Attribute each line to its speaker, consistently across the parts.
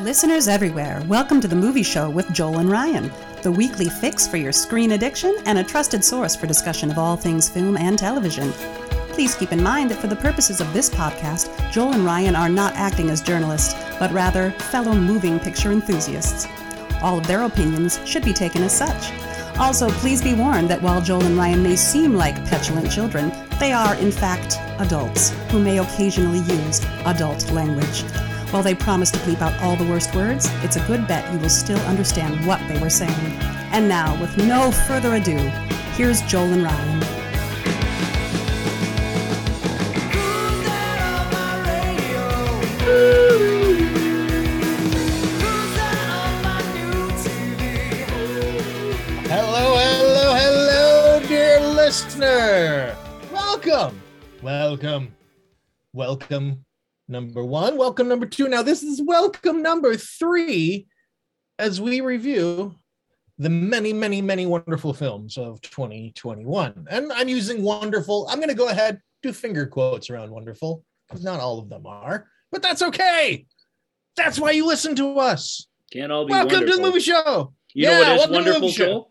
Speaker 1: Listeners everywhere, welcome to the Movie Show with Joel and Ryan, the weekly fix for your screen addiction and a trusted source for discussion of all things film and television. Please keep in mind that for the purposes of this podcast, Joel and Ryan are not acting as journalists, but rather fellow moving picture enthusiasts. All of their opinions should be taken as such. Also, please be warned that while Joel and Ryan may seem like petulant children, they are, in fact, adults who may occasionally use adult language. While they promise bleep out all the worst words, it's a good bet you will still understand what they were saying. And now, with no further ado, here's Joel and Ryan.
Speaker 2: Hello, hello, hello, dear listener. Welcome, welcome, welcome, number one. Welcome, number two. Now, this is welcome number three as we review the many, many, many wonderful films of 2021. And I'm using wonderful. I'm going to go ahead, do finger quotes around wonderful, because not all of them are, but that's okay. That's why you listen to us.
Speaker 3: Can't all be
Speaker 2: Welcome
Speaker 3: wonderful.
Speaker 2: to the movie show.
Speaker 3: You know
Speaker 2: Yeah,
Speaker 3: what is
Speaker 2: welcome to the
Speaker 3: wonderful,
Speaker 2: movie show.
Speaker 3: Joel?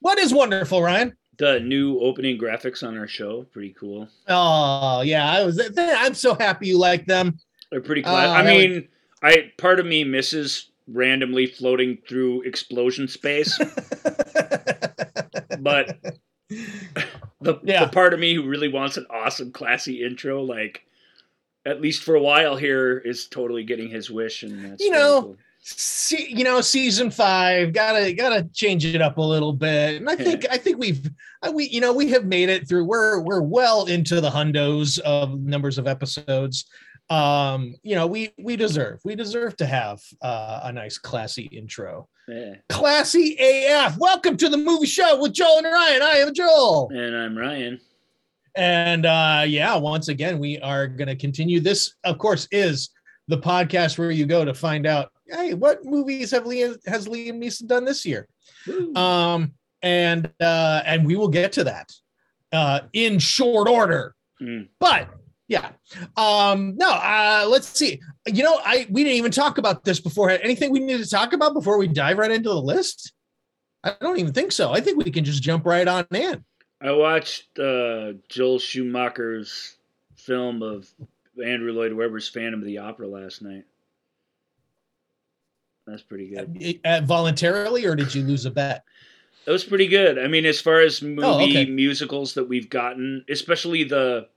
Speaker 2: What is wonderful, Ryan?
Speaker 3: The new opening graphics on our show. Pretty cool.
Speaker 2: Oh yeah, I was. I'm so happy you like them.
Speaker 3: They're pretty cool.
Speaker 2: Oh,
Speaker 3: I mean, I part of me misses randomly floating through explosion space, but the,
Speaker 2: Yeah.
Speaker 3: the part of me who really wants an awesome, classy intro, like at least for a while here, is totally getting his wish, and that's
Speaker 2: You know,
Speaker 3: cool.
Speaker 2: See, you know, season five gotta gotta change it up a little bit, and I think I think we've we you know we have made it through. We're we're well into the hundos of numbers of episodes. Um, you know, we we deserve we deserve to have uh, a nice classy intro.
Speaker 3: Yeah.
Speaker 2: Classy AF. Welcome to the movie show with Joel and Ryan. I am Joel.
Speaker 3: And I'm Ryan.
Speaker 2: And uh, yeah, once again, we are going to continue. This, of course, is the podcast where you go to find out, hey, what movies have Liam has Liam Neeson done this year? Um, and uh, and we will get to that uh, in short order.
Speaker 3: Mm.
Speaker 2: But yeah, um, no, uh, let's see. You know, I we didn't even talk about this before. Anything we need to talk about before we dive right into the list? I don't even think so. I think we can just jump right on in.
Speaker 3: I watched uh, Joel Schumacher's film of Andrew Lloyd Webber's Phantom of the Opera last night. That's pretty good.
Speaker 2: Uh, voluntarily, or did you lose a bet?
Speaker 3: That was pretty good. I mean, as far as movie
Speaker 2: Oh, okay.
Speaker 3: musicals that we've gotten, especially the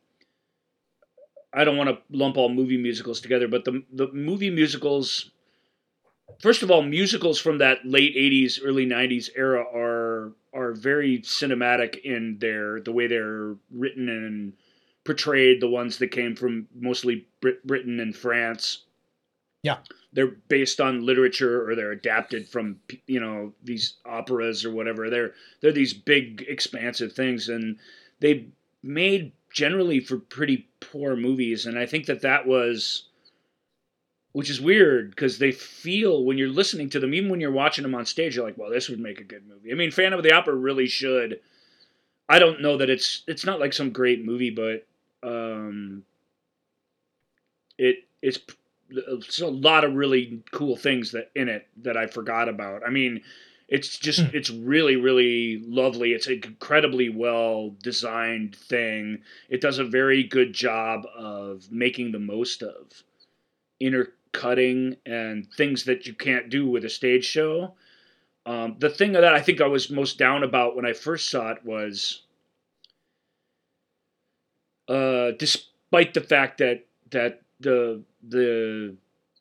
Speaker 3: I don't want to lump all movie musicals together, but the the movie musicals first of all, musicals from that late 80s, early 90s era are are very cinematic in their the way they're written and portrayed, the ones that came from mostly Brit- Britain and France.
Speaker 2: Yeah.
Speaker 3: They're based on literature or they're adapted from you know these operas or whatever. They're they're these big expansive things and they made generally for pretty poor movies and I think that that was which is weird because they feel when you're listening to them even when you're watching them on stage you're like well this would make a good movie. I mean Phantom of the Opera really should I don't know that it's it's not like some great movie but um it it's a lot of really cool things that in it that I forgot about. I mean, it's just
Speaker 2: Hmm.
Speaker 3: it's really really lovely. It's an incredibly well designed thing. It does a very good job of making the most of intercutting and things that you can't do with a stage show. Um, the thing that I think I was most down about when I first saw it was, uh, despite the fact that that the the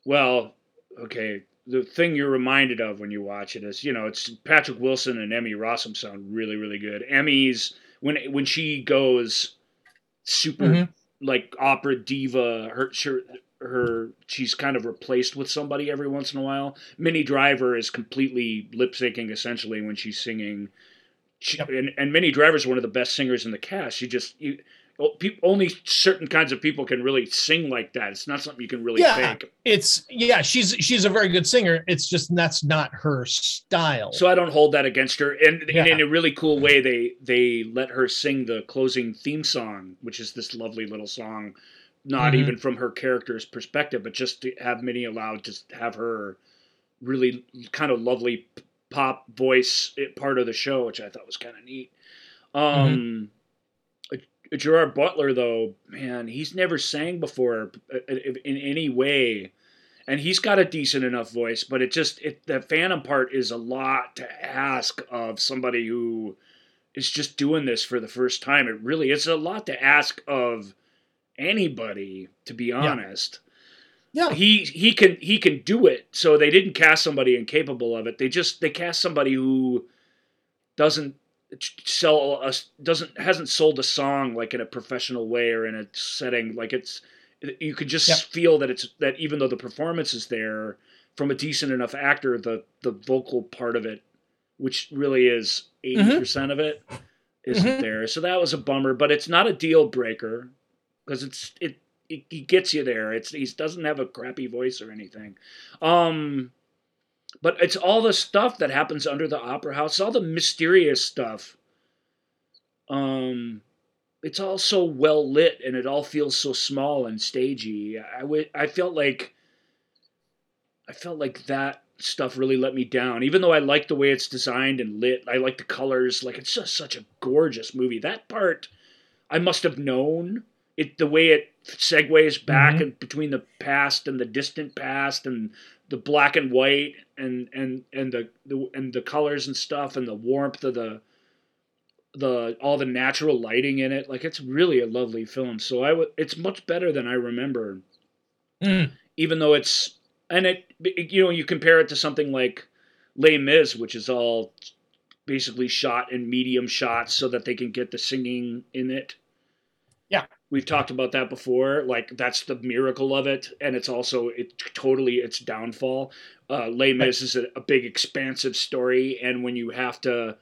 Speaker 3: well, okay, the thing you're reminded of when you watch it is you know it's Patrick Wilson and Emmy Rossum sound really really good. Emmy's when when she goes super
Speaker 2: Mhm.
Speaker 3: like opera diva, her her her she's kind of replaced with somebody every once in a while. Minnie Driver is completely lip syncing essentially when she's singing. She,
Speaker 2: Yep.
Speaker 3: and, and Minnie Driver's one of the best singers in the cast. She just you, only certain kinds of people can really sing like that. It's not something you can really
Speaker 2: Yeah.
Speaker 3: fake.
Speaker 2: It's yeah, she's she's a very good singer. It's just that's not her style.
Speaker 3: So I don't hold that against her. And, and in a really cool way, they they let her sing the closing theme song, which is this lovely little song not
Speaker 2: Mhm.
Speaker 3: even from her character's perspective, but just to have Minnie allowed to have her really kind of lovely pop voice part of the show, which I thought was kind of neat. Um, uh, Gerard Butler, though, man, he's never sang before uh, uh, in any way, and he's got a decent enough voice, but it just it the Phantom part is a lot to ask of somebody who is just doing this for the first time. It really it's a lot to ask of anybody, to be honest.
Speaker 2: Yeah.
Speaker 3: He he can he can do it. So they didn't cast somebody incapable of it. They just they cast somebody who doesn't sell doesn't hasn't sold a song like in a professional way or in a setting like it's you could just feel that it's that even though the performance is there from a decent enough actor the the vocal part of it which really is 80% of it isn't
Speaker 2: Mhm.
Speaker 3: there. So that was a bummer but it's not a deal breaker because it's it, it he gets you there. It's he doesn't have a crappy voice or anything. Um but it's all the stuff that happens under the opera house all the mysterious stuff. Um it's all so well lit and it all feels so small and stagey. I would i felt like i felt like that stuff really let me down. Even though i like the way it's designed and lit i like the colors. Like it's just such a gorgeous movie. That part i must have known it the way it segues back
Speaker 2: Mhm.
Speaker 3: and between the past and the distant past and the black and white and and and the, the and the colors and stuff and the warmth of the the all the natural lighting in it like it's really a lovely film so i it's much better than i remember
Speaker 2: Mm.
Speaker 3: even though it's and it you know you compare it to something like Les Mis which is all basically shot in medium shots so that they can get the singing in it. We've talked about that before like that's the miracle of it and it's also it totally its downfall. Uh Les Mis is a, a big expansive story and when you have to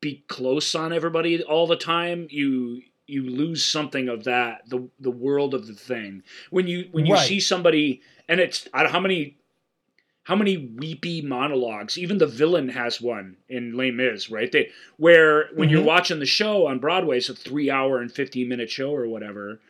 Speaker 3: be close on everybody all the time you you lose something of that the the world of the thing. When you when you
Speaker 2: Right.
Speaker 3: see somebody and it's I don't how many how many weepy monologues. Even the villain has one in Les Mis right? They where when you're
Speaker 2: Mhm.
Speaker 3: watching the show on Broadway it's a 3 hour and 15 minute show or whatever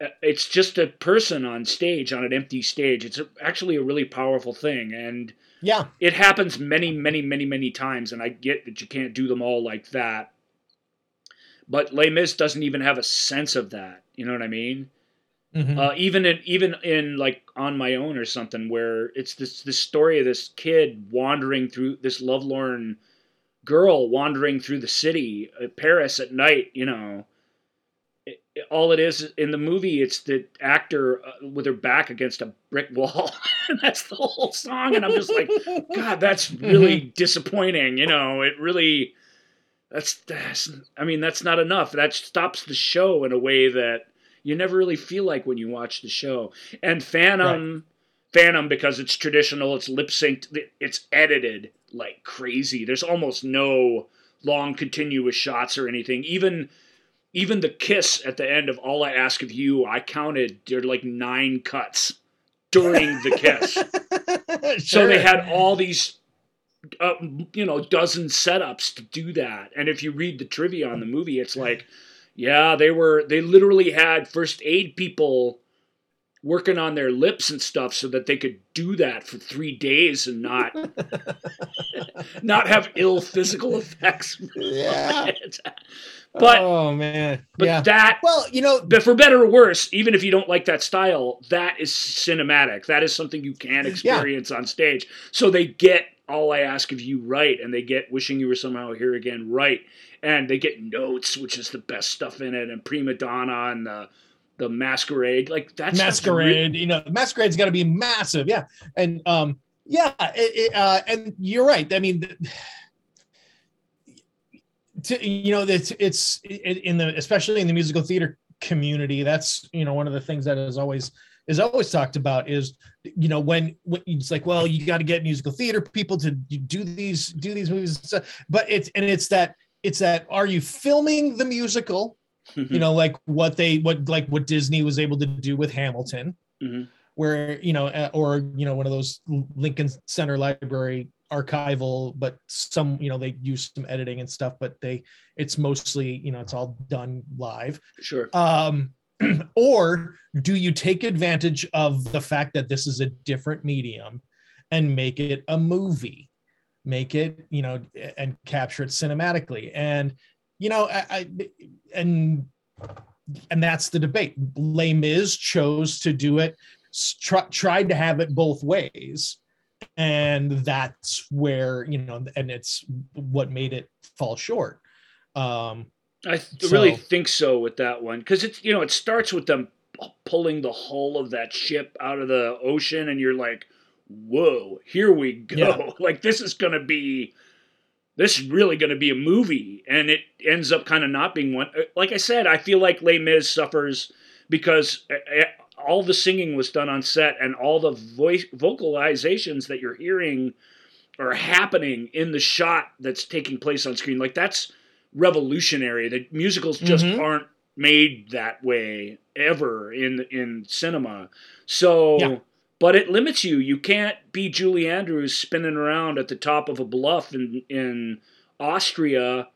Speaker 3: uh, it's just a person on stage on an empty stage. It's actually a really powerful thing and
Speaker 2: Yeah.
Speaker 3: it happens many many many many times and i get that you can't do them all like that. But Les Mis doesn't even have a sense of that you know what i mean
Speaker 2: Mhm.
Speaker 3: uh, even in even in like on my own or something where it's this this story of this kid wandering through this lovelorn girl wandering through the city uh, paris at night you know. It, it- all it is in the movie it's the actor uh, with her back against a brick wall. And that's the whole song and i'm just like god that's really disappointing you know. It really that's, that's i mean that's not enough. That stops the show in a way that you never really feel like when you watch the show. And phantom phantom because it's traditional it's lip synced it's edited like crazy. There's almost no long continuous shots or anything. Even even the kiss at the end of all i ask of you i counted there are like nine cuts during the kiss. So they had all these uh, you know dozen setups to do that. And if you read the trivia on the movie it's like yeah they were they literally had first aid people working on their lips and stuff so that they could do that for three days and not not have ill physical effects
Speaker 2: Yeah.
Speaker 3: but
Speaker 2: oh man.
Speaker 3: but
Speaker 2: yeah.
Speaker 3: that
Speaker 2: well, you know,
Speaker 3: but for better or worse, even if you don't like that style, that is cinematic. That is something you can experience on stage. So they get all I ask of you right, and they get wishing you were somehow here again right, and they get notes, which is the best stuff in it, and prima donna and the the masquerade. Like that's
Speaker 2: masquerade you know masquerade's got to be massive yeah. And um yeah it, it, uh and you're right i mean th- to, you know it's it's it, in the especially in the musical theater community that's you know one of the things that is always is always talked about is you know when, when it's like well you got to get musical theater people to do these do these movies and stuff. but it's and it's that it's that are you filming the musical you know like what they what like what disney was able to do with hamilton
Speaker 3: Mhm.
Speaker 2: where you know uh, or you know one of those lincoln center library archival but some you know they use some editing and stuff but they it's mostly you know it's all done live
Speaker 3: sure.
Speaker 2: um or do you take advantage of the fact that this is a different medium and make it a movie? Make it you know and capture it cinematically. And you know i, I and and that's the debate. Les Mis chose to do it tried to have it both ways. And that's where you know and it's what made it fall short. Um
Speaker 3: i th- really think so with that one because it's you know it starts with them pulling the hull of that ship out of the ocean and you're like whoa here we go yeah. like this is gonna be this is really gonna be a movie and it ends up kind of not being one uh, like i said i feel like Les Mis suffers because all the singing was done on set and all the voice vocalizations that you're hearing are happening in the shot that's taking place on screen like that's revolutionary the musicals just mm-hmm. aren't made that way ever in in cinema so yeah. but it limits you you can't be julie andrews spinning around at the top of a bluff in in austria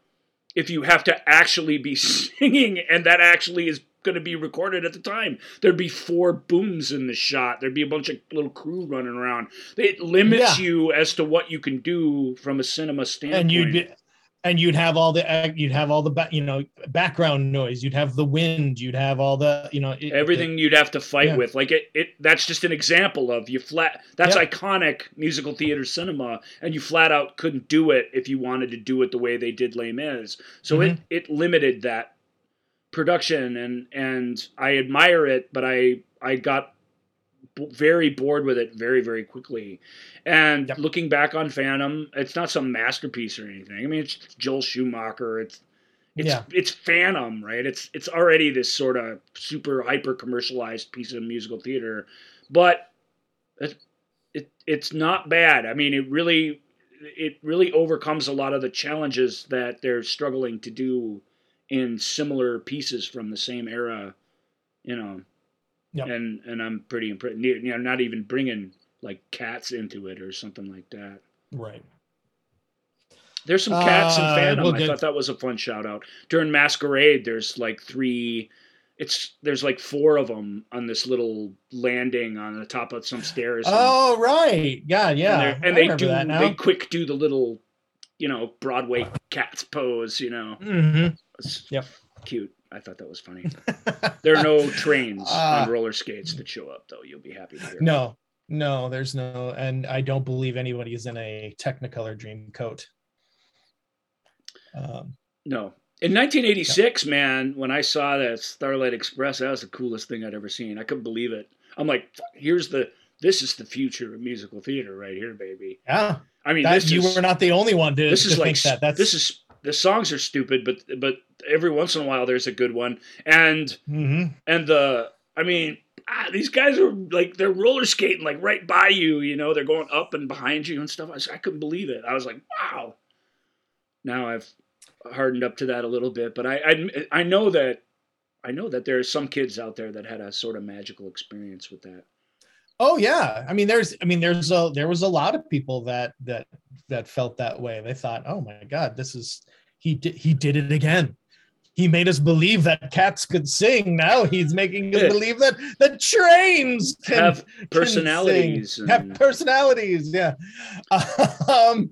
Speaker 3: if you have to actually be singing and that actually is going to be recorded at the time. There'd be four booms in the shot. There'd be a bunch of little crew running around. It limits yeah. you as to what you can do from a cinema standpoint.
Speaker 2: And you'd be, and you'd have all the you'd have all the you know background noise you'd have the wind you'd have all the you know it,
Speaker 3: everything
Speaker 2: it,
Speaker 3: you'd have to fight yeah. with like it, it that's just an example of you flat that's yeah. iconic musical theater cinema and you flat out couldn't do it if you wanted to do it the way they did Les Mis so mm-hmm. it it limited that production and and I admire it, but I I got b- very bored with it very very quickly. And yep. looking back on Phantom, it's not some masterpiece or anything. I mean, it's Joel Schumacher. It's it's yeah. it's Phantom, right? It's it's already this sort of super hyper commercialized piece of musical theater, but it, it it's not bad. I mean, it really it really overcomes a lot of the challenges that they're struggling to do in similar pieces from the same era, you know. Yep. And and I'm pretty impressed. You know, not even bringing like cats into it or something like that.
Speaker 2: Right.
Speaker 3: There's some cats uh, in Phantom. We'll I thought that was a fun shout out. During Masquerade, there's like three. It's there's like four of them on this little landing on the top of some stairs.
Speaker 2: Oh right, yeah, yeah.
Speaker 3: And, and they do they quick do the little, you know, Broadway cats pose. You know.
Speaker 2: Mm-hmm.
Speaker 3: Yep. Cute. I thought that was funny. there are no trains uh, on roller skates that show up, though. You'll be happy to hear.
Speaker 2: No, no, there's no, and I don't believe anybody is in a Technicolor dream coat.
Speaker 3: Um, no. In 1986, man, when I saw that Starlight Express, that was the coolest thing I'd ever seen. I couldn't believe it. I'm like, here's the, this is the future of musical theater right here, baby.
Speaker 2: Yeah.
Speaker 3: I mean,
Speaker 2: that, you is, were not the only one to,
Speaker 3: this
Speaker 2: is
Speaker 3: to
Speaker 2: like, that.
Speaker 3: That's, this is the songs are stupid, but but every once in a while there's a good one, and
Speaker 2: mm-hmm.
Speaker 3: and the I mean ah, these guys are like they're roller skating like right by you, you know, they're going up and behind you and stuff. I, was, I couldn't believe it. I was like, wow. Now I've hardened up to that a little bit, but I I, I know that I know that there are some kids out there that had a sort of magical experience with that.
Speaker 2: Oh yeah, I mean, there's, I mean, there's a, there was a lot of people that that that felt that way. They thought, oh my god, this is he did he did it again. He made us believe that cats could sing. Now he's making us believe that the trains
Speaker 3: can, have personalities.
Speaker 2: Can and... Have personalities. Yeah. Um,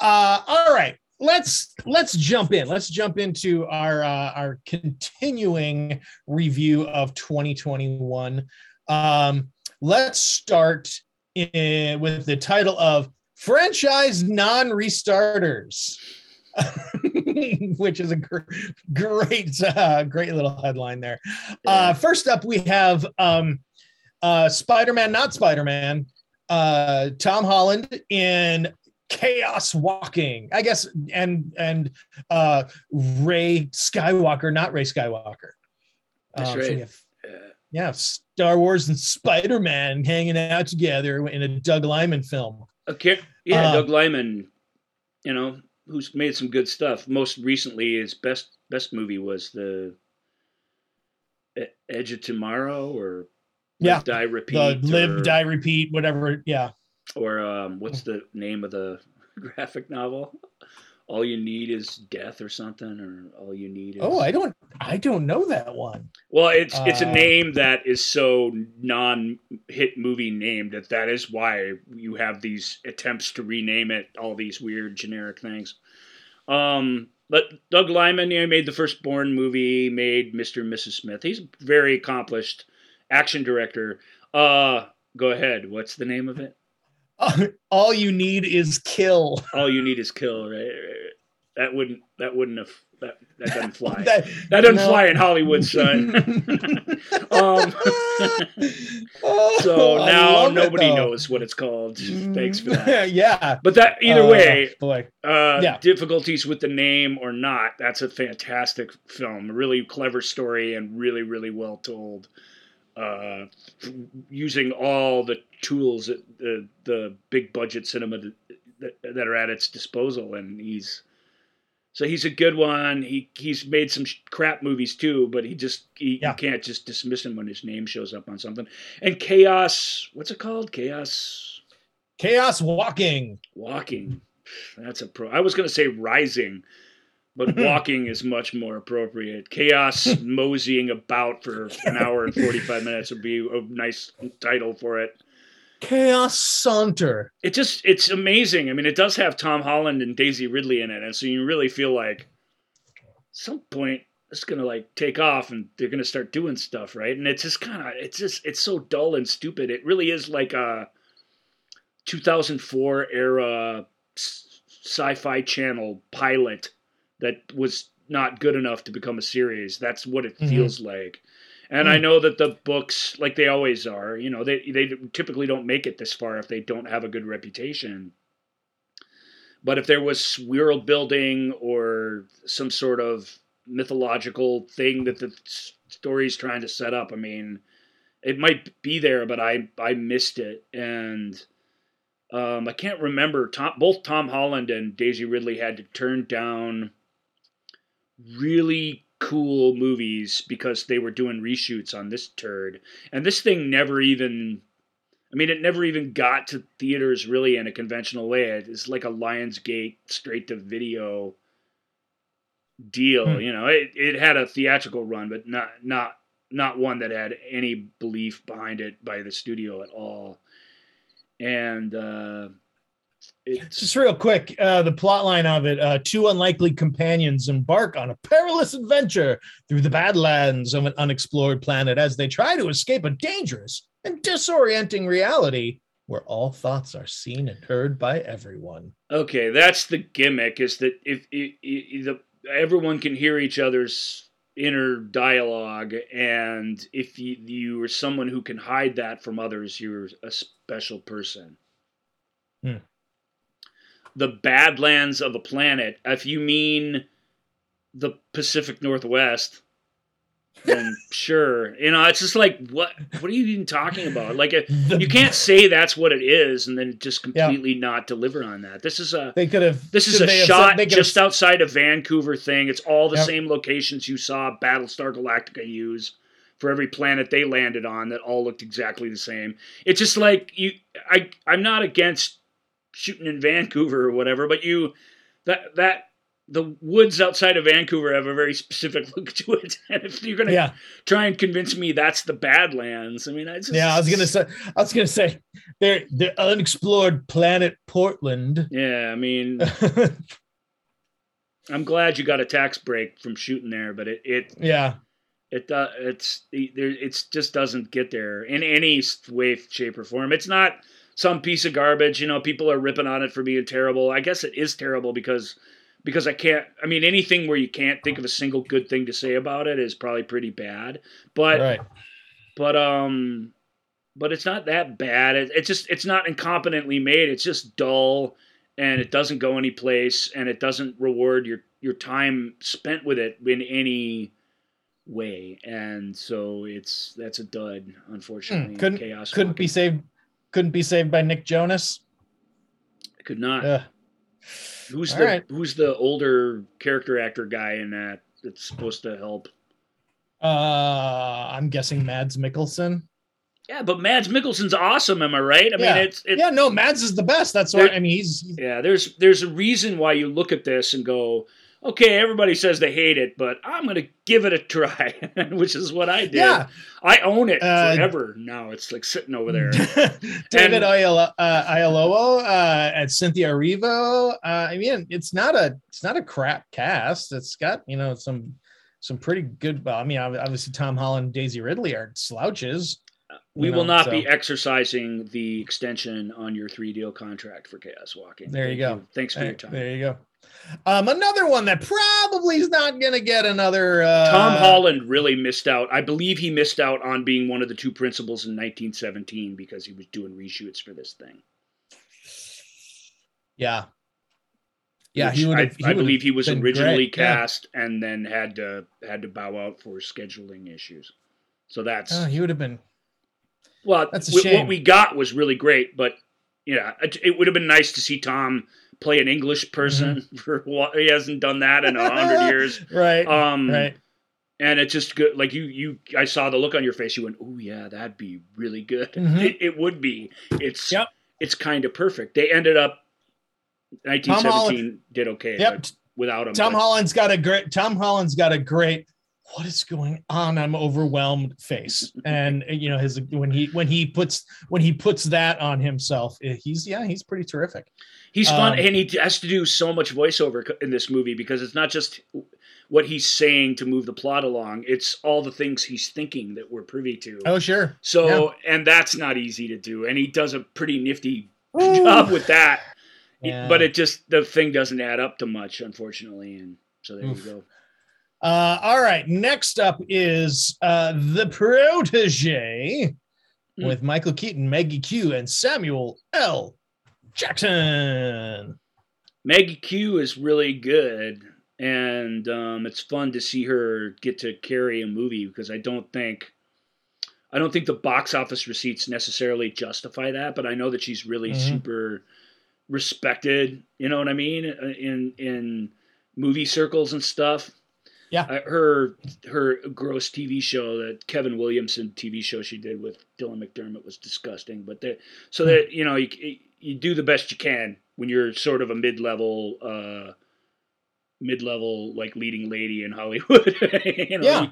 Speaker 2: uh, all right let's let's jump in let's jump into our uh, our continuing review of 2021 um let's start in, with the title of franchise non-restarters which is a gr- great uh, great little headline there. Uh, first up we have um, uh, spider-man not spider-man uh, tom holland in chaos walking. I guess and and uh rey skywalker not Ray skywalker.
Speaker 3: That's um, right.
Speaker 2: So yeah, Star Wars and Spider Man hanging out together in a Doug Liman film.
Speaker 3: Okay, yeah, uh, Doug Liman, you know, who's made some good stuff. Most recently, his best best movie was the Edge of Tomorrow, or
Speaker 2: yeah,
Speaker 3: Live, Die Repeat,
Speaker 2: the Live or, Die Repeat, whatever. Yeah,
Speaker 3: or um, what's the name of the graphic novel? All you need is death or something or all you need is
Speaker 2: oh i don't I don't know that one.
Speaker 3: Well, it's it's a
Speaker 2: Uh,
Speaker 3: name that is so non-hit movie named that that is why you have these attempts to rename it all these weird generic things. Um, but Doug Liman, you know, made the first Bourne movie, made Mr. and Mrs. Smith. He's a very accomplished action director. Uh, go ahead. What's the name of it?
Speaker 2: All you need is kill.
Speaker 3: All you need is kill. Right? That wouldn't. That wouldn't have. That that doesn't fly.
Speaker 2: That,
Speaker 3: That doesn't
Speaker 2: no.
Speaker 3: fly in Hollywood, son. um,
Speaker 2: Oh,
Speaker 3: so
Speaker 2: I
Speaker 3: now
Speaker 2: love it,
Speaker 3: nobody knows what it's called. Thanks for that.
Speaker 2: yeah.
Speaker 3: But that either
Speaker 2: Uh,
Speaker 3: way, uh,
Speaker 2: yeah.
Speaker 3: difficulties with the name or not, that's a fantastic film. A really clever story and really, really well told. Uh, using all the tools that the the big budget cinema that, that, that are at its disposal, and he's so he's a good one. He he's made some sh- crap movies too, but he just he,
Speaker 2: Yeah.
Speaker 3: you can't just dismiss him when his name shows up on something. And Chaos, what's it called? Chaos
Speaker 2: Chaos walking.
Speaker 3: Walking. That's a pro. I was going to say rising, but walking is much more appropriate. Chaos moseying about for an hour and 45 minutes would be a nice title for it.
Speaker 2: Chaos saunter.
Speaker 3: It just, it's amazing. I mean, it does have Tom Holland and Daisy Ridley in it. And so you really feel like at some point it's going to like take off and they're going to start doing stuff, right? And it's just kind of, it's just, it's so dull and stupid. It really is like a 2004 era sci-fi channel pilot that was not good enough to become a series. That's what it
Speaker 2: Mhm.
Speaker 3: feels like. And I know that the books, like they always are, you know, they they typically don't make it this far if they don't have a good reputation. But if there was world building or some sort of mythological thing that the story's trying to set up, I mean, it might be there, but I I missed it, and um, I can't remember. Tom, both Tom Holland and Daisy Ridley had to turn down really cool movies because they were doing reshoots on this turd, and this thing never even. I mean, it never even got to theaters really in a conventional way. It's like a Lionsgate straight to video deal.
Speaker 2: Hmm.
Speaker 3: You know, it, it had a theatrical run, but not not not one that had any belief behind it by the studio at all. And uh, it's
Speaker 2: Just real quick, uh, the plot line of it: uh, two unlikely companions embark on a perilous adventure through the Badlands of an unexplored planet as they try to escape a dangerous and disorienting reality where all thoughts are seen and heard by everyone.
Speaker 3: okay. That's the gimmick: is that if, if, if the, everyone can hear each other's inner dialogue, and if you, you are someone who can hide that from others, you're a special person.
Speaker 2: Hmm.
Speaker 3: The Badlands of a planet. If you mean the Pacific Northwest, then sure. You know, it's just like what? What are you even talking about? Like uh,
Speaker 2: a,
Speaker 3: you can't say that's what it is and then just completely not deliver on that. This is a
Speaker 2: They could have.
Speaker 3: this is a shot
Speaker 2: said-
Speaker 3: just
Speaker 2: have,
Speaker 3: outside of Vancouver thing. It's all the
Speaker 2: Yep.
Speaker 3: same locations you saw Battlestar Galactica use for every planet they landed on that all looked exactly the same. It's just like you I I'm not against shooting in Vancouver or whatever, but you that that the woods outside of Vancouver have a very specific look to it. And if you're gonna
Speaker 2: Yeah,
Speaker 3: try and convince me that's the Badlands, I mean, I just,
Speaker 2: yeah. I was gonna say. I was gonna say, they're the unexplored planet Portland.
Speaker 3: Yeah, I mean, I'm glad you got a tax break from shooting there, but it it
Speaker 2: yeah,
Speaker 3: it uh, it's it, there it's just doesn't get there in any way, shape, or form. It's not some piece of garbage. You know, people are ripping on it for being terrible. I guess it is terrible because because I can't. I mean, anything where you can't think of a single good thing to say about it is probably pretty bad. But
Speaker 2: right.
Speaker 3: but um but it's not that bad it, it's just it's not incompetently made it's just dull and it doesn't go any place and it doesn't reward your your time spent with it in any way and so it's that's a dud unfortunately
Speaker 2: Hmm, couldn't-
Speaker 3: chaos
Speaker 2: Couldn't be saved. Couldn't be saved by Nick Jonas.
Speaker 3: could not who's the
Speaker 2: right.
Speaker 3: who's the older character actor guy in that that's supposed to help
Speaker 2: Uh, I'm guessing Mads Mikkelsen.
Speaker 3: yeah but mads mikkelsen's awesome am i right i
Speaker 2: Yeah.
Speaker 3: mean it's it's
Speaker 2: yeah, no, Mads is the best. That's why. I mean, he's
Speaker 3: Yeah, there's there's a reason why you look at this and go, okay, everybody says they hate it, but I'm going to give it a try, which is what I did.
Speaker 2: Yeah.
Speaker 3: I own it
Speaker 2: Uh,
Speaker 3: forever now. It's like sitting over there.
Speaker 2: David
Speaker 3: And-
Speaker 2: uh, uh, at Cynthia Erivo. Uh, I mean, it's not a it's not a crap cast. It's got you know some some pretty good. Well, I mean, obviously Tom Holland, and Daisy Ridley are slouches.
Speaker 3: We will not
Speaker 2: so-
Speaker 3: be exercising the extension on your three deal contract for Chaos Walking.
Speaker 2: There you
Speaker 3: Thank
Speaker 2: go.
Speaker 3: Thanks for
Speaker 2: Hey,
Speaker 3: your time.
Speaker 2: There you go. Um, another one that probably is not going to get another. Uh,
Speaker 3: Tom Holland really missed out. I believe he missed out on being one of the two principals in 1917 because he was doing reshoots for this thing.
Speaker 2: Yeah. Yeah,
Speaker 3: Which
Speaker 2: he would.
Speaker 3: I,
Speaker 2: have.
Speaker 3: I believe he was originally
Speaker 2: great, yeah.
Speaker 3: cast and then had to had to bow out for scheduling issues. So that's
Speaker 2: Oh, he would have been.
Speaker 3: well.
Speaker 2: that's a
Speaker 3: w-
Speaker 2: shame.
Speaker 3: What we got was really great, but yeah, it, it would have been nice to see Tom play an English person
Speaker 2: Mm-hmm.
Speaker 3: for what he hasn't done that in a hundred years.
Speaker 2: Right.
Speaker 3: Um,
Speaker 2: right.
Speaker 3: and it's just good. Like you, you, I saw the look on your face. You went, "Oh yeah, that'd be really good."
Speaker 2: Mhm.
Speaker 3: It, it would be. It's
Speaker 2: Yep.
Speaker 3: it's kind of perfect. They ended up. 1917 did okay,
Speaker 2: Yep.
Speaker 3: without him.
Speaker 2: Tom
Speaker 3: but-
Speaker 2: Holland's got a great. Tom Holland's got a great. What is going on? I'm overwhelmed face, and you know his when he when he puts when he puts that on himself, eh, he's yeah he's pretty terrific.
Speaker 3: He's fun,
Speaker 2: Um,
Speaker 3: and he has to do so much voiceover in this movie because it's not just what he's saying to move the plot along; it's all the things he's thinking that we're privy to.
Speaker 2: Oh sure,
Speaker 3: so, and that's not easy to do, and he does a pretty nifty job with that.
Speaker 2: Yeah.
Speaker 3: But it just the thing doesn't add up to much, unfortunately, and so there
Speaker 2: Oof.
Speaker 3: you go.
Speaker 2: Uh, all right, next up is uh, the protege
Speaker 3: Hmm.
Speaker 2: with Michael Keaton, Maggie Q, and Samuel L. Jackson.
Speaker 3: Maggie Q is really good, and um, it's fun to see her get to carry a movie because I don't think, I don't think the box office receipts necessarily justify that, but I know that she's really
Speaker 2: Mhm.
Speaker 3: super respected. You know what I mean uh, in in movie circles and stuff.
Speaker 2: Yeah.
Speaker 3: I, her her gross TV show that Kevin Williamson TV show she did with Dylan McDermott was disgusting. But that so
Speaker 2: Hmm.
Speaker 3: that you know you you do the best you can when you're sort of a mid level uh, mid level like leading lady in Hollywood. you know,
Speaker 2: Yeah.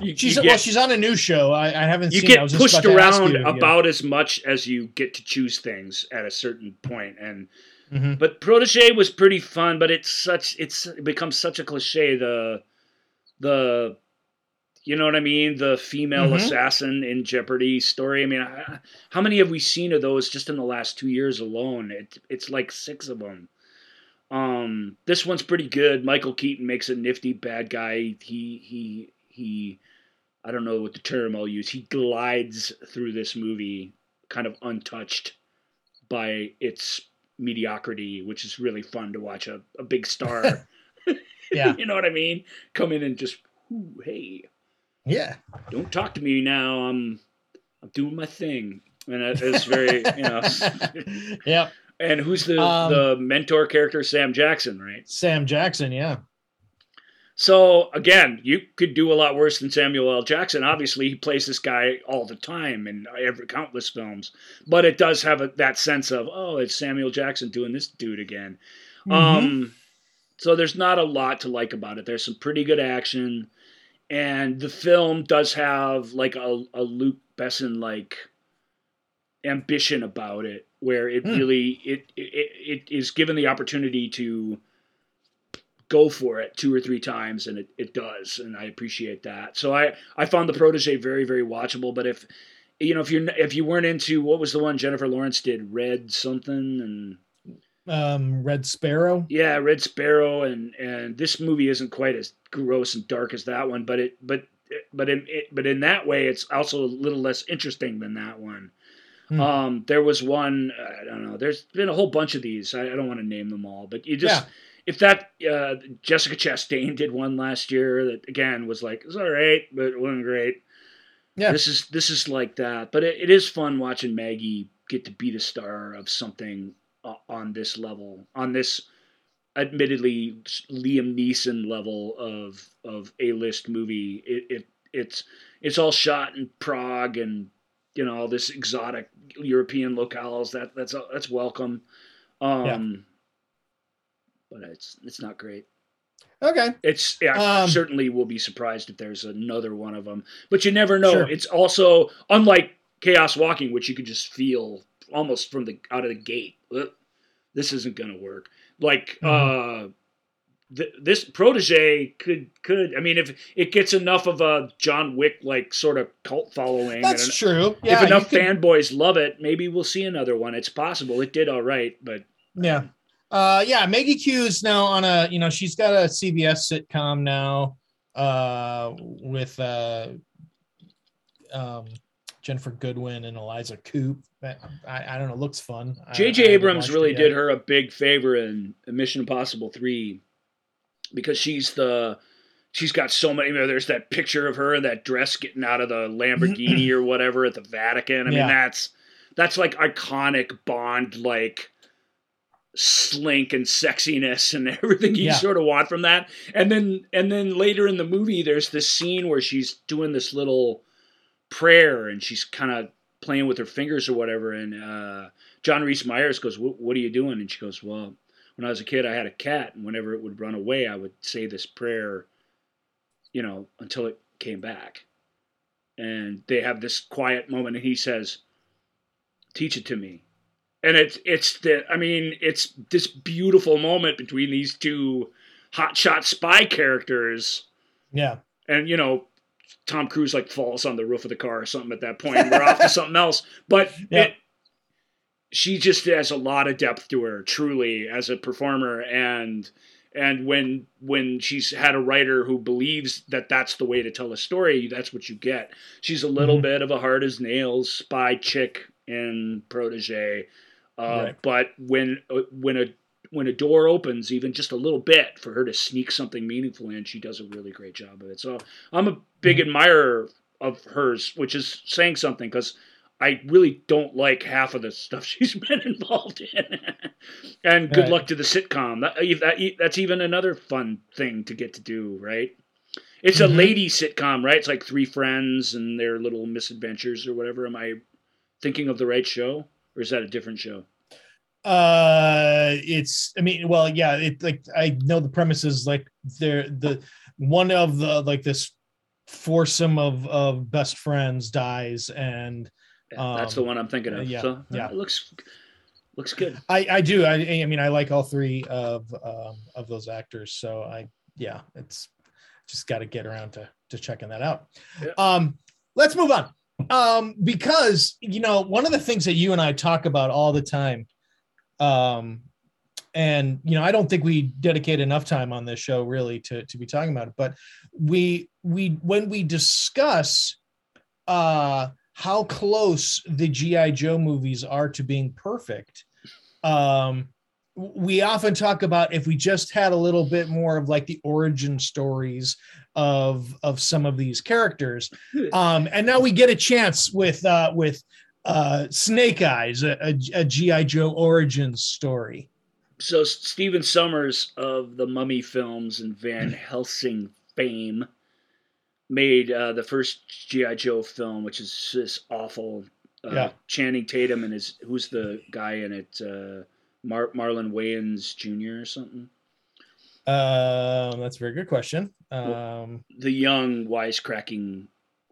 Speaker 3: you, you,
Speaker 2: She's
Speaker 3: you
Speaker 2: well, she's on a new show. I, I haven't
Speaker 3: you
Speaker 2: seen. it. I
Speaker 3: get
Speaker 2: just
Speaker 3: pushed
Speaker 2: about
Speaker 3: around
Speaker 2: you, yeah.
Speaker 3: about as much as you get to choose things at a certain point and
Speaker 2: Mhm.
Speaker 3: but protege was pretty fun but it's such it's it becomes such a cliche the the you know what i mean the female
Speaker 2: Mhm.
Speaker 3: assassin in jeopardy story i mean how many have we seen of those just in the last two years alone it, it's like six of them um this one's pretty good michael keaton makes a nifty bad guy he he he i don't know what the term i'll use he glides through this movie kind of untouched by its mediocrity, which is really fun to watch a, a big star.
Speaker 2: Yeah.
Speaker 3: you know what I mean? Come in and just, Ooh, hey,
Speaker 2: Yeah.
Speaker 3: don't talk to me now. I'm I'm doing my thing, and it- it's very you know.
Speaker 2: yeah.
Speaker 3: And who's the
Speaker 2: Um,
Speaker 3: the mentor character? Sam Jackson, right?
Speaker 2: Sam Jackson. Yeah.
Speaker 3: So again, you could do a lot worse than Samuel L. Jackson. Obviously, he plays this guy all the time in every countless films, but it does have a, that sense of oh, it's Samuel Jackson doing this dude again.
Speaker 2: Mhm.
Speaker 3: Um, so there's not a lot to like about it. There's some pretty good action, and the film does have like a, a Luc Besson like ambition about it, where it
Speaker 2: Hmm.
Speaker 3: really it, it it is given the opportunity to go for it two or three times, and it, it does, and I appreciate that. So I I found the protege very very watchable, but if you know if you're if you weren't into what was the one Jennifer Lawrence did, Red something and
Speaker 2: um, Red Sparrow.
Speaker 3: yeah, Red Sparrow, and and this movie isn't quite as gross and dark as that one, but it but but in it, but in that way, it's also a little less interesting than that one.
Speaker 2: Hmm.
Speaker 3: Um, there was one I don't know. There's been a whole bunch of these. I, I don't want to name them all, but you just
Speaker 2: Yeah.
Speaker 3: if that uh, Jessica Chastain did one last year that again was like it's all right, but it wasn't great.
Speaker 2: Yeah.
Speaker 3: This is this is like that, but it, it is fun watching Maggie get to be the star of something uh, on this level, on this admittedly Liam Neeson level of of a list movie. It, it it's it's all shot in Prague and you know all this exotic European locales. That that's that's welcome. Um, but it's it's not great.
Speaker 2: Okay.
Speaker 3: It's yeah, um, certainly will be surprised if there's another one of them, but you never know. Sure. It's also unlike Chaos Walking, which you could just feel almost from the out of the gate. This isn't going to work. Like mm-hmm. uh th- this protege could could I mean if it gets enough of a John Wick like sort of cult following.
Speaker 2: That's true.
Speaker 3: Yeah, if enough fanboys love it, maybe we'll see another one. It's possible. It did all right, but
Speaker 2: yeah. Uh, yeah, Maggie Q is now on a, you know, she's got a CBS sitcom now uh, with uh, um, Ginnifer Goodwin and Eliza Coupe. I, I don't know, looks fun.
Speaker 3: J.J. Abrams really did her a big favor in Mission Impossible 3 because she's the she's got so many. You know, there's that picture of her in that dress getting out of the Lamborghini or whatever at the Vatican. I mean, that's that's like iconic Bond like slink and sexiness and everything you yeah. sort of want from that. And then and then later in the movie there's this scene where she's doing this little prayer and she's kind of playing with her fingers or whatever and uh, John Rhys Meyers goes, "What are you doing?" And she goes, "Well, when I was a kid I had a cat and whenever it would run away I would say this prayer, you know, until it came back." And they have this quiet moment and he says, "Teach it to me." and it's it's the I mean it's this beautiful moment between these two hotshot spy characters.
Speaker 2: Yeah,
Speaker 3: and you know Tom Cruise like falls on the roof of the car or something at that point. And we're off to something else, but yeah. it, she just has a lot of depth to her, truly as a performer, and and when when she's had a writer who believes that that's the way to tell a story, that's what you get. She's a little mm-hmm. bit of a hard as nails spy chick in Protege, uh, right. But when uh, when a when a door opens even just a little bit for her to sneak something meaningful in, she does a really great job of it. So I'm a big mm-hmm. admirer of hers, which is saying something because I really don't like half of the stuff she's been involved in. and good right. luck to the sitcom. That, that, that's even another fun thing to get to do, right? It's mm-hmm. a lady sitcom, right? It's like three friends and their little misadventures or whatever. Am I thinking of the right show? or is that a different show?
Speaker 2: Uh, it's. I mean, well, yeah. It like I know the premise is like they're the one of the like this foursome of of best friends dies and
Speaker 3: um, that's the um, one I'm thinking of.
Speaker 2: Yeah,
Speaker 3: so,
Speaker 2: yeah.
Speaker 3: It looks looks good.
Speaker 2: I I do. I I mean I like all three of um of those actors. So I yeah, it's just got to get around to to checking that out. Yeah. Um, let's move on um, because you know one of the things that you and I talk about all the time, um, and you know I don't think we dedicate enough time on this show really to to be talking about it, but we we when we discuss uh, how close the GI Joe movies are to being perfect, um, we often talk about if we just had a little bit more of like the origin stories of of some of these characters. Um and now we get a chance with uh with uh snake eyes a, a, a gi joe origins story
Speaker 3: so stephen sommers of the mummy films and van helsing fame made uh, the first gi joe film which is this awful uh, yeah. channing tatum and his who's the guy in it uh Mar- marlon wayans jr or something
Speaker 2: um, that's a very good question. Um,
Speaker 3: the young wisecracking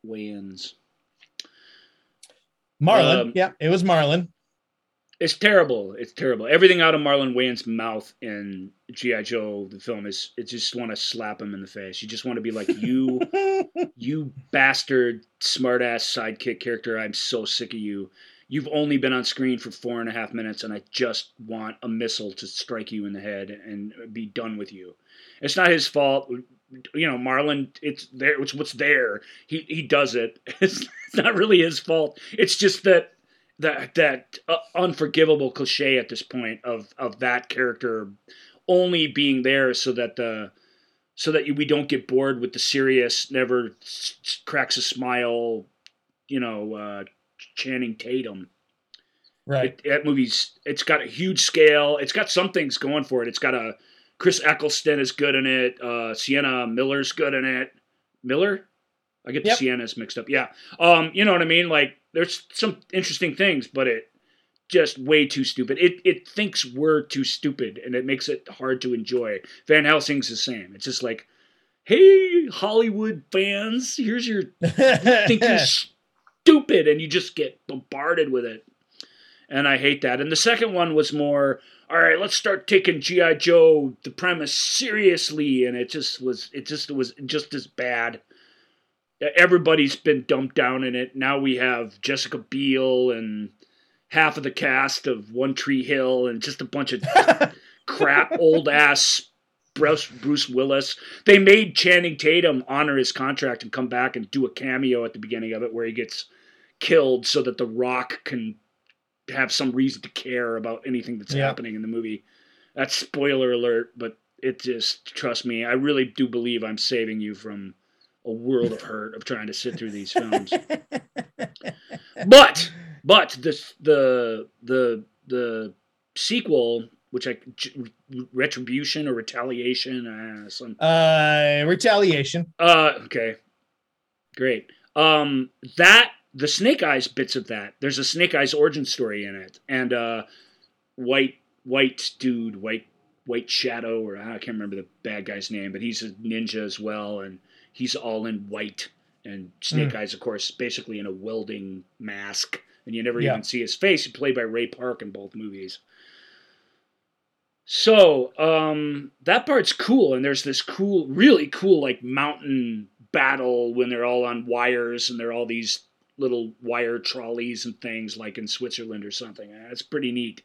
Speaker 3: Wayans.
Speaker 2: Marlon, um, yeah, it was Marlon.
Speaker 3: It's terrible. It's terrible. Everything out of Marlon Wayans' mouth in GI Joe, the film, is it just want to slap him in the face. You just want to be like you, you bastard, smartass sidekick character. I'm so sick of you you've only been on screen for four and a half minutes and I just want a missile to strike you in the head and be done with you. It's not his fault. You know, Marlon, it's there. It's what's there. He he does it. It's, not really his fault. It's just that that that uh, unforgivable cliche at this point of of that character only being there so that the so that we don't get bored with the serious, never cracks a smile, you know, uh, Channing Tatum.
Speaker 2: Right.
Speaker 3: It, that movie's it's got a huge scale. It's got some things going for it. It's got a Chris Eccleston is good in it. Uh, Sienna Miller's good in it. Miller, I get the yep. Sienna's mixed up. Yeah. Um, you know what I mean? Like there's some interesting things, but it just way too stupid. It it thinks we're too stupid, and it makes it hard to enjoy. Van Helsing's the same. It's just like, hey, Hollywood fans, here's your think you're stupid, and you just get bombarded with it. And I hate that. And the second one was more, all right, let's start taking GI Joe the premise seriously, and it just was it just was just as bad. Everybody's been dumped down in it. Now we have Jessica Biel and half of the cast of One Tree Hill and just a bunch of crap old ass Bruce, Bruce Willis. They made Channing Tatum honor his contract and come back and do a cameo at the beginning of it where he gets killed so that The Rock can have some reason to care about anything that's yeah. happening in the movie. That's spoiler alert, but it just trust me, I really do believe I'm saving you from a world of hurt of trying to sit through these films. but but this the the the sequel, which I retribution or retaliation, uh, some
Speaker 2: uh retaliation.
Speaker 3: Uh, okay, great. Um, that the Snake Eyes bits of that. There's a Snake Eyes origin story in it, and uh, white white dude, white white shadow, or I can't remember the bad guy's name, but he's a ninja as well, and he's all in white. And Snake mm. Eyes, of course, basically in a welding mask and you never yeah. even see his face. He played by Ray Park in both movies. So um, that part's cool, and there's this cool, really cool, like mountain battle when they're all on wires and they're all these little wire trolleys and things, like in Switzerland or something. That's pretty neat.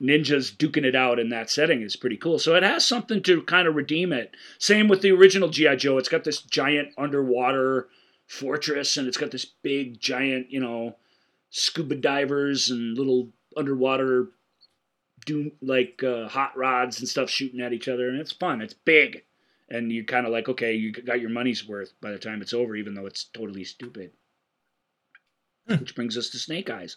Speaker 3: Ninjas duking it out in that setting is pretty cool. So it has something to kind of redeem it. Same with the original G.I. Joe. It's got this giant underwater fortress and it's got this big, giant, you know, scuba divers and little underwater do like uh, hot rods and stuff shooting at each other and it's fun it's big and you're kind of like okay you got your money's worth by the time it's over even though it's totally stupid. Which brings us to snake eyes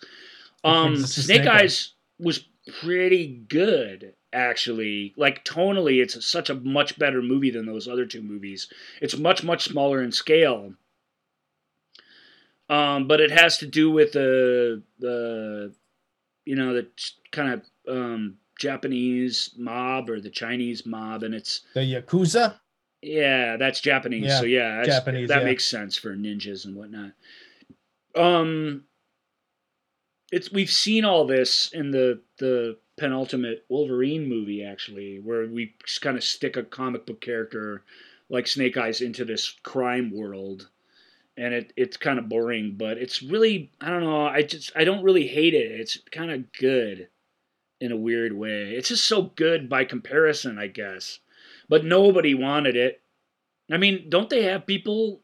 Speaker 3: um snake, snake, eyes was pretty good actually like tonally it's such a much better movie than those other two movies it's much much smaller in scale um, but it has to do with the the you know the kind of um, Japanese mob or the Chinese mob, and it's
Speaker 2: the yakuza.
Speaker 3: Yeah, that's Japanese. Yeah, so yeah, Japanese. That yeah. makes sense for ninjas and whatnot. Um, it's we've seen all this in the the penultimate Wolverine movie actually, where we kind of stick a comic book character like Snake Eyes into this crime world and it it's kind of boring, but it's really I don't know. I just I don't really hate it. It's kind of good in a weird way. It's just so good by comparison, I guess. But nobody wanted it. I mean, don't they have people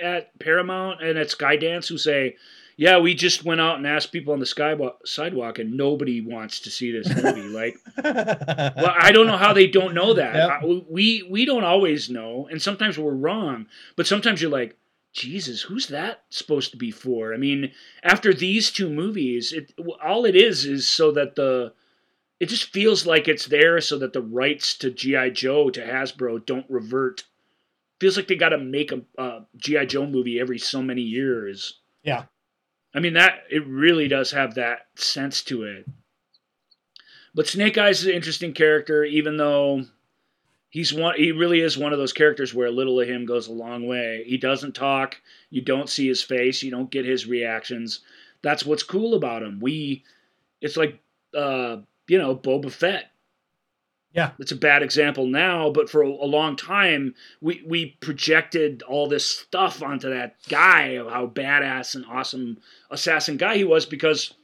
Speaker 3: at Paramount and at Skydance who say, "Yeah, we just went out and asked people on the skywalk, sidewalk, and nobody wants to see this movie." like, well, I don't know how they don't know that. Yep. I, we we don't always know, and sometimes we're wrong. But sometimes you're like, Jesus, who's that supposed to be for? I mean, after these two movies, it all it is is so that the it just feels like it's there so that the rights to GI Joe to Hasbro don't revert. Feels like they got to make a, a GI Joe movie every so many years.
Speaker 2: Yeah.
Speaker 3: I mean that it really does have that sense to it. But Snake Eyes is an interesting character, even though he's one he really is one of those characters where a little of him goes a long way. He doesn't talk. You don't see his face. You don't get his reactions. That's what's cool about him. We it's like uh you know boba fett
Speaker 2: yeah
Speaker 3: it's a bad example now but for a, a long time we we projected all this stuff onto that guy of how badass and awesome assassin guy he was because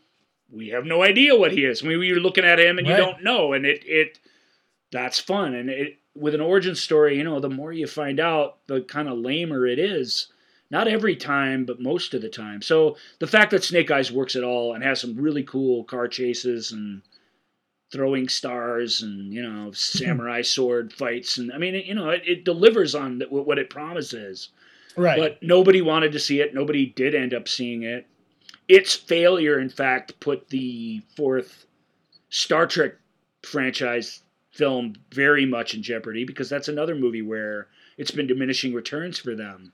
Speaker 3: we have no idea what he is I mean, you're looking at him and right. you don't know and it it that's fun and it with an origin story, you know, the more you find out, the kind of lamer it is. Not every time, but most of the time. So the fact that Snake Eyes works at all and has some really cool car chases and throwing stars and you know samurai sword fights and I mean you know it, it delivers on what it promises.
Speaker 2: Right.
Speaker 3: But nobody wanted to see it. Nobody did end up seeing it. Its failure, in fact, put the fourth Star Trek franchise film very much in jeopardy because that's another movie where it's been diminishing returns for them.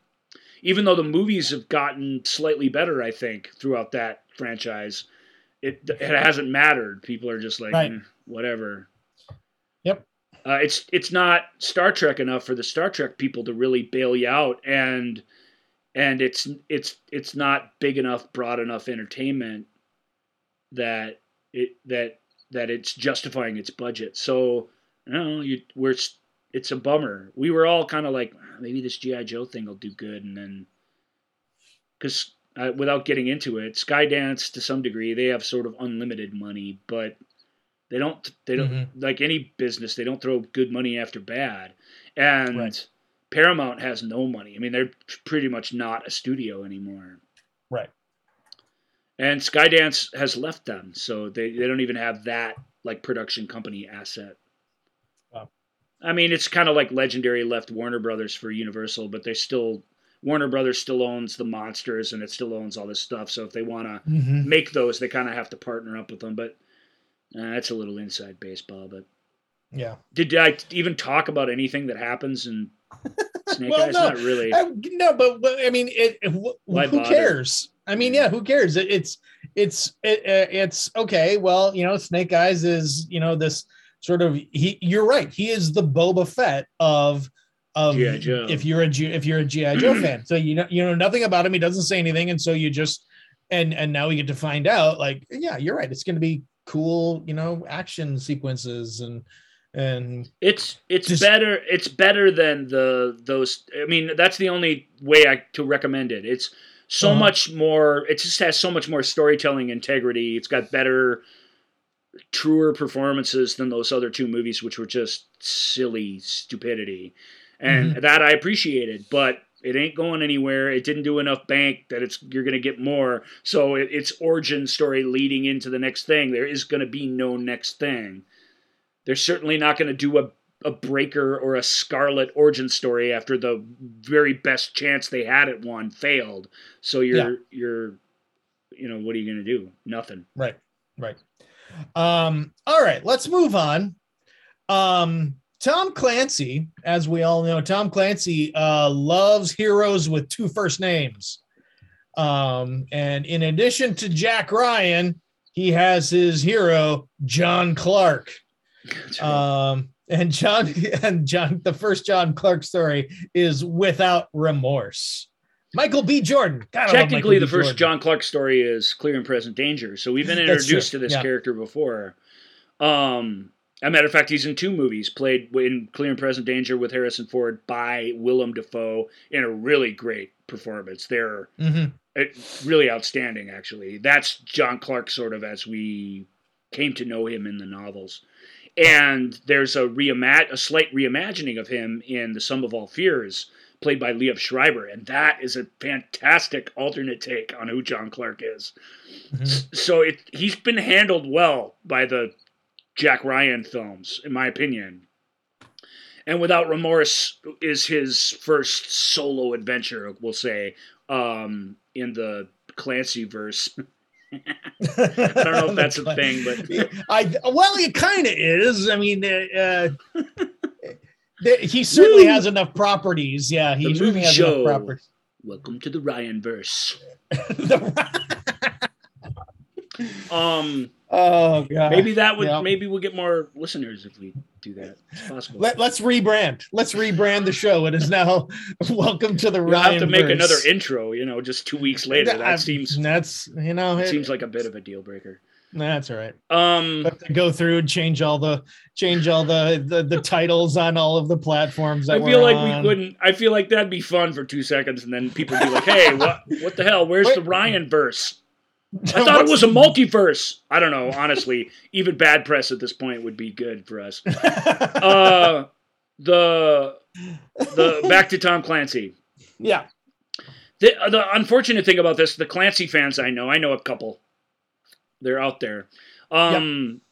Speaker 3: Even though the movies have gotten slightly better, I think, throughout that franchise, it it hasn't mattered. People are just like
Speaker 2: Right.
Speaker 3: "Eh, whatever.
Speaker 2: Yep.
Speaker 3: Uh, it's it's not Star Trek enough for the Star Trek people to really bail you out, and and it's it's it's not big enough, broad enough entertainment that it that that it's justifying its budget. So you know, you we're it's a bummer. We were all kind of like "Ah, maybe this GI Joe thing will do good, and then because uh, without getting into it, Skydance to some degree they have sort of unlimited money, but they don't they don't
Speaker 2: Mhm.
Speaker 3: like any business they don't throw good money after bad, and
Speaker 2: Right.
Speaker 3: Paramount has no money. I mean they're pretty much not a studio anymore.
Speaker 2: Right.
Speaker 3: And Skydance has left them, so they, they don't even have that like production company asset.
Speaker 2: Wow.
Speaker 3: I mean, it's kind of like Legendary left Warner Brothers for Universal, but they still Warner Brothers still owns the monsters and it still owns all this stuff. So if they want to
Speaker 2: Mhm.
Speaker 3: make those, they kind of have to partner up with them. But uh, that's a little inside baseball. But
Speaker 2: Yeah.
Speaker 3: did I even talk about anything that happens in Snake
Speaker 2: Well,
Speaker 3: Eyes?
Speaker 2: no.
Speaker 3: Not really.
Speaker 2: I, no, but, but I mean, it. it wh- who cares? I mean, yeah, who cares? It, it's it's it, it's okay. Well, you know, Snake Eyes is you know this sort of he. You're right. He is the Boba Fett of of if you're a G, if you're a GI Joe fan. So you know you know nothing about him. He doesn't say anything, and so you just and and now we get to find out. Like, yeah, you're right. It's going to be cool. You know, action sequences and and
Speaker 3: It's it's
Speaker 2: Just-
Speaker 3: better it's better than the those I mean that's the only way I to recommend it. It's so
Speaker 2: Uh-huh.
Speaker 3: much more it just has so much more storytelling integrity. It's got better truer performances than those other two movies which were just silly stupidity. And that I appreciated, but it ain't going anywhere. It didn't do enough bank that it's you're going to get more. So it, its origin story leading into the next thing. There is going to be no next thing. They're certainly not going to do a a breaker or a Scarlett origin story after the very best chance they had at one failed. So you're
Speaker 2: Yeah.
Speaker 3: you're you know what are you going to do? Nothing.
Speaker 2: Right, right. Um, all right, let's move on. Um, Tom Clancy, as we all know, Tom Clancy uh, loves heroes with two first names. Um, and in addition to Jack Ryan, he has his hero John Clark. Um, and John and John, the first John Clark story is without remorse. Michael B. Jordan. God,
Speaker 3: Technically, the first
Speaker 2: Jordan.
Speaker 3: John Clark story is Clear and Present Danger. So we've been introduced to this
Speaker 2: yeah.
Speaker 3: character before. Um, as a matter of fact, he's in two movies, played in Clear and Present Danger with Harrison Ford by Willem Dafoe in a really great performance. They're
Speaker 2: Mhm.
Speaker 3: really outstanding, actually. That's John Clark, sort of as we came to know him in the novels. And there's a reimag- a slight reimagining of him in The Sum of All Fears, played by Liev Schreiber, and that is a fantastic alternate take on who John Clark is.
Speaker 2: Mhm.
Speaker 3: So it he's been handled well by the Jack Ryan films, in my opinion. And Without Remorse is his first solo adventure, we'll say, um, in the Clancy verse.
Speaker 2: I
Speaker 3: don't know if that's a thing, but-
Speaker 2: I well, it kind of is. I mean, uh, uh, he certainly has enough properties. Yeah, he
Speaker 3: The
Speaker 2: has
Speaker 3: show.
Speaker 2: enough properties.
Speaker 3: Welcome to the Ryan verse.
Speaker 2: The-
Speaker 3: Um,
Speaker 2: oh god.
Speaker 3: maybe that would
Speaker 2: yeah.
Speaker 3: maybe we'll get more listeners if we do that. It's possible.
Speaker 2: Let, let's rebrand. Let's rebrand the show. It is now welcome to the
Speaker 3: We'll
Speaker 2: Ryan.
Speaker 3: have to make
Speaker 2: verse.
Speaker 3: another intro, you know, just two weeks later.
Speaker 2: I-
Speaker 3: That seems
Speaker 2: that's you know
Speaker 3: it seems like a bit of a deal breaker.
Speaker 2: that's all right.
Speaker 3: Um,
Speaker 2: go through and change all the change all the the, the titles on all of the platforms.
Speaker 3: I feel like
Speaker 2: on.
Speaker 3: we couldn't. I feel like that'd be fun for two seconds, and then people would be like, "Hey, what? What the hell? Where's
Speaker 2: Wait.
Speaker 3: the Ryan verse? I thought it was a multiverse. I don't know. Honestly, even bad press at this point would be good for us. Uh, the the back to Tom Clancy.
Speaker 2: yeah.
Speaker 3: The, the unfortunate thing about this, the Clancy fans I know, I know a couple. They're out there. Um,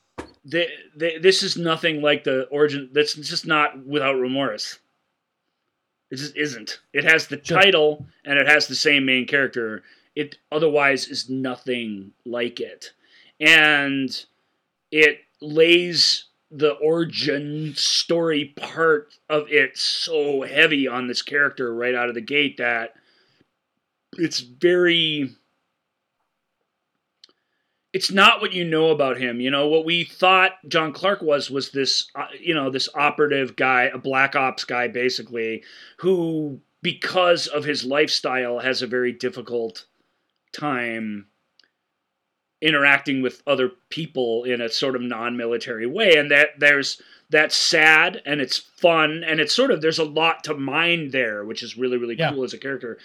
Speaker 3: they, they, this is nothing like the origin. That's just not without remorse. It just isn't. It has the
Speaker 2: Sure.
Speaker 3: title and it has the same main character. It otherwise is nothing like it, and it lays the origin story part of it so heavy on this character right out of the gate that it's very it's not what you know about him. You know what we thought John Clark was was this uh, you know this operative guy, a black ops guy, basically, who because of his lifestyle has a very difficult time interacting with other people in a sort of non-military way and that there's that's sad and it's fun and it's sort of there's a lot to mind there which is really really
Speaker 2: Yeah.
Speaker 3: cool as a character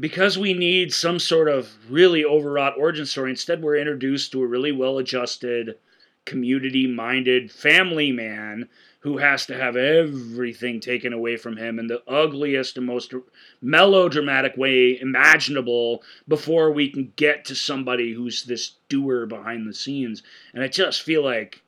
Speaker 3: because we need some sort of really overwrought origin story instead we're introduced to a really well adjusted community minded family man who has to have everything taken away from him in the ugliest and most melodramatic way imaginable before we can get to somebody who's this doer behind the scenes and i just feel like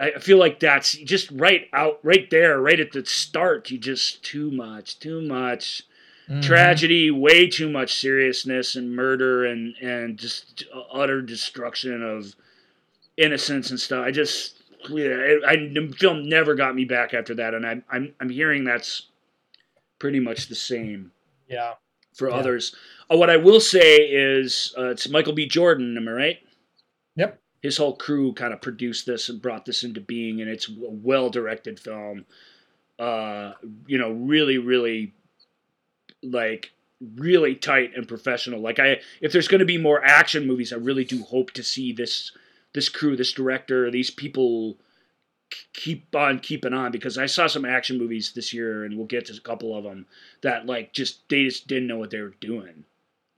Speaker 3: I feel like that's just right out, right there, right at the start. You just too much, too much
Speaker 2: Mhm.
Speaker 3: tragedy, way too much seriousness and murder and and just utter destruction of innocence and stuff. I just, yeah, I, I the film never got me back after that, and I'm I'm I'm hearing that's pretty much the same
Speaker 2: Yeah.
Speaker 3: for
Speaker 2: Yeah.
Speaker 3: others. Uh, what I will say is uh, it's Michael B. Jordan, am I right?
Speaker 2: Yep.
Speaker 3: His whole crew kind of produced this and brought this into being, and it's a well directed film. Uh, you know, really, really, like, really tight and professional. Like, I if there's going to be more action movies, I really do hope to see this this crew, this director, these people keep on keeping on because I saw some action movies this year, and we'll get to a couple of them that like just they just didn't know what they were doing.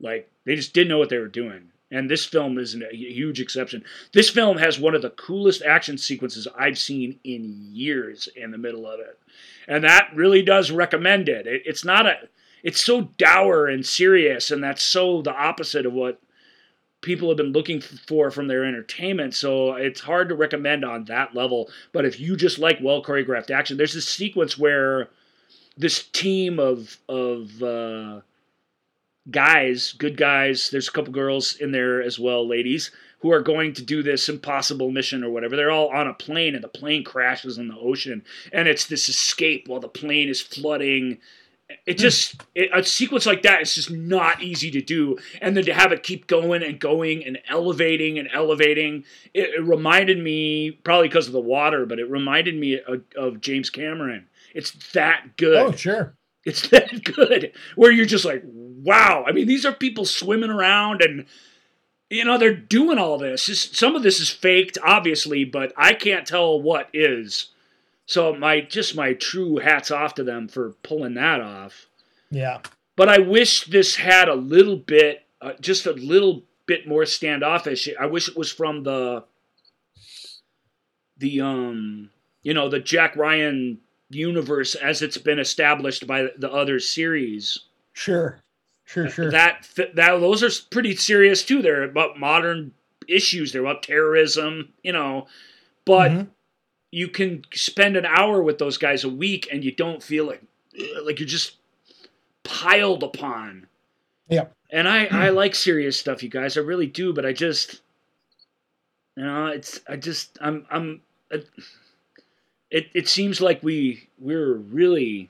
Speaker 3: Like they just didn't know what they were doing. And this film isn't a huge exception. This film has one of the coolest action sequences I've seen in years in the middle of it. And that really does recommend it. it it's not a it's so dour and serious and that's so the opposite of what people have been looking for from their entertainment. So it's hard to recommend on that level. But if you just like well choreographed action, there's this sequence where this team of of uh, guys, good guys, there's a couple girls in there as well, ladies, who are going to do this impossible mission or whatever. They're all on a plane and the plane crashes in the ocean and it's this escape while the plane is flooding it just it, a sequence like that is just not easy to do. And then to have it keep going and going and elevating and elevating it, it reminded me probably because of the water but it reminded me of, of james cameron. It's that good.
Speaker 2: Oh, sure.
Speaker 3: it's that good where you're just like wow. I mean these are people swimming around and you know they're doing all this. It's- some of this is faked obviously but i can't tell what is so my just my true hats off to them for pulling that off
Speaker 2: Yeah.
Speaker 3: but I wish this had a little bit, uh, just a little bit more standoffish. I wish it was from the, the um, you know, the Jack Ryan universe as it's been established by the other series.
Speaker 2: Sure. Sure, sure.
Speaker 3: That that those are pretty serious too. They're about modern issues. They're about terrorism, you know. But
Speaker 2: Mhm.
Speaker 3: You can spend an hour with those guys a week and you don't feel like like you're just piled upon.
Speaker 2: Yeah.
Speaker 3: And I I like serious stuff, you guys. I really do, but I just you know, it's I just I'm I'm it it, it seems like we we're really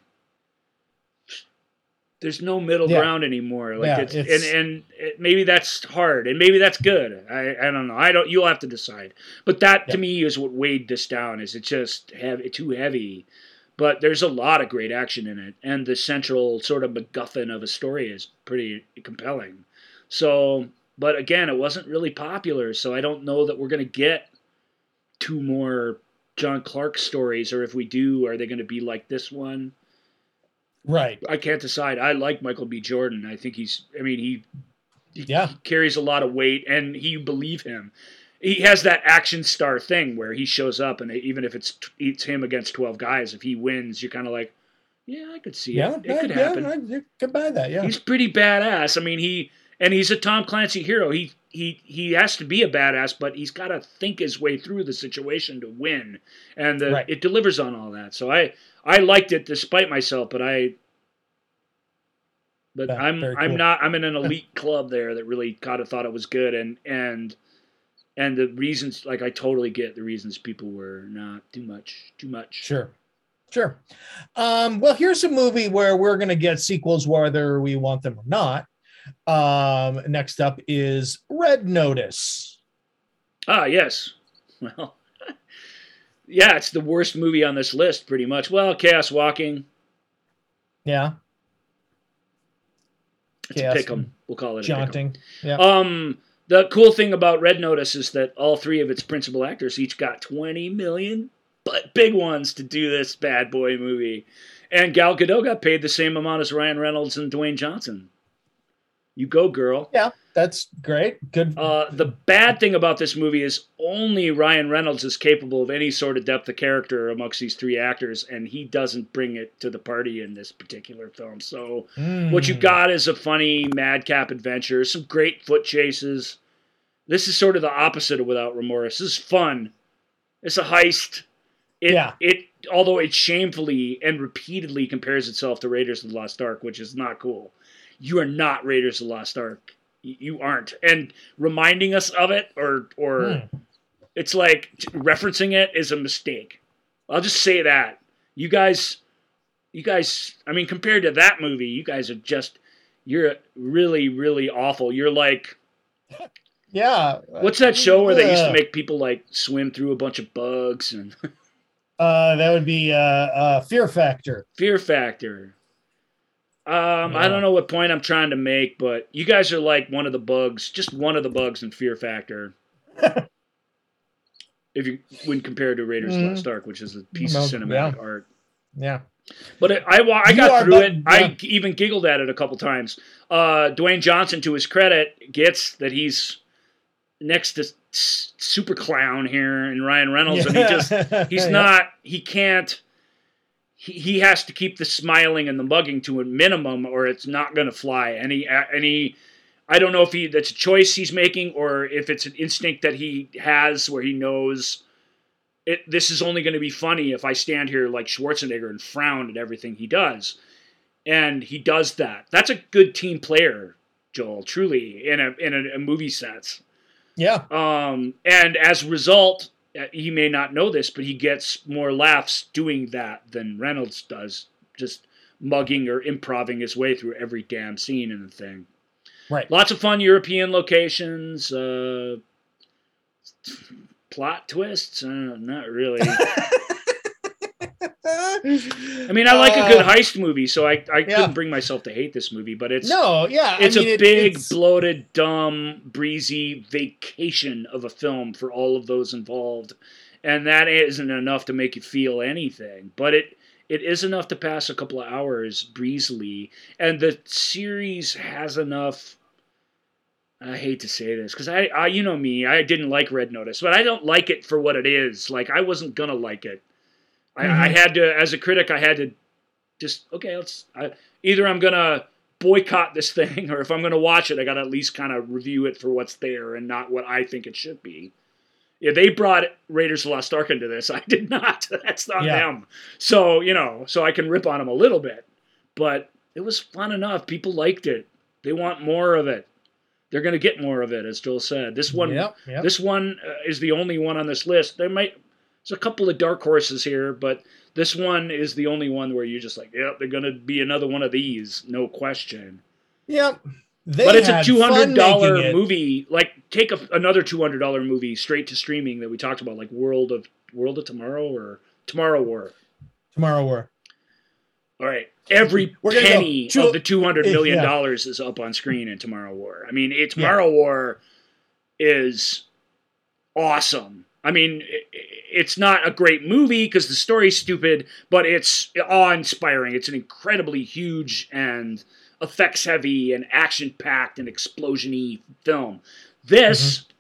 Speaker 3: there's no middle
Speaker 2: Yeah.
Speaker 3: ground anymore. Like
Speaker 2: Yeah,
Speaker 3: it's,
Speaker 2: it's-
Speaker 3: and and it, maybe that's hard, and maybe that's good. I I don't know. I don't. You'll have to decide. But that to me is what weighed this down. Is it just have too heavy? But there's a lot of great action in it, and the central sort of MacGuffin of a story is pretty compelling. So, but again, it wasn't really popular, so I don't know that we're gonna get two more John Clark stories, or if we do, are they going to be like this one?
Speaker 2: Right.
Speaker 3: I can't decide. I like Michael B. Jordan. I think he's. I mean, he, he
Speaker 2: Yeah.
Speaker 3: carries a lot of weight, and you believe him. He has that action star thing where he shows up, and even if it's it's him against twelve guys, if he wins, you're kind of like, yeah, I could see
Speaker 2: Yeah.
Speaker 3: it. It
Speaker 2: yeah,
Speaker 3: could
Speaker 2: yeah,
Speaker 3: happen.
Speaker 2: I, you could buy that. Yeah.
Speaker 3: He's pretty badass. I mean, he and he's a Tom Clancy hero. He he he has to be a badass, but he's got to think his way through the situation to win, and the,
Speaker 2: Right.
Speaker 3: it delivers on all that. So I I liked it despite myself, but I. But
Speaker 2: Yeah,
Speaker 3: I'm I'm
Speaker 2: cool.
Speaker 3: not I'm in an elite club there that really kind of thought it was good and and and the reasons like I totally get the reasons people were not too much too much.
Speaker 2: Sure. Sure. Um, well, here's a movie where we're going to get sequels whether we want them or not. Um, next up is Red Notice.
Speaker 3: Ah, yes. Well, yeah, it's the worst movie on this list, pretty much. Well, Chaos Walking.
Speaker 2: Yeah.
Speaker 3: It's
Speaker 2: Chaos
Speaker 3: a pick'em. We'll call it.
Speaker 2: Jaunting. Yeah.
Speaker 3: Um, the cool thing about Red Notice is that all three of its principal actors each got 20 million, but big ones to do this bad boy movie. And Gal Gadot got paid the same amount as Ryan Reynolds and Dwayne Johnson. You go, girl.
Speaker 2: yeah, that's great. Good.
Speaker 3: Uh, the bad thing about this movie is only Ryan Reynolds is capable of any sort of depth of character amongst these three actors, and he doesn't bring it to the party in this particular film. So, what you
Speaker 2: Mm.
Speaker 3: got is a funny madcap adventure, some great foot chases. This is sort of the opposite of Without Remorse. This is fun. It's a heist. It,
Speaker 2: Yeah.
Speaker 3: It although it shamefully and repeatedly compares itself to Raiders of the Lost Ark, which is not cool. You are not Raiders of the Lost Ark. You aren't. And reminding us of it or or
Speaker 2: Hmm.
Speaker 3: it's like referencing it is a mistake. I'll just say that. You guys you guys I mean compared to that movie, you guys are just you're really really awful. You're like
Speaker 2: Yeah.
Speaker 3: what's that show where they used to make people like swim through a bunch of bugs and
Speaker 2: Uh, that would be uh, uh, Fear Factor.
Speaker 3: Fear Factor. Um, I don't know what point I'm trying to make, but you guys are like one of the bugs, just one of the bugs in Fear Factor. if you when compared to Raiders of the
Speaker 2: Mhm.
Speaker 3: Lost Ark, which is a piece of cinematic
Speaker 2: yeah.
Speaker 3: art.
Speaker 2: Yeah.
Speaker 3: But it, I I got
Speaker 2: are
Speaker 3: through
Speaker 2: but-
Speaker 3: it.
Speaker 2: yeah.
Speaker 3: I even giggled at it a couple times. Uh, Dwayne Johnson, to his credit, gets that he's next to S- Super Clown here and Ryan Reynolds, and he just he's
Speaker 2: Yeah.
Speaker 3: not he can't he, he has to keep the smiling and the mugging to a minimum or it's not going to fly and he i don't know if he that's a choice he's making or if it's an instinct that he has where he knows it this is only going to be funny if i stand here like schwarzenegger and frown at everything he does. And he does that. That's a good team player joel truly in a in a, a movie sense
Speaker 2: Yeah.
Speaker 3: um, and as a result, he may not know this, but he gets more laughs doing that than Reynolds does, just mugging or improving his way through every damn scene in the thing.
Speaker 2: Right.
Speaker 3: Lots of fun European locations. Uh, plot twists? Uh, not really. I mean, I like a good heist movie, so I, I
Speaker 2: Uh, yeah.
Speaker 3: couldn't bring myself to hate this movie, but it's
Speaker 2: No, yeah.
Speaker 3: it's
Speaker 2: I mean,
Speaker 3: a
Speaker 2: it-
Speaker 3: big,
Speaker 2: it's-
Speaker 3: bloated, dumb, breezy vacation of a film for all of those involved, and that isn't enough to make you feel anything. But it it is enough to pass a couple of hours breezily, and the series has enough. I hate to say this because I, I, you know me, I didn't like Red Notice, but I don't like it for what it is. Like I wasn't gonna like it. I, I
Speaker 2: Mhm.
Speaker 3: had to, as a critic, I had to just okay. Let's I, either I'm gonna boycott this thing, or if I'm gonna watch it, I gotta at least kind of review it for what's there and not what I think it should be. Yeah, they brought Raiders of Lost Ark into this. I did not. That's not
Speaker 2: Yeah.
Speaker 3: them. So you know, so I can rip on them a little bit, but it was fun enough. People liked it. They want more of it. They're gonna get more of it, as Joel said. This one,
Speaker 2: Yep, yep.
Speaker 3: this one uh, is the only one on this list. There might there's a couple of dark horses here, but this one is the only one where you're just like, yep, they're gonna be another one of these, no question.
Speaker 2: Yep. They
Speaker 3: but it's a two hundred dollar movie. Like take a, another two hundred dollar movie straight to streaming that we talked about, like World of World of Tomorrow or Tomorrow War.
Speaker 2: Tomorrow War.
Speaker 3: All right, every
Speaker 2: We're
Speaker 3: penny
Speaker 2: go
Speaker 3: of the two hundred million
Speaker 2: yeah.
Speaker 3: dollars is up on screen in Tomorrow War. I mean, it, Tomorrow War is awesome. I mean, it's not a great movie because the story's stupid, but it's awe-inspiring. It's an incredibly huge and effects-heavy and action-packed and explosion-y film. This, mm-hmm.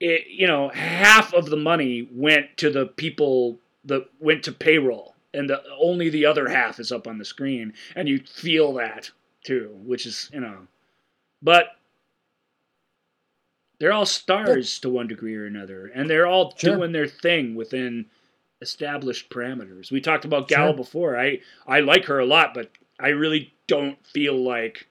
Speaker 3: it, you know, half of the money went to the people that went to payroll, and the, only the other half is up on the screen, and you feel that too, which is you know, but they're all stars to one degree or another, and they're all
Speaker 2: Sure.
Speaker 3: doing their thing within established parameters. We talked about Gal
Speaker 2: Sure.
Speaker 3: before. I I like her a lot, but I really don't feel like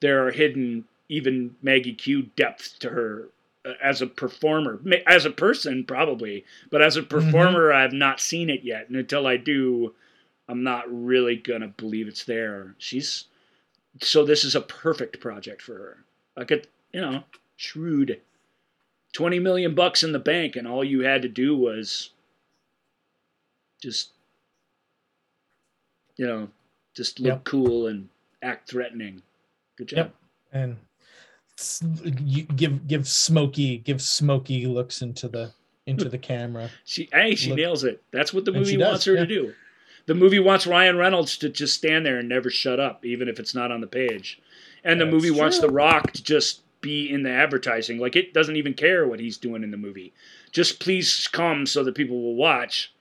Speaker 3: there are hidden even Maggie Q depths to her uh, as a performer. As a person, probably, but as a performer, I've not seen it yet, and until I do, I'm not really gonna believe it's there. She's so this is a perfect project for her. Like it, you know, shrewd. 20 million bucks in the bank and all you had to do was just you know, just look
Speaker 2: Yep.
Speaker 3: cool and act threatening. Good job.
Speaker 2: Yep. and give give smoky give smoky looks into the into the camera.
Speaker 3: She hey, she
Speaker 2: Look-
Speaker 3: nails it. That's what the movie
Speaker 2: does,
Speaker 3: wants her
Speaker 2: yeah.
Speaker 3: to do. The movie wants Ryan Reynolds to just stand there and never shut up, even if it's not on the page. And the
Speaker 2: That's
Speaker 3: movie wants. The Rock to just be in the advertising. Like it doesn't even care what he's doing in the movie. Just please come so that people will watch.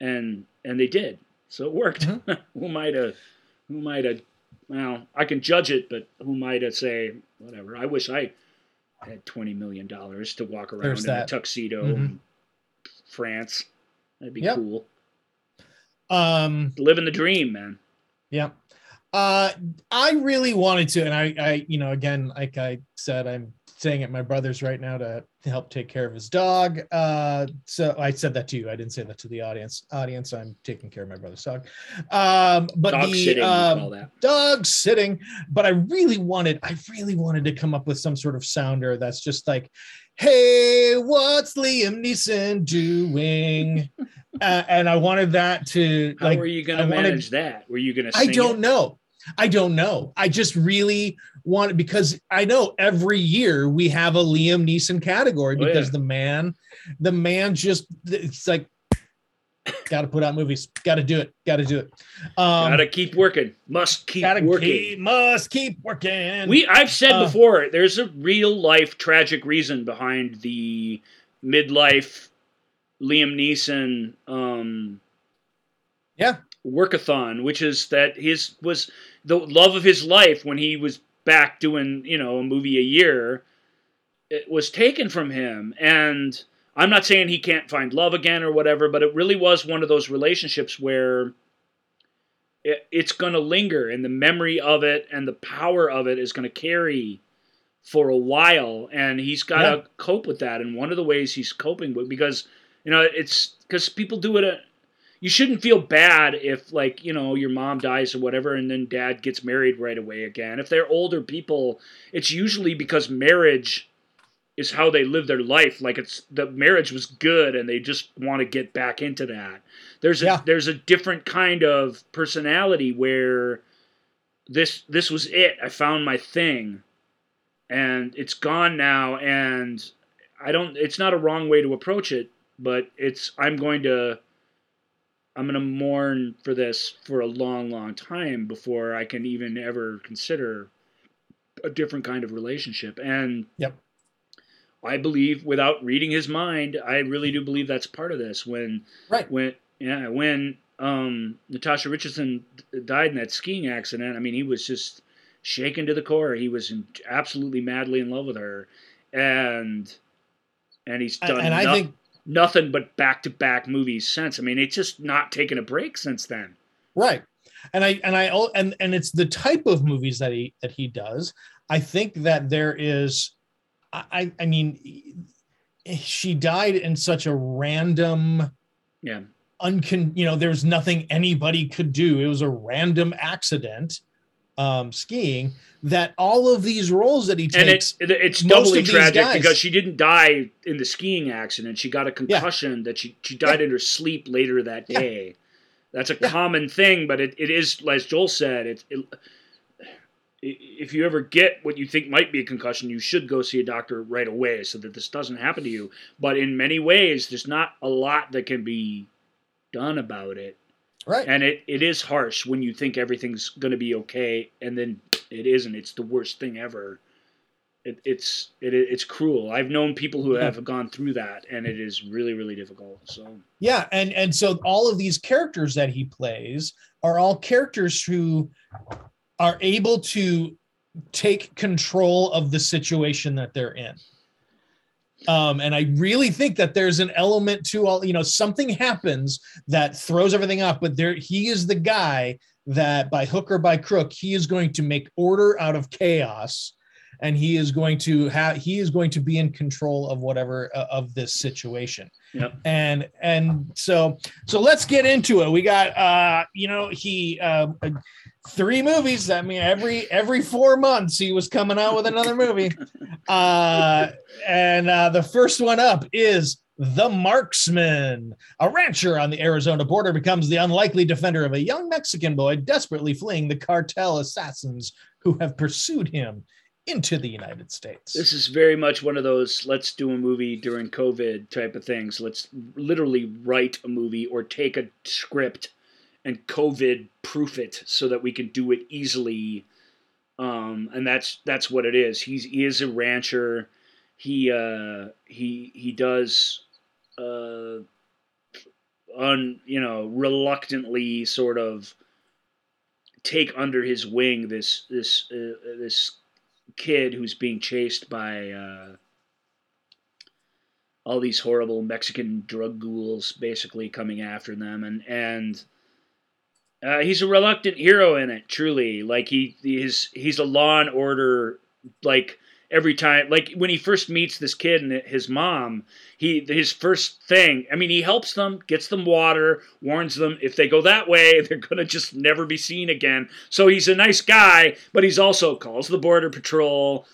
Speaker 3: And and they did. So it worked.
Speaker 2: Mm-hmm.
Speaker 3: who might have? who might have? well, I can judge it, but who might have say whatever. I wish I had twenty million dollars to walk around
Speaker 2: There's
Speaker 3: in a
Speaker 2: that.
Speaker 3: tuxedo
Speaker 2: Mhm.
Speaker 3: in France. That'd be
Speaker 2: Yep.
Speaker 3: cool.
Speaker 2: Um
Speaker 3: Living the dream, man.
Speaker 2: Yeah. Uh, I really wanted to, and I, I, you know, again, like I said, I'm staying at my brother's right now to, help take care of his dog. Uh, so I said that to you. I didn't say that to the audience. Audience, I'm taking care of my brother's dog. Um, but
Speaker 3: Dog
Speaker 2: the
Speaker 3: sitting,
Speaker 2: um,
Speaker 3: we call that.
Speaker 2: dog sitting. But I really wanted, I really wanted to come up with some sort of sounder that's just like, "Hey, what's Liam Neeson doing?" uh, and I wanted that to
Speaker 3: How
Speaker 2: like
Speaker 3: are you going to
Speaker 2: wanted-
Speaker 3: manage that? Were you going to?
Speaker 2: I don't know. I don't know. I just really want it because I know every year we have a Liam Neeson category
Speaker 3: Oh,
Speaker 2: because
Speaker 3: yeah.
Speaker 2: the man, the man just it's like got to put out movies, got to do it, got to do it. Um,
Speaker 3: Gotta keep working. Must keep
Speaker 2: gotta
Speaker 3: working.
Speaker 2: keep, must keep working.
Speaker 3: We I've said
Speaker 2: Uh,
Speaker 3: before, there's a real life tragic reason behind the midlife Liam Neeson um
Speaker 2: Yeah.
Speaker 3: workathon, which is that his was the love of his life when he was back doing, you know, a movie a year, it was taken from him. And I'm not saying he can't find love again or whatever, but it really was one of those relationships where it, it's going to linger and the memory of it and the power of it is going to carry for a while and he's got to
Speaker 2: Yeah.
Speaker 3: cope with that and one of the ways he's coping with because you know it's because people do it uh you shouldn't feel bad if like you know your mom dies or whatever and then dad gets married right away again. If they're older people it's usually because marriage is how they live their life. Like it's the marriage was good and they just want to get back into that. There's a
Speaker 2: Yeah.
Speaker 3: there's a different kind of personality where this this was it. I found my thing. And it's gone now and i don't it's not a wrong way to approach it but it's i'm going to i'm going to mourn for this for a long long time before i can even ever consider a different kind of relationship and
Speaker 2: Yep.
Speaker 3: i believe without reading his mind i really do believe that's part of this when
Speaker 2: right.
Speaker 3: when yeah when um natasha richardson died in that skiing accident i mean he was just shaken to the core he was in, absolutely madly in love with her and and he's
Speaker 2: And,
Speaker 3: done
Speaker 2: and I think
Speaker 3: nothing but back-to-back movies since. I mean it's just not taken a break since then.
Speaker 2: Right. And i and i and and it's the type of movies that he that he does. I think that there is i i I mean she died in such a random
Speaker 3: yeah.
Speaker 2: uncon you know there's nothing anybody could do. It was a random accident um skiing that all of these roles that he takes
Speaker 3: it's it- it's
Speaker 2: most
Speaker 3: doubly tragic
Speaker 2: guys-
Speaker 3: because she didn't die in the skiing accident. She got a concussion that she she died in her sleep later that
Speaker 2: Yeah.
Speaker 3: day. That's a
Speaker 2: Yeah.
Speaker 3: common thing, but it, it is as Joel said. It, it if you ever get what you think might be a concussion, you should go see a doctor right away so that this doesn't happen to you. But in many ways, there's not a lot that can be done about it
Speaker 2: right.
Speaker 3: And it, it is harsh when you think everything's going to be okay and then it isn't. It's the worst thing ever. It, it's it, it's cruel. I've known people who
Speaker 2: Yeah.
Speaker 3: have gone through that and it is really really difficult so.
Speaker 2: Yeah and and so all of these characters that he plays are all characters who are able to take control of the situation that they're in um, and I really think that there's an element to all, you know, something happens that throws everything up, but there he is the guy that by hook or by crook, he is going to make order out of chaos and he is going to have he is going to be in control of whatever uh, of this situation.
Speaker 3: Yep.
Speaker 2: And and so so let's get into it. We got uh you know he uh, three movies. I mean every every four months he was coming out with another movie. Uh and uh the first one up is the Marksman. A rancher on the Arizona border becomes the unlikely defender of a young Mexican boy desperately fleeing the cartel assassins who have pursued him into the United States.
Speaker 3: This is very much one of those let's do a movie during COVID type of things. Let's literally write a movie or take a script and COVID proof it so that we can do it easily. Um, and that's that's what it is. He's he is a rancher. He uh, he he does uh, un you know reluctantly sort of take under his wing this this uh, this kid who's being chased by uh, all these horrible Mexican drug ghouls basically coming after them and and uh, he's a reluctant hero in it truly. Like he he's he's a law and order like every time like when he first meets this kid and his mom he his first thing i mean he helps them gets them water warns them if they go that way they're going to just never be seen again. So he's a nice guy but he's also calls the border patrol.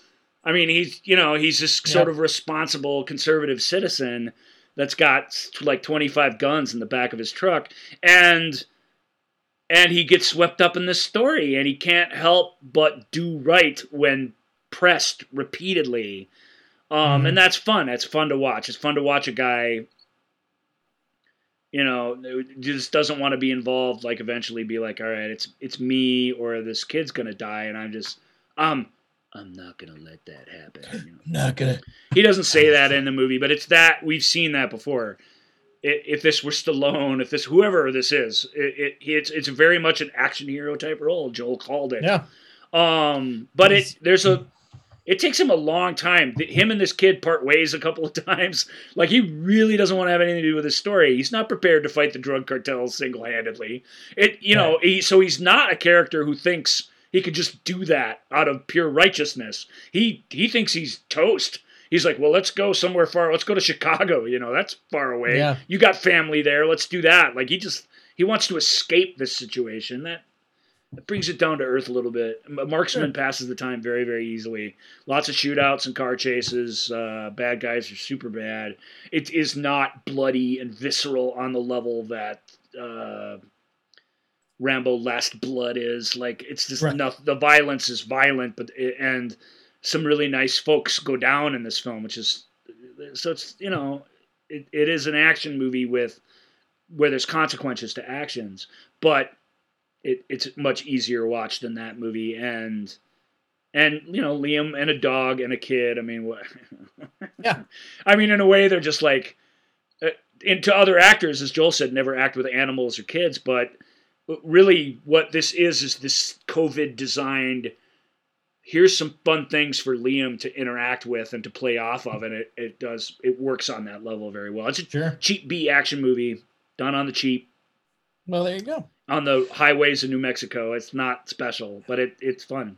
Speaker 3: I mean he's you know he's this sort of responsible conservative citizen that's got like 25 guns in the back of his truck and and he gets swept up in this story and he can't help but do right when pressed repeatedly. Um, mm-hmm. and that's fun. That's fun to watch. It's fun to watch a guy, you know, just doesn't want to be involved. Like eventually, be like, all right, it's it's me or this kid's gonna die, and I'm just, um, I'm not gonna let that happen. You know?
Speaker 2: Not gonna.
Speaker 3: He doesn't say that in the movie, but it's that we've seen that before. If this were Stallone, if this whoever this is, it, it it's it's very much an action hero type role. Joel called it.
Speaker 2: Yeah.
Speaker 3: Um, but it there's a it takes him a long time. Him and this kid part ways a couple of times. Like he really doesn't want to have anything to do with his story. He's not prepared to fight the drug cartels single handedly. It you know he, so he's not a character who thinks he could just do that out of pure righteousness. He he thinks he's toast. He's like, well, let's go somewhere far. Let's go to Chicago. You know, that's far away.
Speaker 2: Yeah.
Speaker 3: You got family there. Let's do that. Like he just he wants to escape this situation. That it brings it down to earth a little bit. Marksman sure. passes the time very, very easily. Lots of shootouts and car chases. Uh, bad guys are super bad. It is not bloody and visceral on the level that uh, Rambo: Last Blood is. Like it's just right. enough. The violence is violent, but and some really nice folks go down in this film, which is so it's you know it, it is an action movie with where there's consequences to actions, but it, it's much easier watch than that movie and and you know Liam and a dog and a kid. I mean, what?
Speaker 2: yeah.
Speaker 3: I mean, in a way, they're just like uh, into other actors, as Joel said, never act with animals or kids. But really, what this is is this COVID designed. Here's some fun things for Liam to interact with and to play off of, and it, it does it works on that level very well. It's a
Speaker 2: sure.
Speaker 3: cheap B action movie done on the cheap.
Speaker 2: Well, there you go
Speaker 3: on the highways of New Mexico. It's not special, but it it's fun.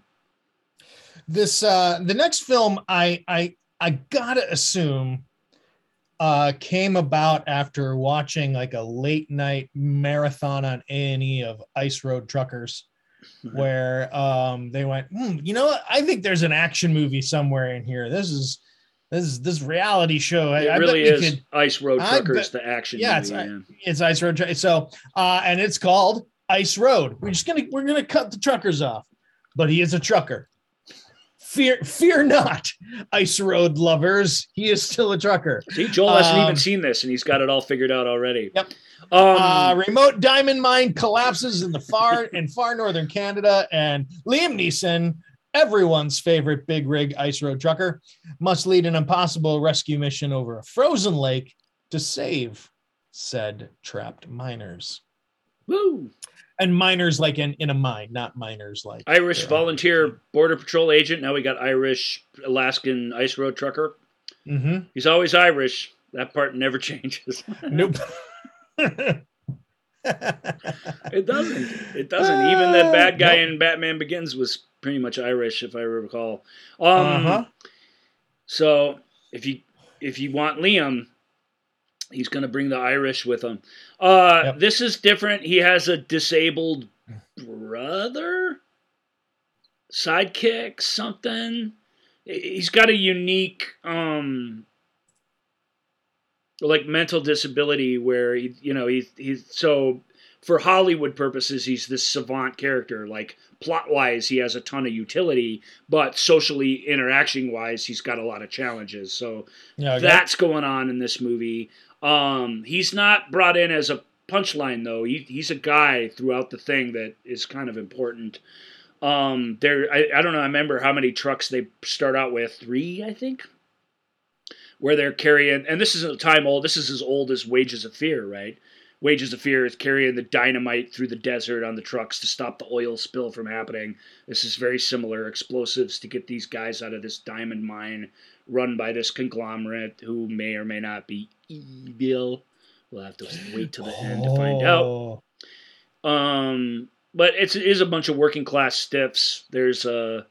Speaker 2: This uh the next film I I I gotta assume uh came about after watching like a late night marathon on A&E of Ice Road Truckers where um they went, hmm, you know what? I think there's an action movie somewhere in here. This is this this reality show.
Speaker 3: It
Speaker 2: I,
Speaker 3: really is could, Ice Road Truckers, bet, the action.
Speaker 2: Yeah,
Speaker 3: movie,
Speaker 2: it's, yeah. it's Ice Road. So, uh, and it's called Ice Road. We're just gonna we're gonna cut the truckers off, but he is a trucker. Fear fear not, Ice Road lovers. He is still a trucker.
Speaker 3: See, Joel hasn't um, even seen this, and he's got it all figured out already.
Speaker 2: Yep. Um, uh, remote diamond mine collapses in the far in far northern Canada, and Liam Neeson everyone's favorite big rig ice road trucker, must lead an impossible rescue mission over a frozen lake to save said trapped miners.
Speaker 3: Woo!
Speaker 2: And miners like in, in a mine, not miners like
Speaker 3: Irish volunteer border patrol agent. Now we got Irish Alaskan ice road trucker.
Speaker 2: Mm-hmm.
Speaker 3: He's always Irish. That part never changes.
Speaker 2: nope.
Speaker 3: it doesn't. It doesn't. Even the bad guy nope. in Batman Begins was pretty much Irish, if I recall. Um,
Speaker 2: Uh-huh.
Speaker 3: So if you if you want Liam, he's going to bring the Irish with him. Uh,
Speaker 2: Yep.
Speaker 3: This is different. He has a disabled brother, sidekick, something. He's got a unique, um, like mental disability where he, you know, he, he's so for Hollywood purposes, he's this savant character. Like plot wise, he has a ton of utility, but socially interaction wise, he's got a lot of challenges. So
Speaker 2: Yeah,
Speaker 3: that's going on in this movie. Um, he's not brought in as a punchline though. He, he's a guy throughout the thing that is kind of important. Um, there, I, I don't know. I remember how many trucks they start out with. Three, I think. Where they're carrying, and this is a time old. This is as old as Wages of Fear, right? Wages of Fear is carrying the dynamite through the desert on the trucks to stop the oil spill from happening. This is very similar explosives to get these guys out of this diamond mine run by this conglomerate who may or may not be evil. We'll have to wait till the end to find out.
Speaker 2: Oh.
Speaker 3: Um, but it's it is a bunch of working class stiffs. There's a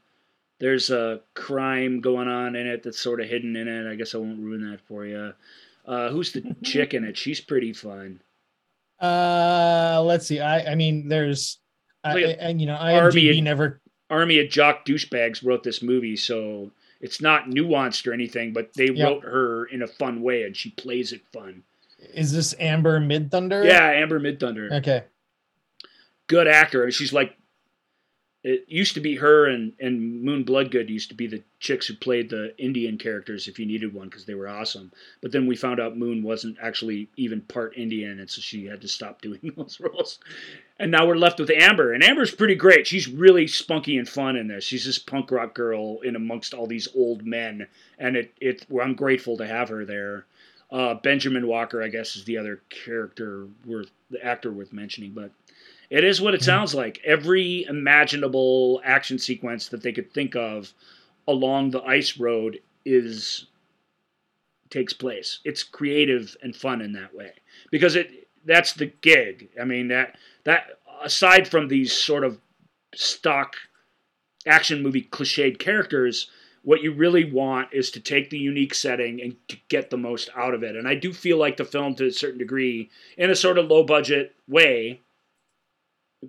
Speaker 3: there's a crime going on in it that's sort of hidden in it. I guess I won't ruin that for you. Uh, who's the chick in it? She's pretty fun.
Speaker 2: Uh, let's see. I I mean, there's, I,
Speaker 3: Look at
Speaker 2: and you know,
Speaker 3: Army
Speaker 2: IMDb
Speaker 3: and-
Speaker 2: never.
Speaker 3: Army of jock douchebags wrote this movie, so it's not nuanced or anything, but they
Speaker 2: Yep.
Speaker 3: wrote her in a fun way, and she plays it fun.
Speaker 2: Is this Amber Midthunder?
Speaker 3: Yeah, Amber Midthunder.
Speaker 2: Okay.
Speaker 3: good actor. She's like, it used to be her and and Moon Bloodgood used to be the chicks who played the Indian characters if you needed one because they were awesome. But then we found out Moon wasn't actually even part Indian, and so she had to stop doing those roles. And now we're left with Amber, and Amber's pretty great. She's really spunky and fun in this. She's this punk rock girl in amongst all these old men, and it it well, I'm grateful to have her there. Uh, Benjamin Walker, I guess, is the other character worth the actor worth mentioning, but it is what it hmm. sounds like. Every imaginable action sequence that they could think of along the ice road is takes place. It's creative and fun in that way because it that's the gig. I mean that that aside from these sort of stock action movie cliched characters, what you really want is to take the unique setting and to get the most out of it. And I do feel like the film, to a certain degree, in a sort of low budget way,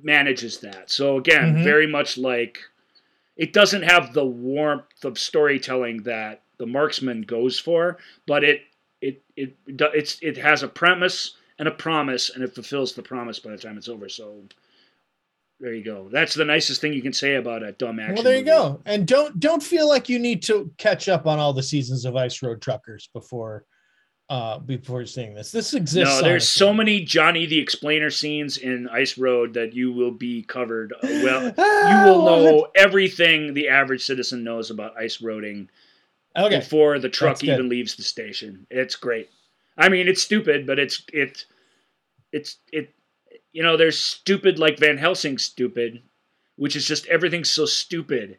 Speaker 3: manages that. So again,
Speaker 2: Mhm.
Speaker 3: very much like it doesn't have the warmth of storytelling that the marksman goes for, but it it it it's it has a premise and a promise, and it fulfills the promise by the time it's over. So there you go. That's the nicest thing you can say about a dumb action.
Speaker 2: Well, there you
Speaker 3: movie.
Speaker 2: go. And don't don't feel like you need to catch up on all the seasons of Ice Road Truckers before uh before seeing this. This exists.
Speaker 3: No, there's so many Johnny the Explainer scenes in Ice Road that you will be covered. uh, Well, you will know everything the average citizen knows about ice roading
Speaker 2: Okay.
Speaker 3: before the truck even leaves the station. It's great. I mean, it's stupid, but it's it, it's it. You know, there's stupid like Van Helsing stupid, which is just everything's so stupid,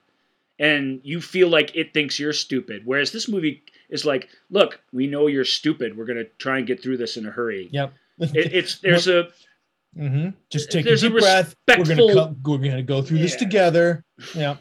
Speaker 3: and you feel like it thinks you're stupid. Whereas this movie is like, look, we know you're stupid. We're gonna try and get through this in a hurry.
Speaker 2: Yep.
Speaker 3: It, it's there's a
Speaker 2: hmm Just take
Speaker 3: There's
Speaker 2: a
Speaker 3: a
Speaker 2: deep breath. We're gonna come, we're gonna go through this together. Yeah.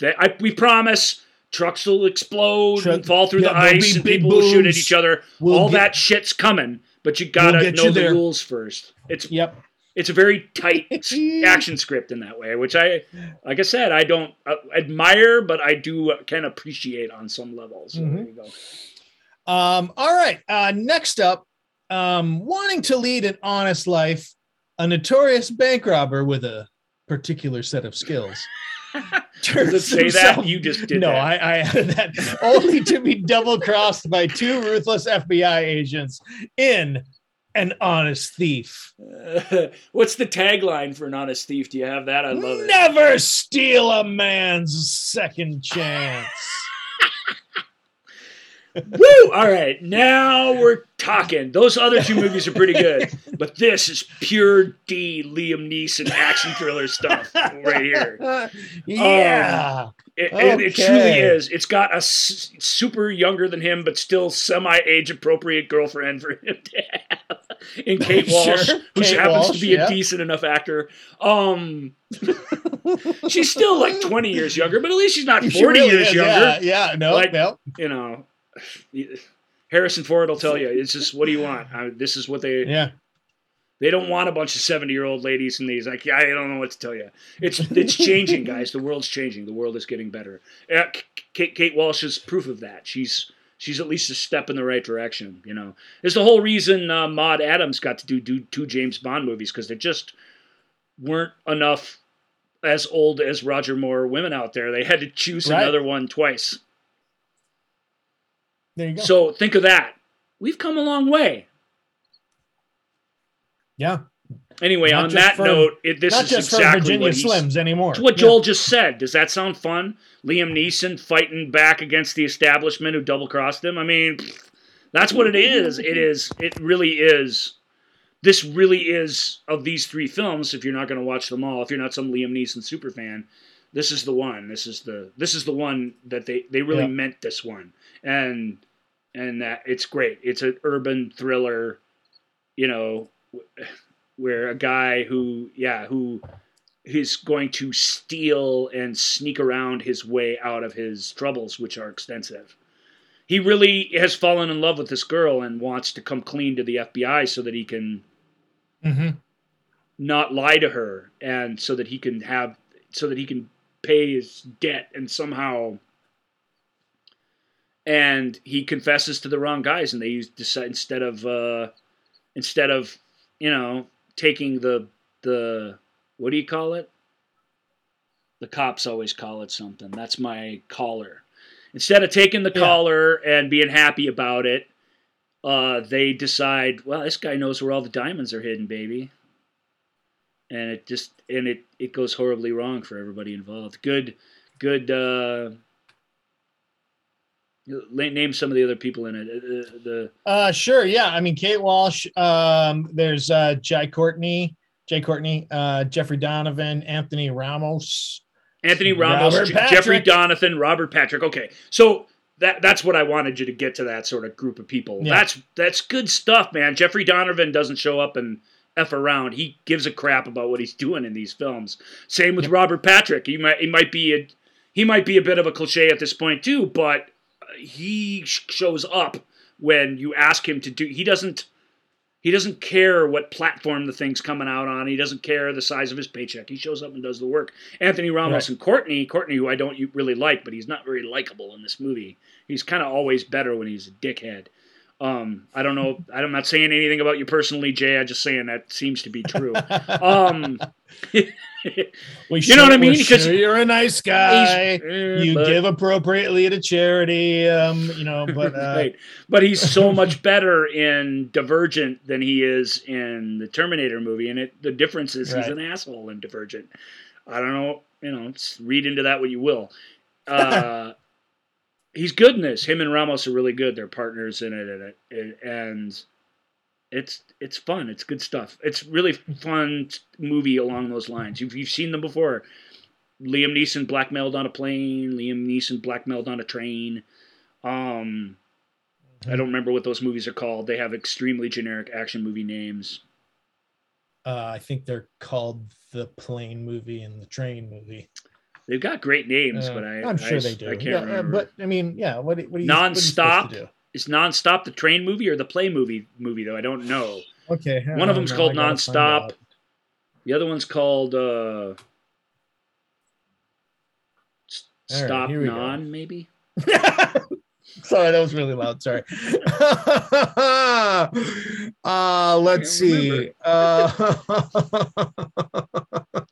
Speaker 3: that I, we promise trucks will explode
Speaker 2: Truck-
Speaker 3: and fall through
Speaker 2: yeah,
Speaker 3: the ice and
Speaker 2: big
Speaker 3: people will shoot at each other.
Speaker 2: We'll
Speaker 3: All
Speaker 2: get-
Speaker 3: that shit's coming, but you gotta
Speaker 2: get
Speaker 3: know
Speaker 2: you
Speaker 3: the
Speaker 2: there.
Speaker 3: rules first. It's
Speaker 2: Yep.
Speaker 3: It's a very tight action script in that way, which I, like I said, I don't uh, admire, but I do uh, can appreciate on some levels. So
Speaker 2: Mhm.
Speaker 3: there you go.
Speaker 2: Um, all right. Uh, next up, um, wanting to lead an honest life, a notorious bank robber with a particular set of skills.
Speaker 3: Does it say that? You just did
Speaker 2: no,
Speaker 3: that.
Speaker 2: I, I added that only to be double crossed by two ruthless FBI agents in An Honest Thief.
Speaker 3: Uh, what's the tagline for an honest thief? Do you have that? I love it.
Speaker 2: Never steal a man's second chance.
Speaker 3: Woo! All right, now we're talking. Those other two movies are pretty good, but this is pure D Liam Neeson action thriller stuff right here.
Speaker 2: yeah.
Speaker 3: It, it, it truly is. It's got a s- super younger than him, but still semi age appropriate girlfriend for him to have. in Kate Walsh,
Speaker 2: Sure,
Speaker 3: who
Speaker 2: Kate
Speaker 3: happens
Speaker 2: Walsh,
Speaker 3: to be
Speaker 2: yeah.
Speaker 3: a decent enough actor. Um, she's still like 20 years younger, but at least she's not 40
Speaker 2: She really
Speaker 3: years
Speaker 2: is,
Speaker 3: younger.
Speaker 2: Yeah, yeah, no,
Speaker 3: Like-
Speaker 2: no.
Speaker 3: You know, Harrison Ford will tell you, it's just, what do you want? I, this is what they,
Speaker 2: Yeah.
Speaker 3: they don't want a bunch of 70 year old ladies in these. Like, I don't know what to tell you. It's, it's changing, guys. The world's changing. The world is getting better. Uh, Kate, Kate Walsh is proof of that. She's, she's at least a step in the right direction. You know, it's the whole reason uh, Maud Adams got to do, do two James Bond movies because there just weren't enough as old as Roger Moore women out there. They had to choose
Speaker 2: Right.
Speaker 3: another one twice.
Speaker 2: There you go.
Speaker 3: So think of that. We've come a long way.
Speaker 2: yeah.
Speaker 3: Anyway,
Speaker 2: Not
Speaker 3: on that
Speaker 2: for-
Speaker 3: note, it, this
Speaker 2: Not
Speaker 3: is
Speaker 2: just
Speaker 3: exactly
Speaker 2: Virginia
Speaker 3: what
Speaker 2: Slims anymore.
Speaker 3: it's what
Speaker 2: Yeah.
Speaker 3: Joel just said. Does that sound fun? Liam Neeson fighting back against the establishment who double crossed him. I mean, that's what it is. It is. It really is. This really is of these three films. If you're not going to watch them all, if you're not some Liam Neeson super fan, this is the one. This is the this is the one that they they really
Speaker 2: Yeah.
Speaker 3: meant this one, and and that it's great. It's an urban thriller, you know, where a guy who yeah who is going to steal and sneak around his way out of his troubles, which are extensive. He really has fallen in love with this girl and wants to come clean to the FBI so that he can
Speaker 2: Mhm.
Speaker 3: not lie to her and so that he can have so that he can pay his debt and somehow and he confesses to the wrong guys and they use decide instead of uh instead of you know taking the the what do you call it the cops always call it something that's my collar. instead of taking the
Speaker 2: Yeah.
Speaker 3: caller and being happy about it uh, they decide, well, this guy knows where all the diamonds are hidden, baby. And it just and it it goes horribly wrong for everybody involved. Good, good. Uh, name some of the other people in it. Uh, the
Speaker 2: Uh, sure. Yeah. I mean, Kate Walsh. Um, there's uh, Jai Courtney, Jai Courtney, uh, Jeffrey Donovan, Anthony Ramos.
Speaker 3: Anthony Ramos, J- Jeffrey Donovan, Robert Patrick. Okay, so that that's what I wanted you to get to that sort of group of people.
Speaker 2: Yeah.
Speaker 3: That's that's good stuff, man. Jeffrey Donovan doesn't show up and f around. He gives a crap about what he's doing in these films. Same with
Speaker 2: Yep.
Speaker 3: Robert Patrick. He might he might be a he might be a bit of a cliche at this point too, but uh, he shows up when you ask him to do. He doesn't. He doesn't care what platform the thing's coming out on. He doesn't care the size of his paycheck. He shows up and does the work. Anthony Ramos
Speaker 2: Right.
Speaker 3: and Courtney, Courtney, who I don't really like, but he's not very likable in this movie. He's kind of always better when he's a dickhead. Um, I don't know. I'm not saying anything about you personally, Jai. I'm just saying that seems to be true. um, You know what I mean? Because
Speaker 2: sure you're a nice guy.
Speaker 3: eh,
Speaker 2: You
Speaker 3: but-
Speaker 2: give appropriately to charity. Um, you know, but uh,
Speaker 3: right. But he's so much better in Divergent than he is in the Terminator movie, and it the difference is he's an asshole in Divergent. I don't know, you know, read into that what you will. Uh, he's good in this. Him and Ramos are really good. They're partners in it, and it, and it's it's fun. It's good stuff. It's really fun movie along those lines. You've you've seen them before. Liam Neeson blackmailed on a plane. Liam Neeson blackmailed on a train. Um, I don't remember what those movies are called. They have extremely generic action movie names.
Speaker 2: uh, I think they're called the plane movie and the train movie.
Speaker 3: They've got great names,
Speaker 2: Uh,
Speaker 3: but I,
Speaker 2: I'm sure
Speaker 3: I,
Speaker 2: they do.
Speaker 3: I can't
Speaker 2: Yeah,
Speaker 3: remember.
Speaker 2: but I mean, yeah. What, what are you what are you supposed
Speaker 3: Nonstop.
Speaker 2: to do?
Speaker 3: Is Nonstop the train movie or the play movie movie though? I don't know.
Speaker 2: Okay.
Speaker 3: One of them's
Speaker 2: now
Speaker 3: called
Speaker 2: I gotta
Speaker 3: Nonstop. The other one's called uh, S- Stop
Speaker 2: here we go.
Speaker 3: Non, maybe.
Speaker 2: Sorry, that was really loud. Sorry. uh, let's see. Uh,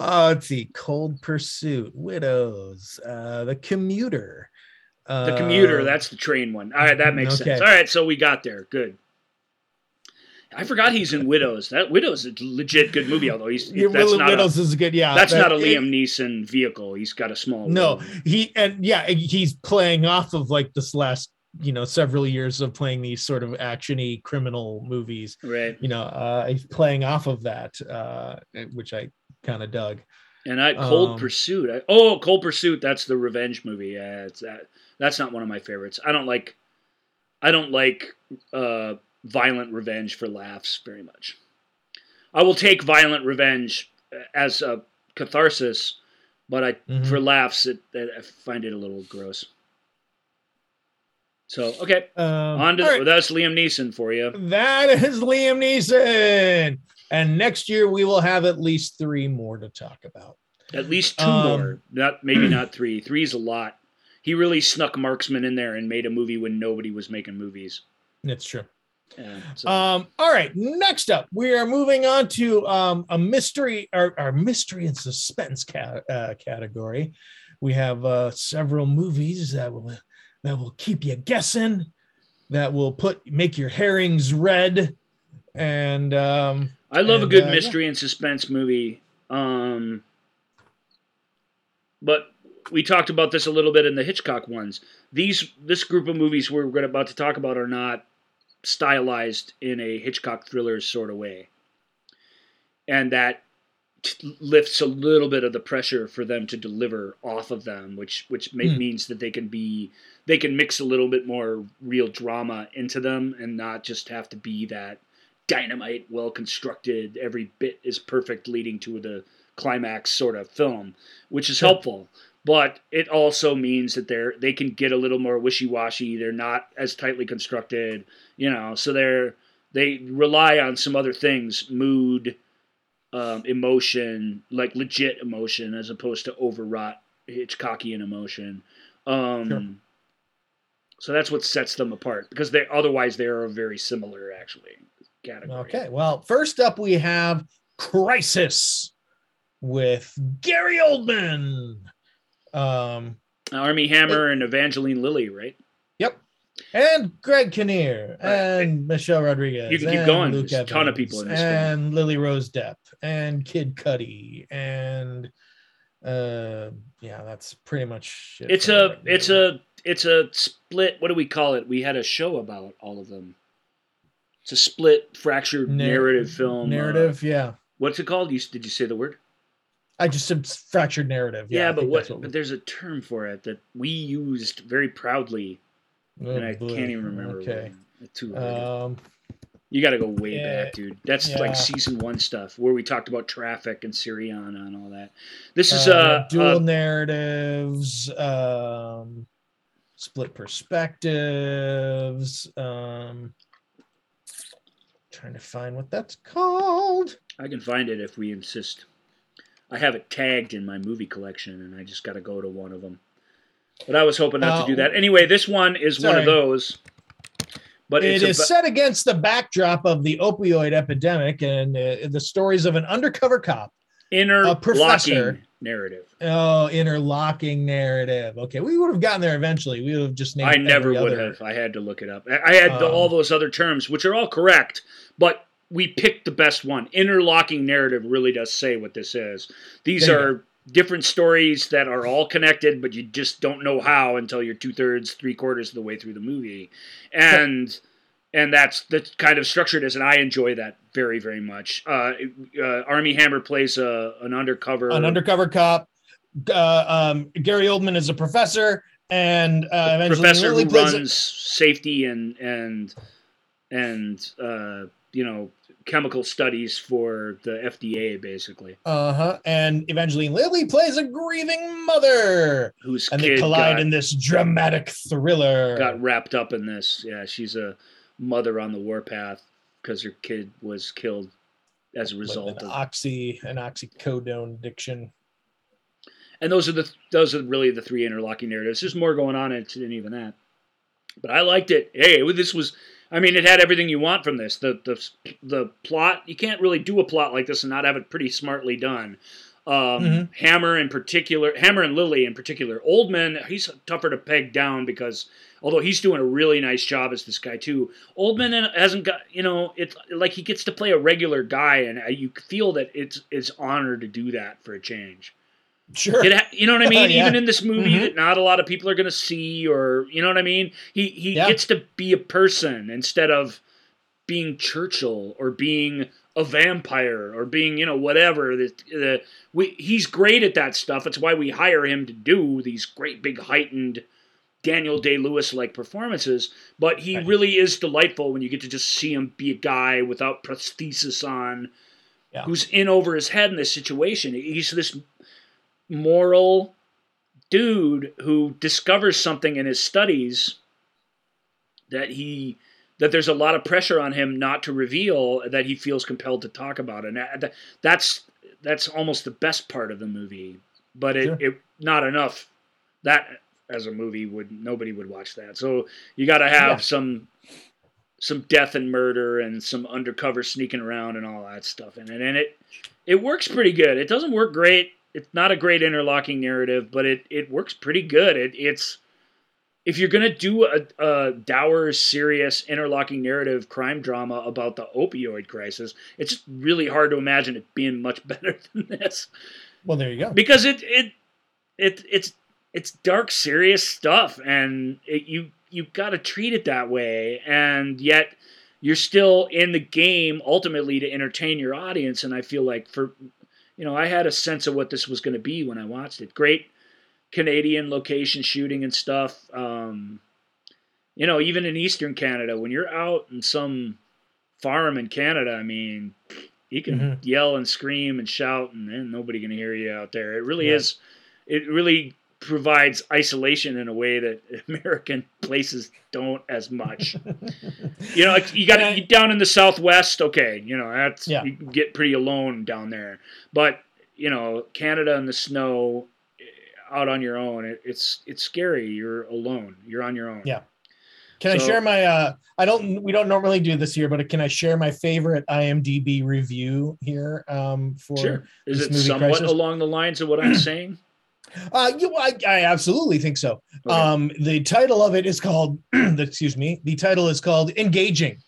Speaker 2: uh, let's see. Cold Pursuit, Widows, uh, The Commuter. Uh,
Speaker 3: The commuter, that's the train one. All right, that makes
Speaker 2: okay.
Speaker 3: sense. All right, so we got there. Good. I forgot he's in Widows. That Widows is a legit good movie, although he's
Speaker 2: Yeah,
Speaker 3: that's
Speaker 2: Will-
Speaker 3: not
Speaker 2: Widows
Speaker 3: a,
Speaker 2: is good. Yeah,
Speaker 3: that's
Speaker 2: that-
Speaker 3: not a
Speaker 2: it-
Speaker 3: Liam Neeson vehicle. He's got a small
Speaker 2: No,
Speaker 3: role.
Speaker 2: he and yeah, he's playing off of like this last, you know, several years of playing these sort of actiony criminal movies.
Speaker 3: right.
Speaker 2: You know, uh, he's playing off of that, uh, which I kind of dug.
Speaker 3: And I Cold
Speaker 2: Um,
Speaker 3: Pursuit. I, oh, Cold Pursuit. That's the revenge movie. Yeah, it's that. That's not one of my favorites. I don't like. I don't like uh, violent revenge for laughs very much. I will take violent revenge as a catharsis, but I
Speaker 2: Mhm.
Speaker 3: for laughs, it, I find it a little gross. So okay,
Speaker 2: Um,
Speaker 3: on to
Speaker 2: right.
Speaker 3: that's Liam Neeson for you.
Speaker 2: That is Liam Neeson. And next year we will have at least three more to talk about.
Speaker 3: At least two
Speaker 2: Um,
Speaker 3: more, not maybe not three. Three's a lot. He really snuck Marksman in there and made a movie when nobody was making movies.
Speaker 2: That's true.
Speaker 3: Yeah, so-
Speaker 2: Um, all right. Next up, we are moving on to um, a mystery, our, our mystery and suspense uh, category. We have uh, several movies that will that will keep you guessing, that will put make your herrings red, and um,
Speaker 3: I love a good
Speaker 2: uh, yeah.
Speaker 3: mystery and suspense movie. Um, but we talked about this a little bit in the Hitchcock ones. These this group of movies we're about to talk about are not stylized in a Hitchcock thriller sort of way, and that t- lifts a little bit of the pressure for them to deliver off of them, which which ma-
Speaker 2: Hmm.
Speaker 3: means that they can be they can mix a little bit more real drama into them and not just have to be that dynamite, well constructed, every bit is perfect, leading to the climax sort of film, which is helpful. But it also means that they're they can get a little more wishy washy. They're not as tightly constructed, you know. So they're they rely on some other things, mood, um, emotion, like legit emotion, as opposed to overwrought Hitchcockian emotion. Um,
Speaker 2: Sure.
Speaker 3: So that's what sets them apart because they otherwise they are very similar actually. Category.
Speaker 2: okay. Well, first up we have Crisis with Gary Oldman. Um,
Speaker 3: Armie Hammer and Evangeline Lilly, right?
Speaker 2: Yep. And Greg Kinnear
Speaker 3: Right.
Speaker 2: and Michelle Rodriguez.
Speaker 3: You can keep going.
Speaker 2: Luke
Speaker 3: There's a ton of people in this film.
Speaker 2: And Lily Rose Depp and Kid Cudi and uh yeah, that's pretty much it
Speaker 3: It's a it's a it's a split. What do we call it? We had a show about all of them. It's a split, fractured
Speaker 2: Nar-
Speaker 3: narrative film. uh,
Speaker 2: narrative, yeah.
Speaker 3: what's it called? You, did you say the word?
Speaker 2: I just said fractured narrative.
Speaker 3: Yeah,
Speaker 2: I
Speaker 3: but what?
Speaker 2: we-
Speaker 3: But there's a term for it that we used very proudly,
Speaker 2: oh,
Speaker 3: and I
Speaker 2: boy.
Speaker 3: can't even remember.
Speaker 2: Okay.
Speaker 3: what- Too.
Speaker 2: Um
Speaker 3: You got to go way
Speaker 2: Yeah,
Speaker 3: back, dude. That's
Speaker 2: yeah.
Speaker 3: like season one stuff where we talked about traffic and Syriana and all that. This is
Speaker 2: uh,
Speaker 3: uh,
Speaker 2: dual
Speaker 3: uh,
Speaker 2: narratives, um split perspectives, um trying to find what that's called.
Speaker 3: I can find it if we insist. I have it tagged in my movie collection, and I just got to go to one of them. But I was hoping not
Speaker 2: Uh,
Speaker 3: to do that. Anyway, this one is one of those. But it's
Speaker 2: is
Speaker 3: abo-
Speaker 2: set against the backdrop of the opioid epidemic and uh, the stories of an undercover cop.
Speaker 3: interlocking
Speaker 2: professor.
Speaker 3: Narrative.
Speaker 2: Oh, interlocking narrative. Okay, we would have gotten there eventually. We would have just named.
Speaker 3: I never would
Speaker 2: other-
Speaker 3: have. I had to look it up. I had the,
Speaker 2: Um,
Speaker 3: all those other terms, which are all correct, but we picked the best one. Interlocking narrative really does say what this is. These are different stories that are all connected, but you just don't know how until you're two thirds, three quarters of the way through the movie, and and that's the kind of structure it is, and I enjoy that very very much. Uh, uh, Armie Hammer plays a an undercover
Speaker 2: An undercover cop. Uh, um, Gary Oldman is a professor, and uh, Evangeline
Speaker 3: professor
Speaker 2: Lilly
Speaker 3: who
Speaker 2: plays a-
Speaker 3: safety and and and uh, you know chemical studies for the FDA, basically,
Speaker 2: Uh huh. And Evangeline Lilly plays a grieving mother,
Speaker 3: whose
Speaker 2: and they collide
Speaker 3: got,
Speaker 2: in this dramatic thriller.
Speaker 3: got wrapped up in this. Yeah, she's a mother on the warpath because her kid was killed as a result
Speaker 2: an
Speaker 3: of.
Speaker 2: oxy, an oxycodone addiction.
Speaker 3: And those are the those are really the three interlocking narratives. There's more going on in it than even that. But I liked it. Hey, this was. I mean, it had everything you want from this. The the the plot. You can't really do a plot like this and not have it pretty smartly done. Um,
Speaker 2: Mhm.
Speaker 3: Hammer in particular, Hammer and Lilly in particular. Oldman, he's tougher to peg down because although he's doing a really nice job as this guy too, Oldman hasn't got you know it's like he gets to play a regular guy, and you feel that it's it's honor to do that for a change.
Speaker 2: Sure.
Speaker 3: It you know what I mean?
Speaker 2: Yeah.
Speaker 3: Even in this movie
Speaker 2: Mhm.
Speaker 3: that not a lot of people are going to see, or you know what I mean? He he
Speaker 2: Yeah.
Speaker 3: gets to be a person instead of being Churchill or being a vampire or being you know whatever. The, the we he's great at that stuff. It's why we hire him to do these great big heightened Daniel Day Lewis like performances, but he
Speaker 2: Right.
Speaker 3: really is delightful when you get to just see him be a guy without prosthesis on,
Speaker 2: Yeah.
Speaker 3: who's in over his head in this situation. He's this moral dude who discovers something in his studies that he that there's a lot of pressure on him not to reveal that he feels compelled to talk about and that's that's almost the best part of the movie but it,
Speaker 2: Sure.
Speaker 3: it not enough that as a movie would nobody would watch that. So you got to have
Speaker 2: Yeah.
Speaker 3: some some death and murder and some undercover sneaking around and all that stuff in it. And it it works pretty good. It doesn't work great. It's not a great interlocking narrative but it it works pretty good. It it's if you're gonna do a, a dour, serious, interlocking narrative crime drama about the opioid crisis, it's really hard to imagine it being much better than this
Speaker 2: Well, there you go.
Speaker 3: because it it it it's it's dark, serious stuff, and it, you you got to treat it that way, and yet you're still in the game ultimately to entertain your audience. And I feel like for you know I had a sense of what this was going to be when I watched it. Great Canadian location shooting and stuff. Um, you know, even in Eastern Canada, when you're out in some farm in Canada, I mean, you can
Speaker 2: Mhm.
Speaker 3: yell and scream and shout, and then nobody can hear you out there. It really
Speaker 2: Yeah.
Speaker 3: is. It really provides isolation in a way that American places don't as much. you know, like you got
Speaker 2: And I-
Speaker 3: down in the Southwest. Okay, you know that's
Speaker 2: Yeah.
Speaker 3: you can get pretty alone down there, but you know, Canada and the snow, out on your own, it, it's it's scary. You're alone. You're on your own.
Speaker 2: Yeah. Can I share my? uh I don't. We don't normally do this here, but can I share my favorite IMDb review here? Um, for
Speaker 3: Sure. Is
Speaker 2: this
Speaker 3: it
Speaker 2: movie
Speaker 3: somewhat
Speaker 2: Crisis?
Speaker 3: along the lines of what I'm saying?
Speaker 2: Uh, you, I, I absolutely think so.
Speaker 3: Okay.
Speaker 2: Um, the title of it is called. excuse me. The title is called "Engaging."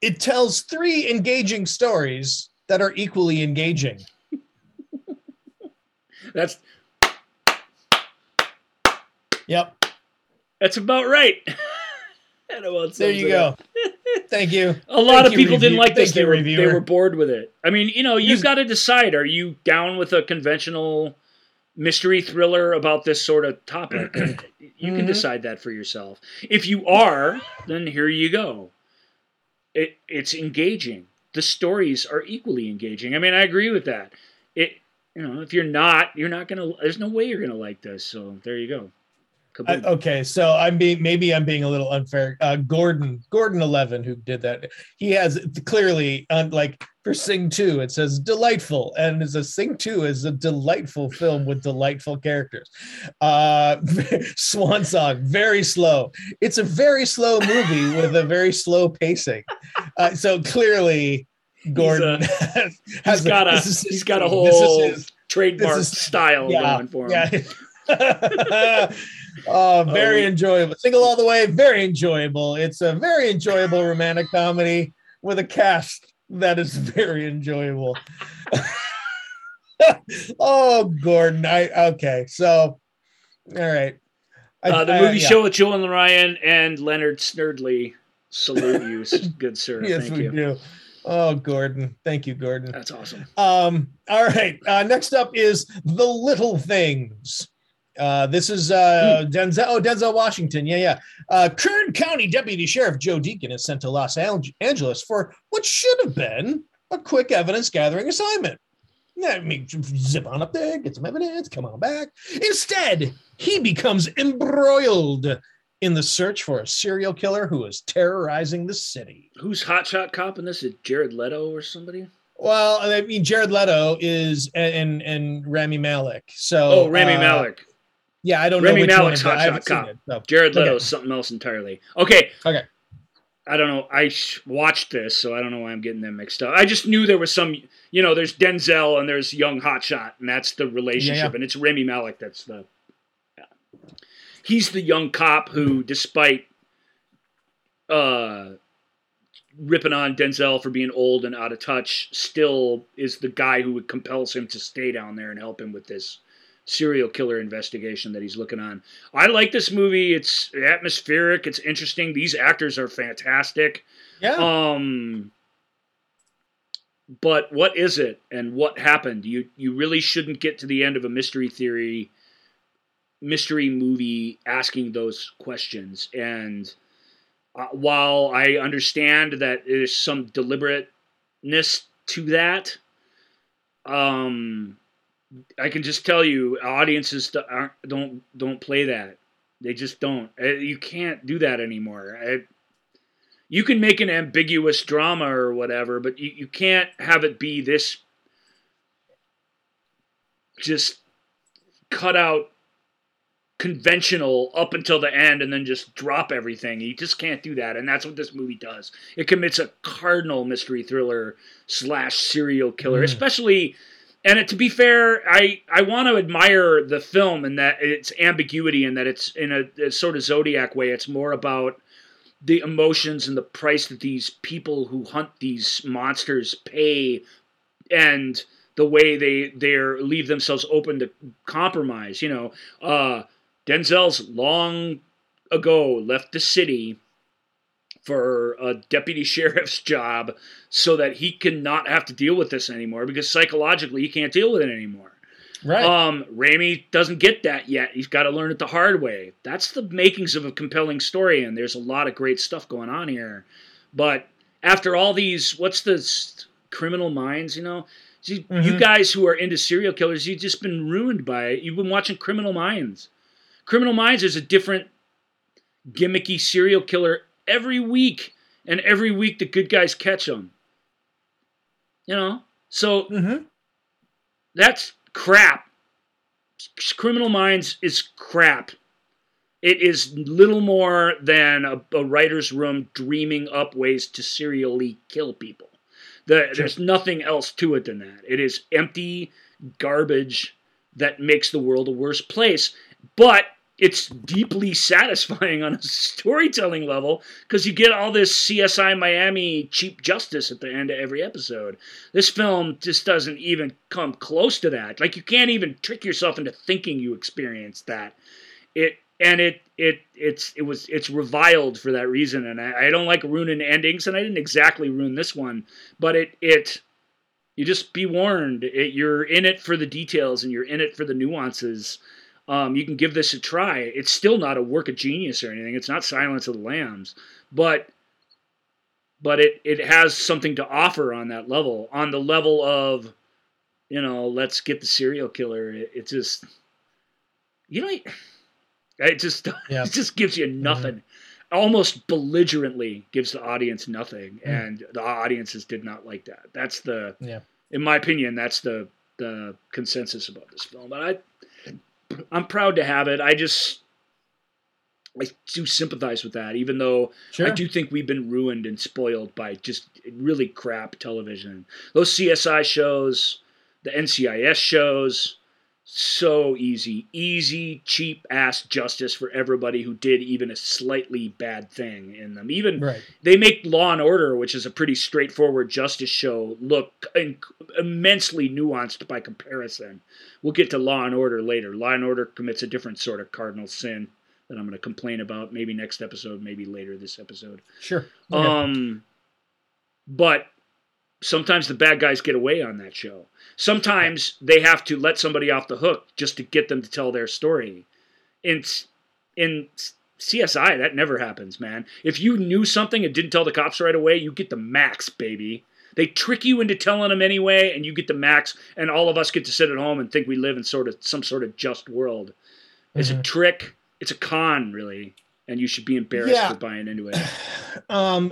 Speaker 2: It tells three engaging stories that are equally engaging.
Speaker 3: That's
Speaker 2: Yep.
Speaker 3: that's about right. About
Speaker 2: There you go. Thank you.
Speaker 3: A lot
Speaker 2: Thank
Speaker 3: of people didn't like this.
Speaker 2: thank
Speaker 3: They were, they were bored with it. I mean, you know, you've got to decide: are you down with a conventional mystery thriller about this sort of topic? you can
Speaker 2: Mhm.
Speaker 3: decide that for yourself. If you are, then here you go. It it's engaging. The stories are equally engaging. I mean, I agree with that. It you know, if you're not, you're not gonna. There's no way you're gonna like this. So there you go.
Speaker 2: Okay, so I'm being maybe I'm being a little unfair. Uh, Gordon, Gordon Eleven, who did that, he has clearly uh, like for Sing Two, it says delightful, and as a Sing Two is a delightful film with delightful characters. Uh, Swan Song, very slow. It's a very slow movie with a very slow pacing. Uh, so clearly, Gordon has,
Speaker 3: he's got a
Speaker 2: is
Speaker 3: he's got a
Speaker 2: thing. This is
Speaker 3: whole
Speaker 2: his-
Speaker 3: trademark
Speaker 2: is-
Speaker 3: style
Speaker 2: yeah,
Speaker 3: going for him.
Speaker 2: Yeah. oh, very
Speaker 3: we-
Speaker 2: enjoyable. Single all the way, very enjoyable. It's a very enjoyable romantic comedy with a cast that is very enjoyable. oh, Gordon. I okay. So, all right. I-
Speaker 3: Uh, the
Speaker 2: I-
Speaker 3: movie
Speaker 2: yeah.
Speaker 3: show with Joel and Ryan and Leonard Snurdley salute you, good sir.
Speaker 2: Yes,
Speaker 3: Thank
Speaker 2: we
Speaker 3: you.
Speaker 2: do. Oh, Gordon. Thank you, Gordon.
Speaker 3: That's awesome.
Speaker 2: Um, all right. Uh, next up is The Little Things. Uh, this is uh, Denzel. Oh, Denzel Washington. Yeah, yeah. Uh, Kern County Deputy Sheriff Joe Deacon is sent to Los Angeles for what should have been a quick evidence gathering assignment. I mean, zip on up there, get some evidence, come on back. Instead, he becomes embroiled in the search for a serial killer who is terrorizing the city.
Speaker 3: Who's hotshot cop in this? Is Jared Leto or somebody?
Speaker 2: Well, I mean, Jared Leto is and and Rami Malek. So
Speaker 3: Oh, Rami
Speaker 2: uh,
Speaker 3: Malek.
Speaker 2: Yeah, I don't
Speaker 3: Rami
Speaker 2: know which
Speaker 3: Malek's
Speaker 2: one.
Speaker 3: Hotshot Cop.
Speaker 2: it. So.
Speaker 3: Jared Leto
Speaker 2: okay.
Speaker 3: is something else entirely. Okay.
Speaker 2: Okay.
Speaker 3: I don't know. I sh- watched this, so I don't know why I'm getting them mixed up. I just knew there was some, you know, there's Denzel and there's young Hotshot, and that's the relationship,
Speaker 2: Yeah, yeah.
Speaker 3: and it's Rami Malek that's the. He's the young cop who, despite uh, ripping on Denzel for being old and out of touch, still is the guy who compels him to stay down there and help him with this serial killer investigation that he's looking on. I like this movie. It's atmospheric. It's interesting. These actors are fantastic.
Speaker 2: Yeah.
Speaker 3: Um, but what is it and what happened? You you really shouldn't get to the end of a mystery theory mystery movie asking those questions. And uh, while I understand that there's some deliberateness to that, um, I can just tell you, audiences aren't, don't don't play that. They just don't. Uh, you can't do that anymore. I, you can make an ambiguous drama or whatever, but you, you can't have it be this just cut out conventional up until the end and then just drop everything. You just can't do that, and that's what this movie does. It commits a cardinal mystery thriller slash serial killer, mm. especially. And it, to be fair, I, I want to admire the film and that its ambiguity and that it's in a, a sort of zodiac way. It's more about the emotions and the price that these people who hunt these monsters pay, and the way they they leave themselves open to compromise. You know, uh, Denzel's long ago left the city for a deputy sheriff's job so that he can not have to deal with this anymore because psychologically he can't deal with it anymore. Right. Um, Rami doesn't get that yet. He's got to learn it the hard way. That's the makings of a compelling story, and there's a lot of great stuff going on here. But after all these, what's the criminal minds? You know, you, mm-hmm. you guys who are into serial killers, you've just been ruined by it. You've been watching Criminal Minds. Criminal Minds is a different gimmicky serial killer every week, and every week the good guys catch them. You know, so mm-hmm. that's crap. Criminal Minds is crap. It is little more than a, a writer's room dreaming up ways to serially kill people. The, sure. There's nothing else to it than that. It is empty garbage that makes the world a worse place. But it's deeply satisfying on a storytelling level because you get all this CSI Miami cheap justice at the end of every episode. This film just doesn't even come close to that. Like you can't even trick yourself into thinking you experienced that. It and it it it's it was it's reviled for that reason. And I, I don't like ruining endings, and I didn't exactly ruin this one, but it it you just be warned. It, you're in it for the details, and you're in it for the nuances um, you can give this a try. It's still not a work of genius or anything. It's not Silence of the Lambs, but but it it has something to offer on that level. On the level of, you know, let's get the serial killer. It, it just, you know, it just yeah. it just gives you mm-hmm. nothing. Mm-hmm. Almost belligerently gives the audience nothing, mm. and the audiences did not like that. That's the, yeah. in my opinion, that's the the consensus about this film. But I I'm proud to have it. I just I do sympathize with that, even though sure. I do think we've been ruined and spoiled by just really crap television. Those CSI shows, the NCIS shows, so easy, easy, cheap ass justice for everybody who did even a slightly bad thing in them. Even right. they make Law and Order, which is a pretty straightforward justice show, look immensely nuanced by comparison. We'll get to Law and Order later. Law and Order commits a different sort of cardinal sin that I'm going to complain about maybe next episode, maybe later this episode.
Speaker 2: Sure.
Speaker 3: Okay. Um, but sometimes the bad guys get away on that show. Sometimes they have to let somebody off the hook just to get them to tell their story. In in CSI, that never happens, man. If you knew something and didn't tell the cops right away, you get the max, baby. They trick you into telling them anyway, and you get the max, and all of us get to sit at home and think we live in sort of some sort of just world. It's mm-hmm. a trick. It's a con, really and you should be embarrassed yeah. for buying into it.
Speaker 2: Um,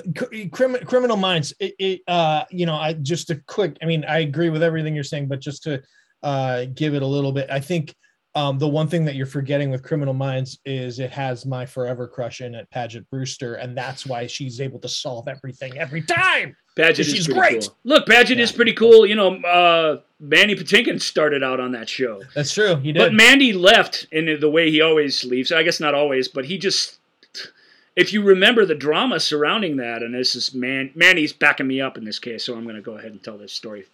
Speaker 2: crim- criminal minds. It, it, uh, you know, I just a quick. I mean, I agree with everything you're saying, but just to uh, give it a little bit, I think um, the one thing that you're forgetting with Criminal Minds is it has my forever crush in it, Paget Brewster, and that's why she's able to solve everything every time.
Speaker 3: Paget is great. Cool. Look, Paget yeah. is pretty cool. You know, uh, Mandy Patinkin started out on that show.
Speaker 2: That's true. He did.
Speaker 3: But Mandy left in the way he always leaves. I guess not always, but he just if you remember the drama surrounding that, and this is man, Manny's backing me up in this case, so I'm going to go ahead and tell this story.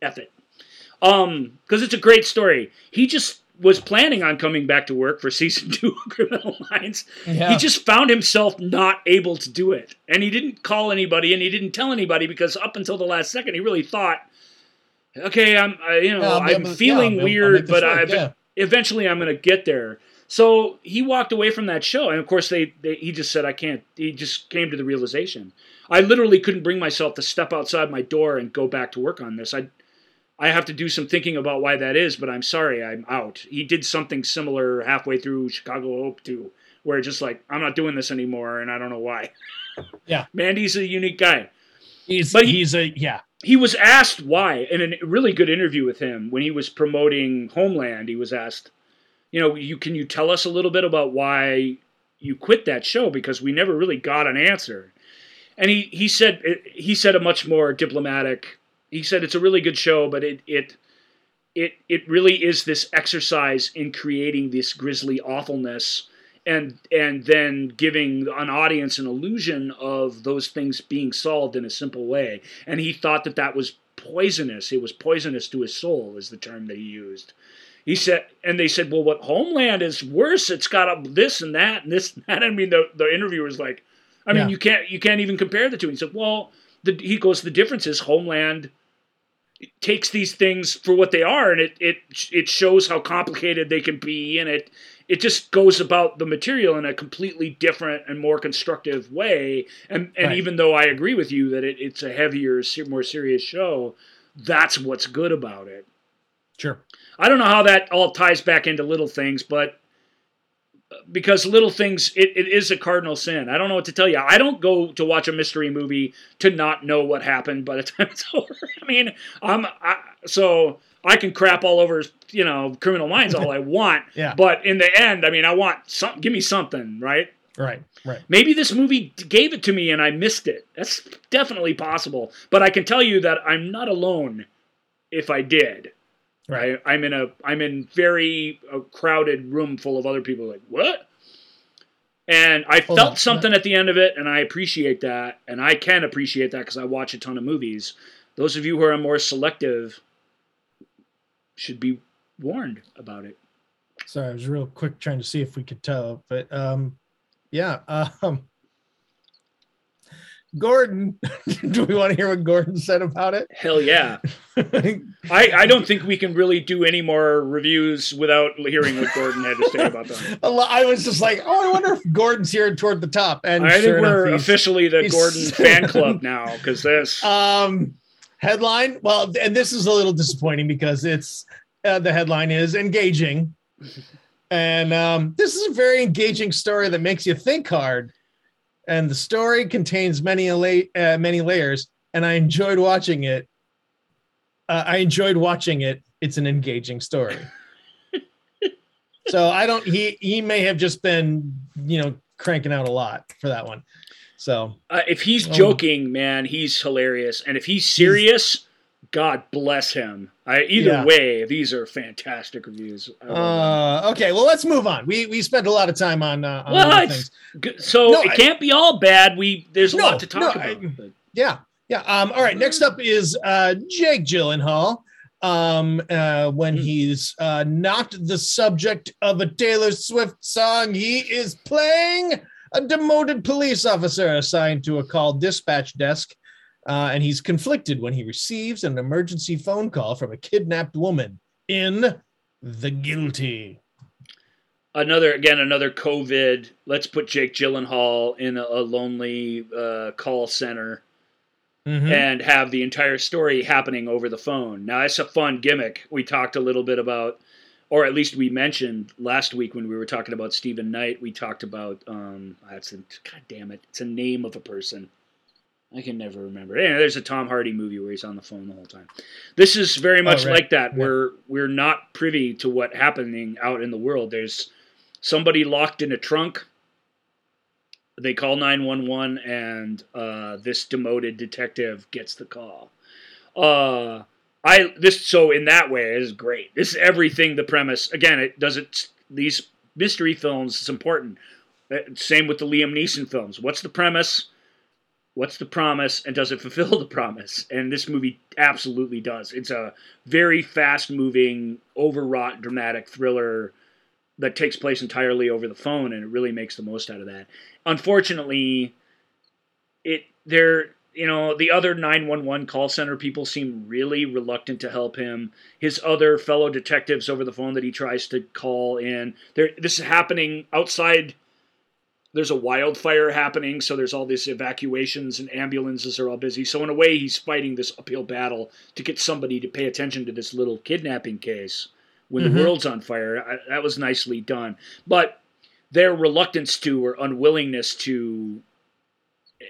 Speaker 3: F it, um, because it's a great story. He just was planning on coming back to work for season two of Criminal Minds. Yeah. He just found himself not able to do it, and he didn't call anybody, and he didn't tell anybody because up until the last second, he really thought, okay, I'm, you know, yeah, I'm, feeling yeah, weird, but I, yeah. eventually I'm going to get there. So he walked away from that show, and of course, they, they he just said, "I can't." He just came to the realization. I literally couldn't bring myself to step outside my door and go back to work on this. I I have to do some thinking about why that is, but I'm sorry, I'm out. He did something similar halfway through Chicago Hope too, where just like I'm not doing this anymore, and I don't know why.
Speaker 2: Yeah,
Speaker 3: Mandy's a unique guy.
Speaker 2: he's
Speaker 3: But he-
Speaker 2: he's a yeah.
Speaker 3: He was asked why in a really good interview with him when he was promoting Homeland. He was asked, you know, you can you tell us a little bit about why you quit that show because we never really got an answer. And he he said he said a much more diplomatic. He said it's a really good show, but it it it it really is this exercise in creating this grisly awfulness and and then giving an audience an illusion of those things being solved in a simple way and he thought that that was poisonous it was poisonous to his soul is the term that he used he said and they said well what homeland is worse it's got a, this and that and this and that i mean the, the interviewer was like i mean
Speaker 2: Yeah.
Speaker 3: you can't you can't even compare the two he said well the, he goes the difference is homeland takes these things for what they are and it it it shows how complicated they can be and it it just goes about the material in a completely different and more constructive way and and
Speaker 2: Right.
Speaker 3: even though I agree with you that it, it's a heavier more serious show that's what's good about it
Speaker 2: Sure.
Speaker 3: I don't know how that all ties back into little things, but uh, because little things, it, it is a cardinal sin. I don't know what to tell you. I don't go to watch a mystery movie to not know what happened by the time it's over. I mean, I'm I, so I can crap all over you know Criminal Minds all I want,
Speaker 2: Yeah.
Speaker 3: but in the end, I mean, I want some. Give me something, right?
Speaker 2: Right. Right.
Speaker 3: Maybe this movie gave it to me and I missed it. That's definitely possible. But I can tell you that I'm not alone if I did.
Speaker 2: Right.
Speaker 3: I'm in a I'm in very a crowded room full of other people like what? And I
Speaker 2: Hold
Speaker 3: felt
Speaker 2: on.
Speaker 3: something at the end of it, and I appreciate that, and I can appreciate that because I watch a ton of movies. Those of you who are more selective should be warned about it.
Speaker 2: Sorry, I was real quick trying to see if we could tell, but um, yeah. Um, Gordon, do we want to hear what Gordon said about it?
Speaker 3: Hell yeah! I, I don't think we can really do any more reviews without hearing what Gordon had to say about them.
Speaker 2: I was just like, oh, I wonder if Gordon's here toward the top. And
Speaker 3: I think
Speaker 2: sure enough,
Speaker 3: we're officially the Gordon fan club now because this.
Speaker 2: Um, headline. Well, and this is a little disappointing because it's uh, the headline is engaging, and um, this is a very engaging story that makes you think hard. And the story contains many uh, many layers, and I enjoyed watching it. Uh, I enjoyed watching it. It's an engaging story. so I don't. He he may have just been you know cranking out a lot for that one. So
Speaker 3: Uh, if he's
Speaker 2: Oh.
Speaker 3: joking, man, he's hilarious, and if he's serious, God bless him. I, either
Speaker 2: Yeah.
Speaker 3: way, these are fantastic reviews.
Speaker 2: Uh, okay, well, let's move on. We we spent a lot of time on. Uh, on
Speaker 3: Well,
Speaker 2: other things.
Speaker 3: So
Speaker 2: No,
Speaker 3: it
Speaker 2: I-
Speaker 3: can't be all bad. We there's a lot to talk
Speaker 2: no,
Speaker 3: about. but-
Speaker 2: Yeah, yeah. Um, all right. Next up is uh, Jake Gyllenhaal. Um, uh, when
Speaker 3: Hmm.
Speaker 2: he's uh, not the subject of a Taylor Swift song, he is playing a demoted police officer assigned to a call dispatch desk. Uh, and he's conflicted when he receives an emergency phone call from a kidnapped woman in The Guilty.
Speaker 3: another again another covid let's put jake gyllenhaal in a, a lonely uh, call center
Speaker 2: Mhm.
Speaker 3: and have the entire story happening over the phone now it's a fun gimmick we talked a little bit about or at least we mentioned last week when we were talking about steven knight we talked about um that's a god damn it it's a name of a person I can never remember. Anyway, there's a Tom Hardy movie where he's on the phone the whole time. This is very much
Speaker 2: right.
Speaker 3: like that,
Speaker 2: Yeah.
Speaker 3: where we're not privy to what happening out in the world. There's somebody locked in a trunk. They call 911, and uh, this demoted detective gets the call. Uh, I this so in that way it is great. This is everything. The premise again. It does it. These mystery films. It's important. Uh, Same with the Liam Neeson films. What's the premise? What's the promise, and does it fulfill the promise? And this movie absolutely does. It's a very fast-moving, overwrought, dramatic thriller that takes place entirely over the phone, and it really makes the most out of that. Unfortunately, it there you know, the other 911 call center people seem really reluctant to help him. His other fellow detectives over the phone that he tries to call in, there this is happening outside there's a wildfire happening, so there's all these evacuations and ambulances are all busy. So in a way, he's fighting this uphill battle to get somebody to pay attention to this little kidnapping case when
Speaker 2: Mhm.
Speaker 3: the world's on fire. I, that was nicely done, but their reluctance to or unwillingness to,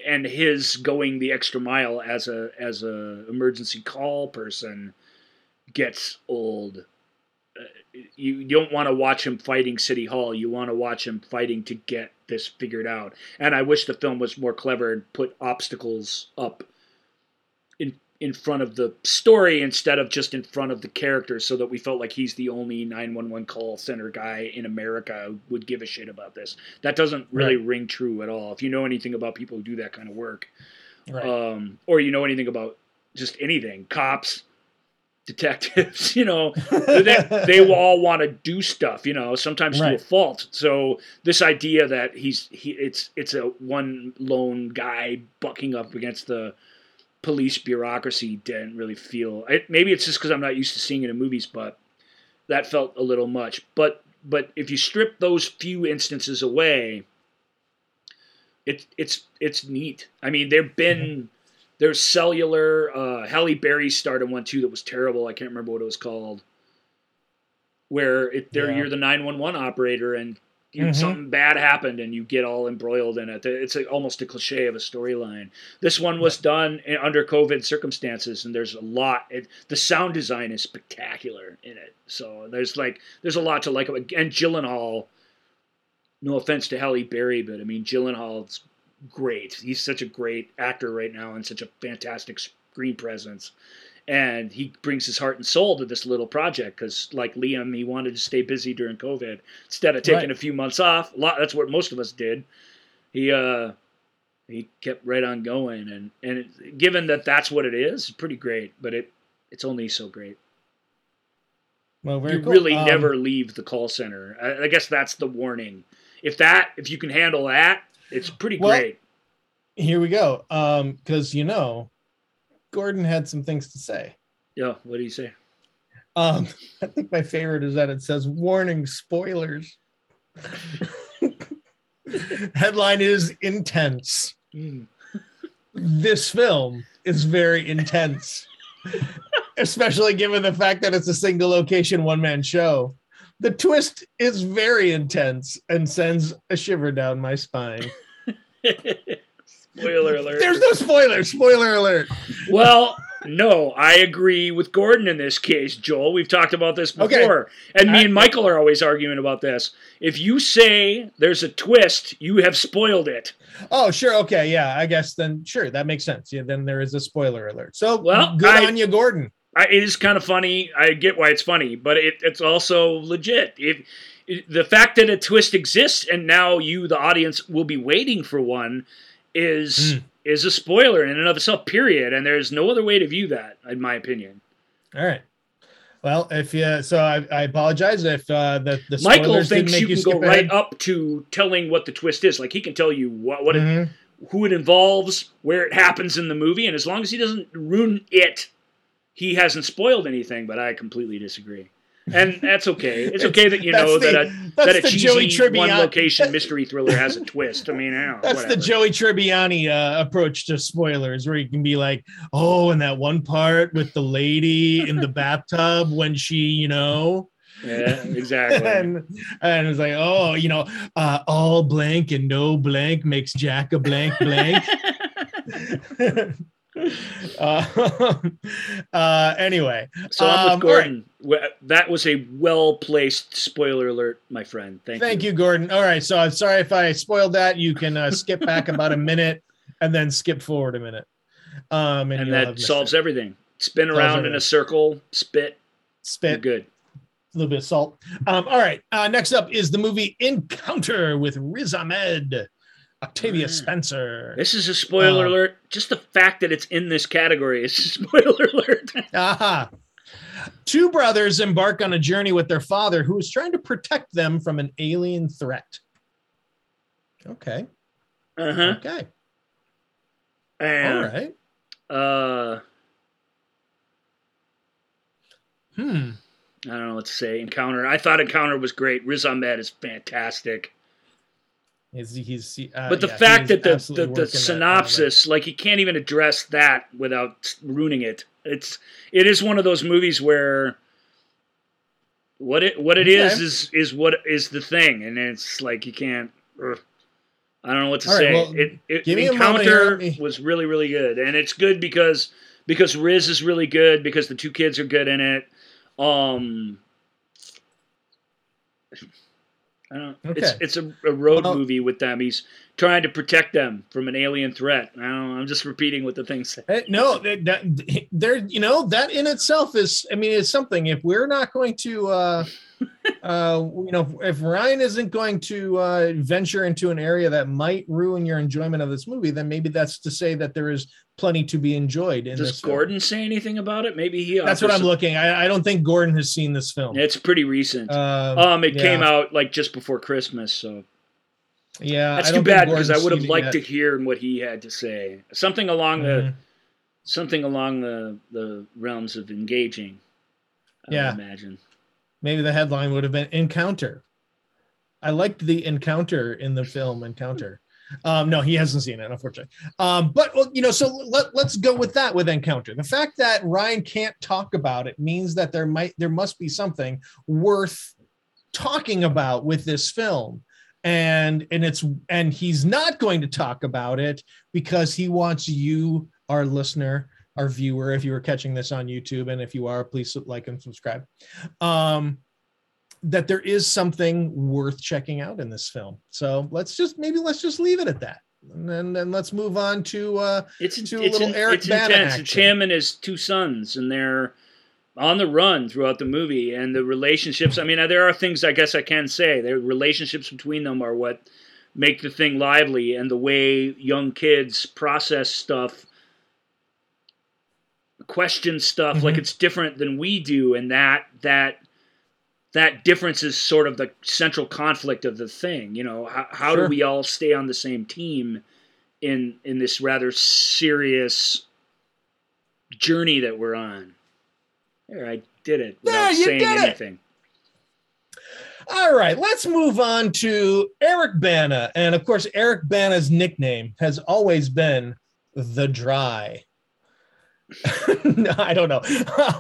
Speaker 3: and his going the extra mile as a as a emergency call person gets old you, don't want to watch him fighting City Hall. You want to watch him fighting to get this figured out. And I wish the film was more clever and put obstacles up in in front of the story instead of just in front of the character, so that we felt like he's the only 911 call center guy in America who would give a shit about this. That doesn't really
Speaker 2: Right.
Speaker 3: ring true at all. If you know anything about people who do that kind of work,
Speaker 2: Right.
Speaker 3: um, or you know anything about just anything, cops, detectives, you know, they, they will all want to do stuff, you know, sometimes to a fault. So this idea that he's he it's it's a one lone guy bucking up against the police bureaucracy didn't really feel. It, maybe it's just because I'm not used to seeing it in movies, but that felt a little much. But but if you strip those few instances away, it's it's it's neat. I mean, there've been mm-hmm. There's cellular. Uh, Halle Berry started one too that was terrible. I can't remember what it was called. Where it there
Speaker 2: Yeah.
Speaker 3: you're the 911 operator and you,
Speaker 2: Mhm.
Speaker 3: something bad happened and you get all embroiled in it. It's almost a cliche of a storyline. This one was done in, under COVID circumstances, and there's a lot. It, the sound design is spectacular in it. So there's like there's a lot to like. And Gyllenhaal, no offense to Halle Berry, but I mean Gyllenhaal's great. He's such a great actor right now and such a fantastic screen presence. And he brings his heart and soul to this little project because, like Liam, he wanted to stay busy during COVID instead of taking
Speaker 2: Right.
Speaker 3: a few months off. A lot, that's what most of us did. He uh, he kept right on going, and and it, given that that's what it is, it's pretty great. But it it's only so great.
Speaker 2: well, very
Speaker 3: you
Speaker 2: cool.
Speaker 3: really
Speaker 2: Um,
Speaker 3: never leave the call center. I, I guess that's the warning. If that, if you can handle that, it's pretty
Speaker 2: Well,
Speaker 3: great.
Speaker 2: Here we go. Um, because you know, Gordon had some things to say.
Speaker 3: Yeah. What do you say?
Speaker 2: Um, I think my favorite is that it says warning spoilers. Headline is intense. This film is very intense, especially given the fact that it's a single location one man show. The twist is very intense and sends a shiver down my spine.
Speaker 3: Spoiler alert.
Speaker 2: There's no spoiler. Spoiler alert.
Speaker 3: well, no, I agree with Gordon in this case, Joel. We've talked about this before.
Speaker 2: Okay.
Speaker 3: And me
Speaker 2: I-
Speaker 3: and Michael are always arguing about this. If you say there's a twist, you have spoiled it.
Speaker 2: Oh, sure. Okay. Yeah. I guess then, sure. That makes sense. Yeah. Then there is a spoiler alert. So,
Speaker 3: Well,
Speaker 2: good
Speaker 3: I-
Speaker 2: on you, Gordon.
Speaker 3: I, it is kind of funny. I get why it's funny, but it, it's also legit. If it, the fact that a twist exists and now you, the audience, will be waiting for one, is
Speaker 2: Mm.
Speaker 3: is a spoiler in and of itself. Period. And there's no other way to view that, in my opinion.
Speaker 2: All right. Well, if you, so I, I apologize if uh, the, the
Speaker 3: Michael
Speaker 2: spoilers
Speaker 3: thinks
Speaker 2: didn't
Speaker 3: you can go right up to telling what the twist is. Like he can tell you what what it,
Speaker 2: Mhm.
Speaker 3: who it involves, where it happens in the movie, and as long as he doesn't ruin it, he hasn't spoiled anything. But I completely disagree, and that's okay. It's okay that you know
Speaker 2: the-
Speaker 3: that a that a cheesy one location mystery thriller has a twist. I mean, yeah,
Speaker 2: That's the. Joey Tribbiani uh, approach to spoilers, where you can be like, "Oh, and that one part with the lady in the bathtub when she, you know,"
Speaker 3: Yeah, exactly.
Speaker 2: and and it's like, "Oh, you know, uh, all blank and no blank makes Jack a blank blank." Uh, uh, anyway,
Speaker 3: so I'm
Speaker 2: Um,
Speaker 3: with Gordon. Wh- That was a well placed spoiler alert, my friend. Thank,
Speaker 2: Thank you, Gordon. All right, so I'm sorry if I spoiled that. You can uh, skip back about a minute and then skip forward a minute. Um, and,
Speaker 3: And that solves
Speaker 2: it.
Speaker 3: everything. Spin
Speaker 2: Solves
Speaker 3: around in a circle, spit, you're
Speaker 2: spit,
Speaker 3: good.
Speaker 2: a little bit of salt. Um, all right, uh, next up is the movie Encounter with Riz Ahmed, Octavia
Speaker 3: Ah.
Speaker 2: Spencer.
Speaker 3: This is a spoiler
Speaker 2: Um,
Speaker 3: alert. Just the fact that it's in this category is a spoiler alert.
Speaker 2: Aha. Two brothers embark on a journey with their father, who is trying to protect them from an alien threat. Okay.
Speaker 3: Uh huh.
Speaker 2: Okay.
Speaker 3: And,
Speaker 2: All right.
Speaker 3: Uh,
Speaker 2: Hmm.
Speaker 3: I don't know what to say. Encounter. I thought Encounter was great. Riz Ahmed is fantastic.
Speaker 2: He's he- uh,
Speaker 3: But the
Speaker 2: yeah,
Speaker 3: fact that the, the, the
Speaker 2: working that
Speaker 3: synopsis, like he can't even address that without ruining it. It's it is one of those movies where what it what it is
Speaker 2: Okay.
Speaker 3: is is what is the thing, and it's like you can't. ugh. I don't know what to
Speaker 2: All right,
Speaker 3: say.
Speaker 2: well,
Speaker 3: it, it
Speaker 2: give me a moment here,
Speaker 3: Encounter was really really good, and it's good because because Riz is really good because the two kids are good in it. Um, I don't. It's
Speaker 2: Okay.
Speaker 3: it's a, a road
Speaker 2: Well-
Speaker 3: movie with them. He's trying to protect them from an alien threat. I don't know. I'm just repeating what the thing said.
Speaker 2: No, that, that there, you know, that in itself is, I mean, it's something. If we're not going to, uh, uh, you know, if Ryan isn't going to uh, venture into an area that might ruin your enjoyment of this movie, then maybe that's to say that there is plenty to be enjoyed in
Speaker 3: Does
Speaker 2: this. film.
Speaker 3: Gordon say anything about it? Maybe he.
Speaker 2: That's what I'm
Speaker 3: some-
Speaker 2: looking. I, I don't think Gordon has seen this film.
Speaker 3: It's pretty recent.
Speaker 2: Um,
Speaker 3: um, it
Speaker 2: yeah.
Speaker 3: came out like just before Christmas, so
Speaker 2: Yeah,
Speaker 3: that's
Speaker 2: I
Speaker 3: too bad because I would have liked
Speaker 2: yet.
Speaker 3: to hear what he had to say. Something along the
Speaker 2: Mhm.
Speaker 3: something along the the realms of engaging. I
Speaker 2: Yeah.
Speaker 3: imagine.
Speaker 2: Maybe the headline would have been Encounter. I liked the encounter in the film Encounter. Um, no, he hasn't seen it, unfortunately. Um, but well, you know, so let, let's go with that with Encounter. The fact that Ryan can't talk about it means that there might there must be something worth talking about with this film. And and it's and he's not going to talk about it because he wants you, our listener, our viewer, if you were catching this on YouTube, and if you are, please like and subscribe. Um, that there is something worth checking out in this film. So let's just maybe let's just leave it at that. And then, then let's move on to uh
Speaker 3: It's
Speaker 2: To
Speaker 3: it's,
Speaker 2: a little
Speaker 3: in-
Speaker 2: Eric
Speaker 3: it's
Speaker 2: Bana
Speaker 3: intense. It's
Speaker 2: action.
Speaker 3: him and his two sons, and they're on the run throughout the movie. And the relationships. I mean, there are things I guess I can say. The relationships between them are what make the thing lively, and the way young kids process stuff, question stuff like
Speaker 2: Mhm.
Speaker 3: it's different than we do, and that that. That difference is sort of the central conflict of the thing. You know, how, how
Speaker 2: Sure.
Speaker 3: do we all stay on the same team in in this rather serious journey that we're on. There, I did it without
Speaker 2: you
Speaker 3: saying
Speaker 2: did it!
Speaker 3: anything.
Speaker 2: All right, let's move on to Eric Bana. And of course, Eric Bana's nickname has always been the Dry. no, I don't know.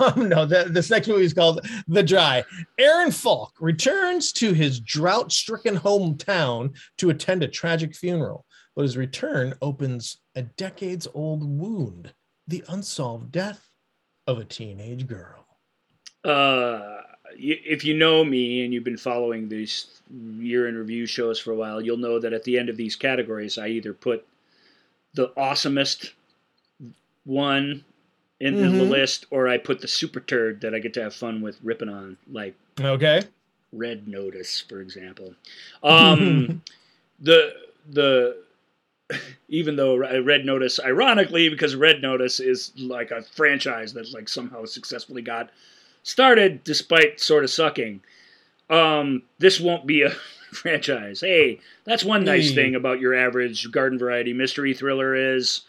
Speaker 2: Um, no, the, this next movie is called The Dry. Aaron Falk returns to his drought stricken hometown to attend a tragic funeral, but his return opens a decades old wound the unsolved death of a teenage girl.
Speaker 3: Uh, if you know me and you've been following these year in review shows for a while, you'll know that at the end of these categories, I either put the awesomest one in, in the
Speaker 2: Mhm.
Speaker 3: list, or I put the super turd that I get to have fun with ripping on, like
Speaker 2: Okay.
Speaker 3: Red Notice, for example. Um, the the even though I Red Notice, ironically, because Red Notice is like a franchise that like somehow successfully got started despite sort of sucking. Um, this won't be a franchise. Hey, that's one nice
Speaker 2: Hey.
Speaker 3: thing about your average garden variety mystery thriller is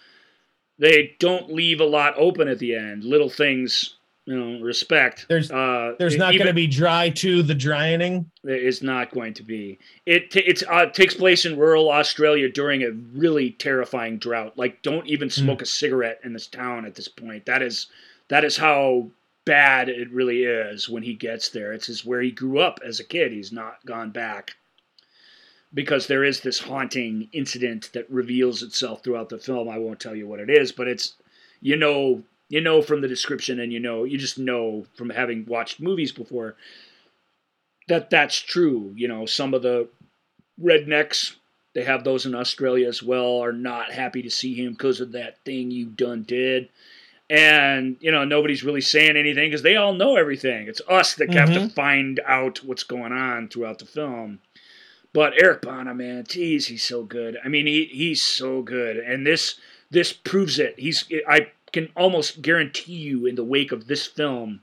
Speaker 3: they don't leave a lot open at the end. Little things, you know, respect.
Speaker 2: There's-
Speaker 3: uh,
Speaker 2: There's not going to be dry to the drying.
Speaker 3: there is not going to be. It t- it's uh, takes place in rural Australia during a really terrifying drought. Like, don't even smoke a cigarette in this town at this point. That is that is how bad it really is when he gets there. It's just where he grew up as a kid. He's not gone back because there is this haunting incident that reveals itself throughout the film. I won't tell you what it is, but it's you know you know from the description and you know you just know from having watched movies before that that's true. You know, some of the rednecks, they have those in Australia as well, are not happy to see him because of that thing you done did. And, you know, nobody's really saying anything because they all know everything. It's us that have to
Speaker 2: Mhm.
Speaker 3: find out what's going on throughout the film. But Eric Bana, man, geez, he's so good. I mean, he, he's so good. And this this proves it. He's I can almost guarantee you in the wake of this film,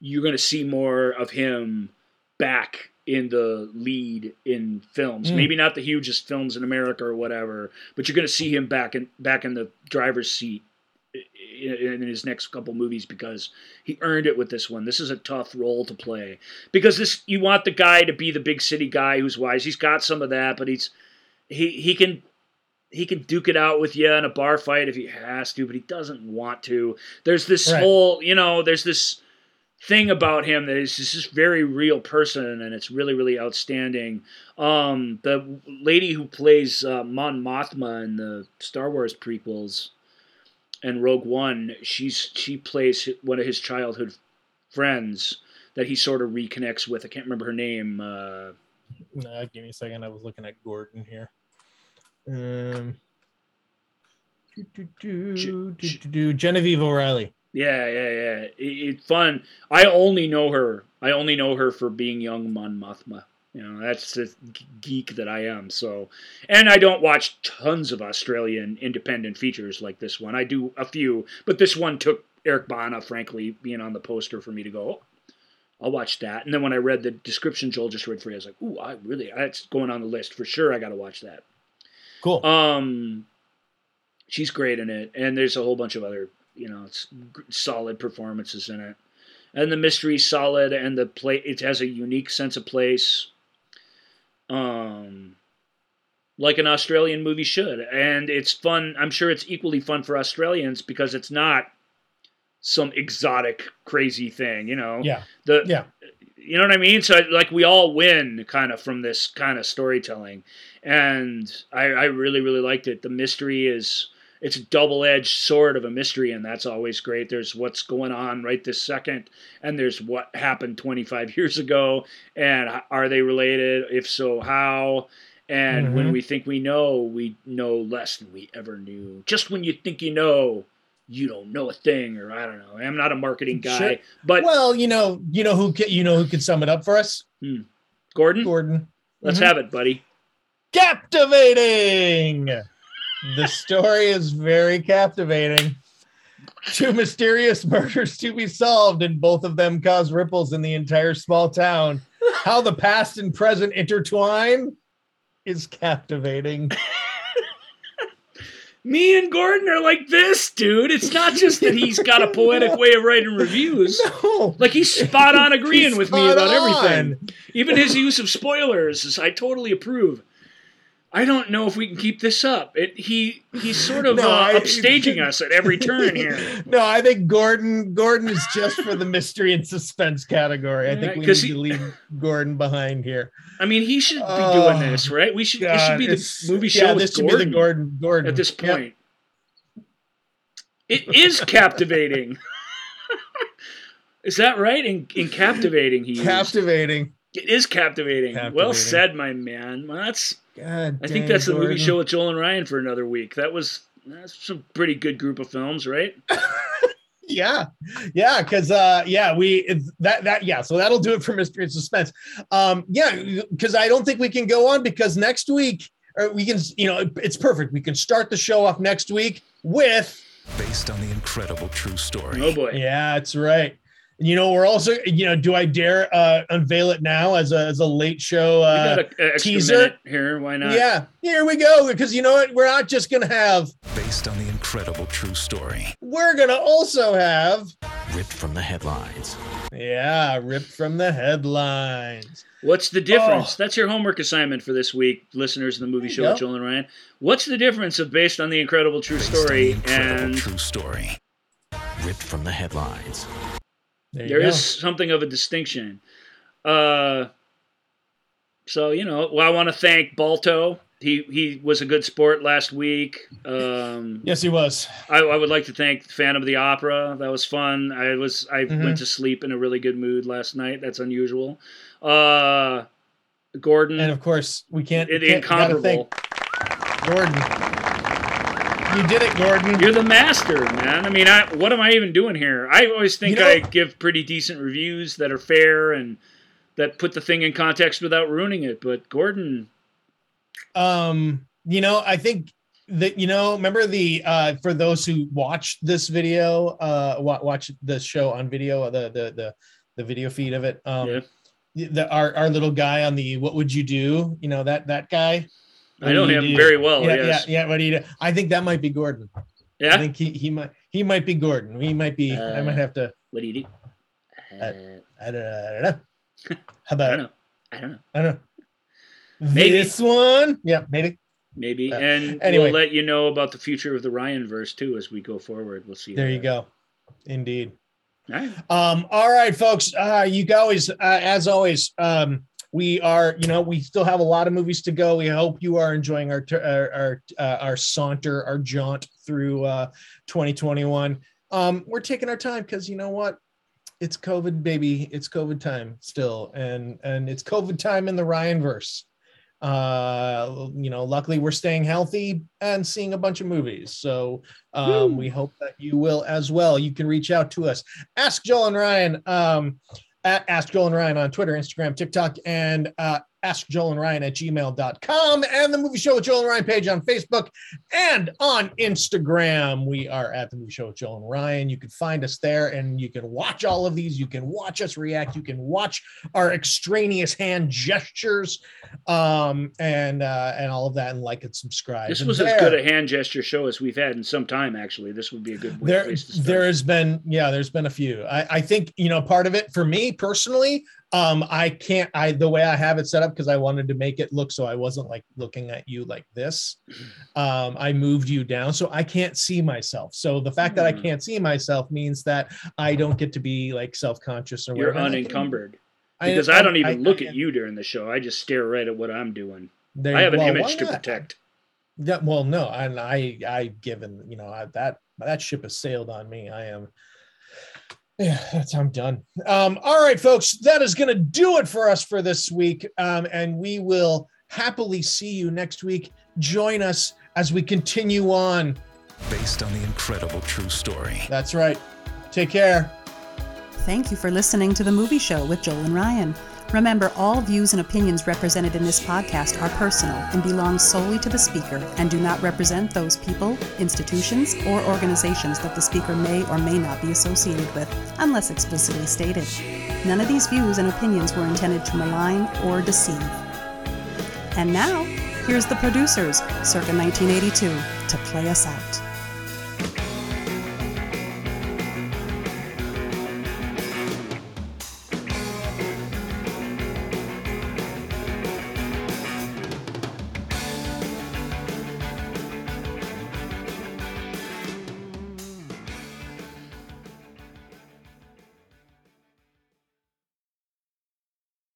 Speaker 3: you're going to see more of him back in the lead in films.
Speaker 2: Mm.
Speaker 3: Maybe not the hugest films in America or whatever, but you're going to see him back in back in the driver's seat in, in his next couple movies because he earned it with this one. This is a tough role to play because this you want the guy to be the big city guy who's wise. He's got some of that, but he's he he can he can duke it out with you in a bar fight if he has to, but he doesn't want to. There's this
Speaker 2: Right.
Speaker 3: whole, you know, there's this thing about him that is just this very real person, and it's really, really outstanding. Um, the lady who plays uh, Mon Mothma in the Star Wars prequels and Rogue One, she's she plays one of his childhood friends that he sort of reconnects with. I can't remember her name. Uh,
Speaker 2: Nah, give me a second. I was looking at Gordon here. Um, do, do, do,
Speaker 3: Ge-
Speaker 2: do, do, do. Genevieve O'Reilly.
Speaker 3: Yeah, yeah, yeah. It, it's fun. I only know her. I only know her for being young Mon Mothma. You know, that's the geek that I am. So, and I don't watch tons of Australian independent features like this one. I do a few, but this one took Eric Bana, frankly, being on the poster for me to go. Oh, I'll watch that. And then when I read the description Joel just read for you, I was like, "Ooh, I really that's going on the list for sure. I got to watch that."
Speaker 2: Cool.
Speaker 3: Um, she's great in it, and there's a whole bunch of other, you know, it's solid performances in it, and the mystery's solid, and the play it has a unique sense of place, um, like an Australian movie should, and it's fun. I'm sure it's equally fun for Australians because it's not some exotic, crazy thing, you know.
Speaker 2: yeah.
Speaker 3: The
Speaker 2: Yeah.
Speaker 3: you know what I mean? So like we all win kind of from this kind of storytelling, and I, I really really liked it. The mystery is it's a double edged sword of a mystery, and that's always great. There's what's going on right this second, and there's what happened 25 years ago, and are they related? If so, how? And when
Speaker 2: Mhm.
Speaker 3: we think we know, we know less than we ever knew. Just when you think you know, you don't know a thing, or I don't know. I'm not a marketing guy,
Speaker 2: Sure.
Speaker 3: but
Speaker 2: well, you know, you know who ca- you know who can sum it up for us?
Speaker 3: Gordon,
Speaker 2: Gordon.
Speaker 3: let's
Speaker 2: Mhm.
Speaker 3: have it, buddy.
Speaker 2: Captivating. The story is very captivating. Two mysterious murders to be solved, and both of them cause ripples in the entire small town. How the past and present intertwine is captivating.
Speaker 3: Me and Gordon are like this, dude. It's not just that he's got a poetic way of writing reviews.
Speaker 2: No.
Speaker 3: Like he's spot on agreeing
Speaker 2: He's
Speaker 3: with me about
Speaker 2: on.
Speaker 3: everything. Even his use of spoilers is I totally approve. I don't know if we can keep this up. It, he he's sort of
Speaker 2: No,
Speaker 3: uh,
Speaker 2: I-
Speaker 3: upstaging us at every turn here.
Speaker 2: No, I think Gordon Gordon is just for the mystery and suspense category. I
Speaker 3: Yeah,
Speaker 2: think we need
Speaker 3: 'cause
Speaker 2: to leave Gordon behind here.
Speaker 3: I mean, he should be
Speaker 2: Oh,
Speaker 3: doing this, right? We should. this should be the movie
Speaker 2: yeah,
Speaker 3: show with
Speaker 2: this should
Speaker 3: Gordon
Speaker 2: be the Gordon Gordon
Speaker 3: at this
Speaker 2: Yep.
Speaker 3: point. It is captivating. is that right? In, in captivating, he used.
Speaker 2: Captivating.
Speaker 3: It is captivating. Well said, my man. Well, that's.
Speaker 2: God,
Speaker 3: I think
Speaker 2: dang,
Speaker 3: that's the movie show with Joel and Ryan for another week. That was that's some pretty good group of films, right?
Speaker 2: Yeah, yeah, because uh, yeah, we that that yeah. So that'll do it for mystery and suspense. Um, yeah, because I don't think we can go on because next week or we can you know it's perfect. We can start the show off next week with
Speaker 4: based on the incredible true story.
Speaker 3: Oh boy.
Speaker 2: yeah, that's right. You know, we're also you know, do I dare uh, unveil it now as a as a late show?
Speaker 3: we
Speaker 2: Uh,
Speaker 3: got a, a
Speaker 2: teaser?
Speaker 3: here. Why not?
Speaker 2: yeah, here we go. Because you know what, we're not just gonna have.
Speaker 4: Based on the incredible true story.
Speaker 2: We're gonna also have.
Speaker 5: ripped from the headlines.
Speaker 2: Yeah, ripped from the headlines.
Speaker 3: What's the difference?
Speaker 2: Oh.
Speaker 3: That's your homework assignment for this week, listeners of the movie show with Joel and Ryan. What's the difference of based on the incredible true
Speaker 4: Based on
Speaker 3: story
Speaker 4: the incredible
Speaker 3: and
Speaker 4: true story.
Speaker 5: Ripped from the headlines.
Speaker 2: There
Speaker 3: There is something of a distinction. Uh, so you know, well, I want to thank Balto. He he was a good sport last week. Um,
Speaker 2: Yes, he was.
Speaker 3: I, I would like to thank Phantom of the Opera. That was fun. I was I
Speaker 2: Mhm.
Speaker 3: went to sleep in a really good mood last night. That's unusual. Uh, Gordon,
Speaker 2: And of course, we can't.
Speaker 3: the
Speaker 2: can't
Speaker 3: incomparable.
Speaker 2: Gordon. You did it, Gordon.
Speaker 3: You're the master, man. I mean, I what am I even doing here? I always think
Speaker 2: You know-
Speaker 3: I give pretty decent reviews that are fair and that put the thing in context without ruining it. But Gordon,
Speaker 2: Um, you know, I think that you know, remember the uh for those who watch this video, uh watch the show on video, the the the the video feed of it. Um
Speaker 3: Yeah.
Speaker 2: the our, our little guy on the what would you do? You know that that guy.
Speaker 3: I know
Speaker 2: What do you
Speaker 3: him
Speaker 2: do?
Speaker 3: very well.
Speaker 2: Yeah,
Speaker 3: yes.
Speaker 2: yeah, yeah. What do you do? I think that might be Gordon.
Speaker 3: Yeah, I
Speaker 2: think he he might he might be Gordon. He might be. I might
Speaker 3: Uh,
Speaker 2: have to.
Speaker 3: What do you do?
Speaker 2: Uh,
Speaker 3: Uh,
Speaker 2: I don't, I don't know. How
Speaker 3: I
Speaker 2: about
Speaker 3: don't know. I don't know.
Speaker 2: I don't know.
Speaker 3: Maybe.
Speaker 2: This one, yeah, maybe.
Speaker 3: Maybe.
Speaker 2: Uh,
Speaker 3: and
Speaker 2: anyway.
Speaker 3: we'll let you know about the future of the Ryan verse too as we go forward. We'll see.
Speaker 2: There you go. Indeed.
Speaker 3: All right.
Speaker 2: Um, all right, folks. Uh, you always, uh, as always, um, we are, you know, we still have a lot of movies to go. We hope you are enjoying our our our, uh, our saunter, our jaunt through uh, 2021. Um, we're taking our time because you know what? It's COVID, baby. It's COVID time still, and and it's COVID time in the Ryan verse. Uh, you know, luckily we're staying healthy and seeing a bunch of movies. So um, we hope that you will as well. You can reach out to us ask Joel and Ryan um, at Ask Joel and Ryan on Twitter, Instagram, TikTok, and uh, Ask Joel and Ryan at gmail.com and the Movie Show with Joel and Ryan page on Facebook and on Instagram. We are at the Movie Show with Joel and Ryan. You can find us there and you can watch all of these. You can watch us react. You can watch our extraneous hand gestures um, and uh, and all of that and like and subscribe.
Speaker 3: This was as good a hand gesture show as we've had in some time. Actually, this would be a good
Speaker 2: there
Speaker 3: place to start.
Speaker 2: there has been yeah there's been a few I, I think you know part of it for me personally um i can't i the way i have it set up because i wanted to make it look so i wasn't like looking at you like this um i moved you down so i can't see myself so the fact that i
Speaker 3: Hmm.
Speaker 2: can't see myself means that i don't get to be like self-conscious or whatever.
Speaker 3: You're
Speaker 2: whatever. I
Speaker 3: unencumbered because I, don't even look at you during the show. I just stare right at what I'm doing.
Speaker 2: there-
Speaker 3: I have an
Speaker 2: well,
Speaker 3: image to protect.
Speaker 2: Yeah, well, no, and I, I given, you know, I, that that ship has sailed on me. I am, yeah, that's I'm done. Um, all right, folks, that is gonna do it for us for this week, um, and we will happily see you next week. Join us as we continue on.
Speaker 4: Based on the incredible true story.
Speaker 2: That's right. Take care.
Speaker 1: Thank you for listening to The Movie Show with Joel and Ryan. Remember, all views and opinions represented in this podcast are personal and belong solely to the speaker and do not represent those people, institutions, or organizations that the speaker may or may not be associated with, unless explicitly stated. None of these views and opinions were intended to malign or deceive. And now, here's the producers, circa 1982, to play us out.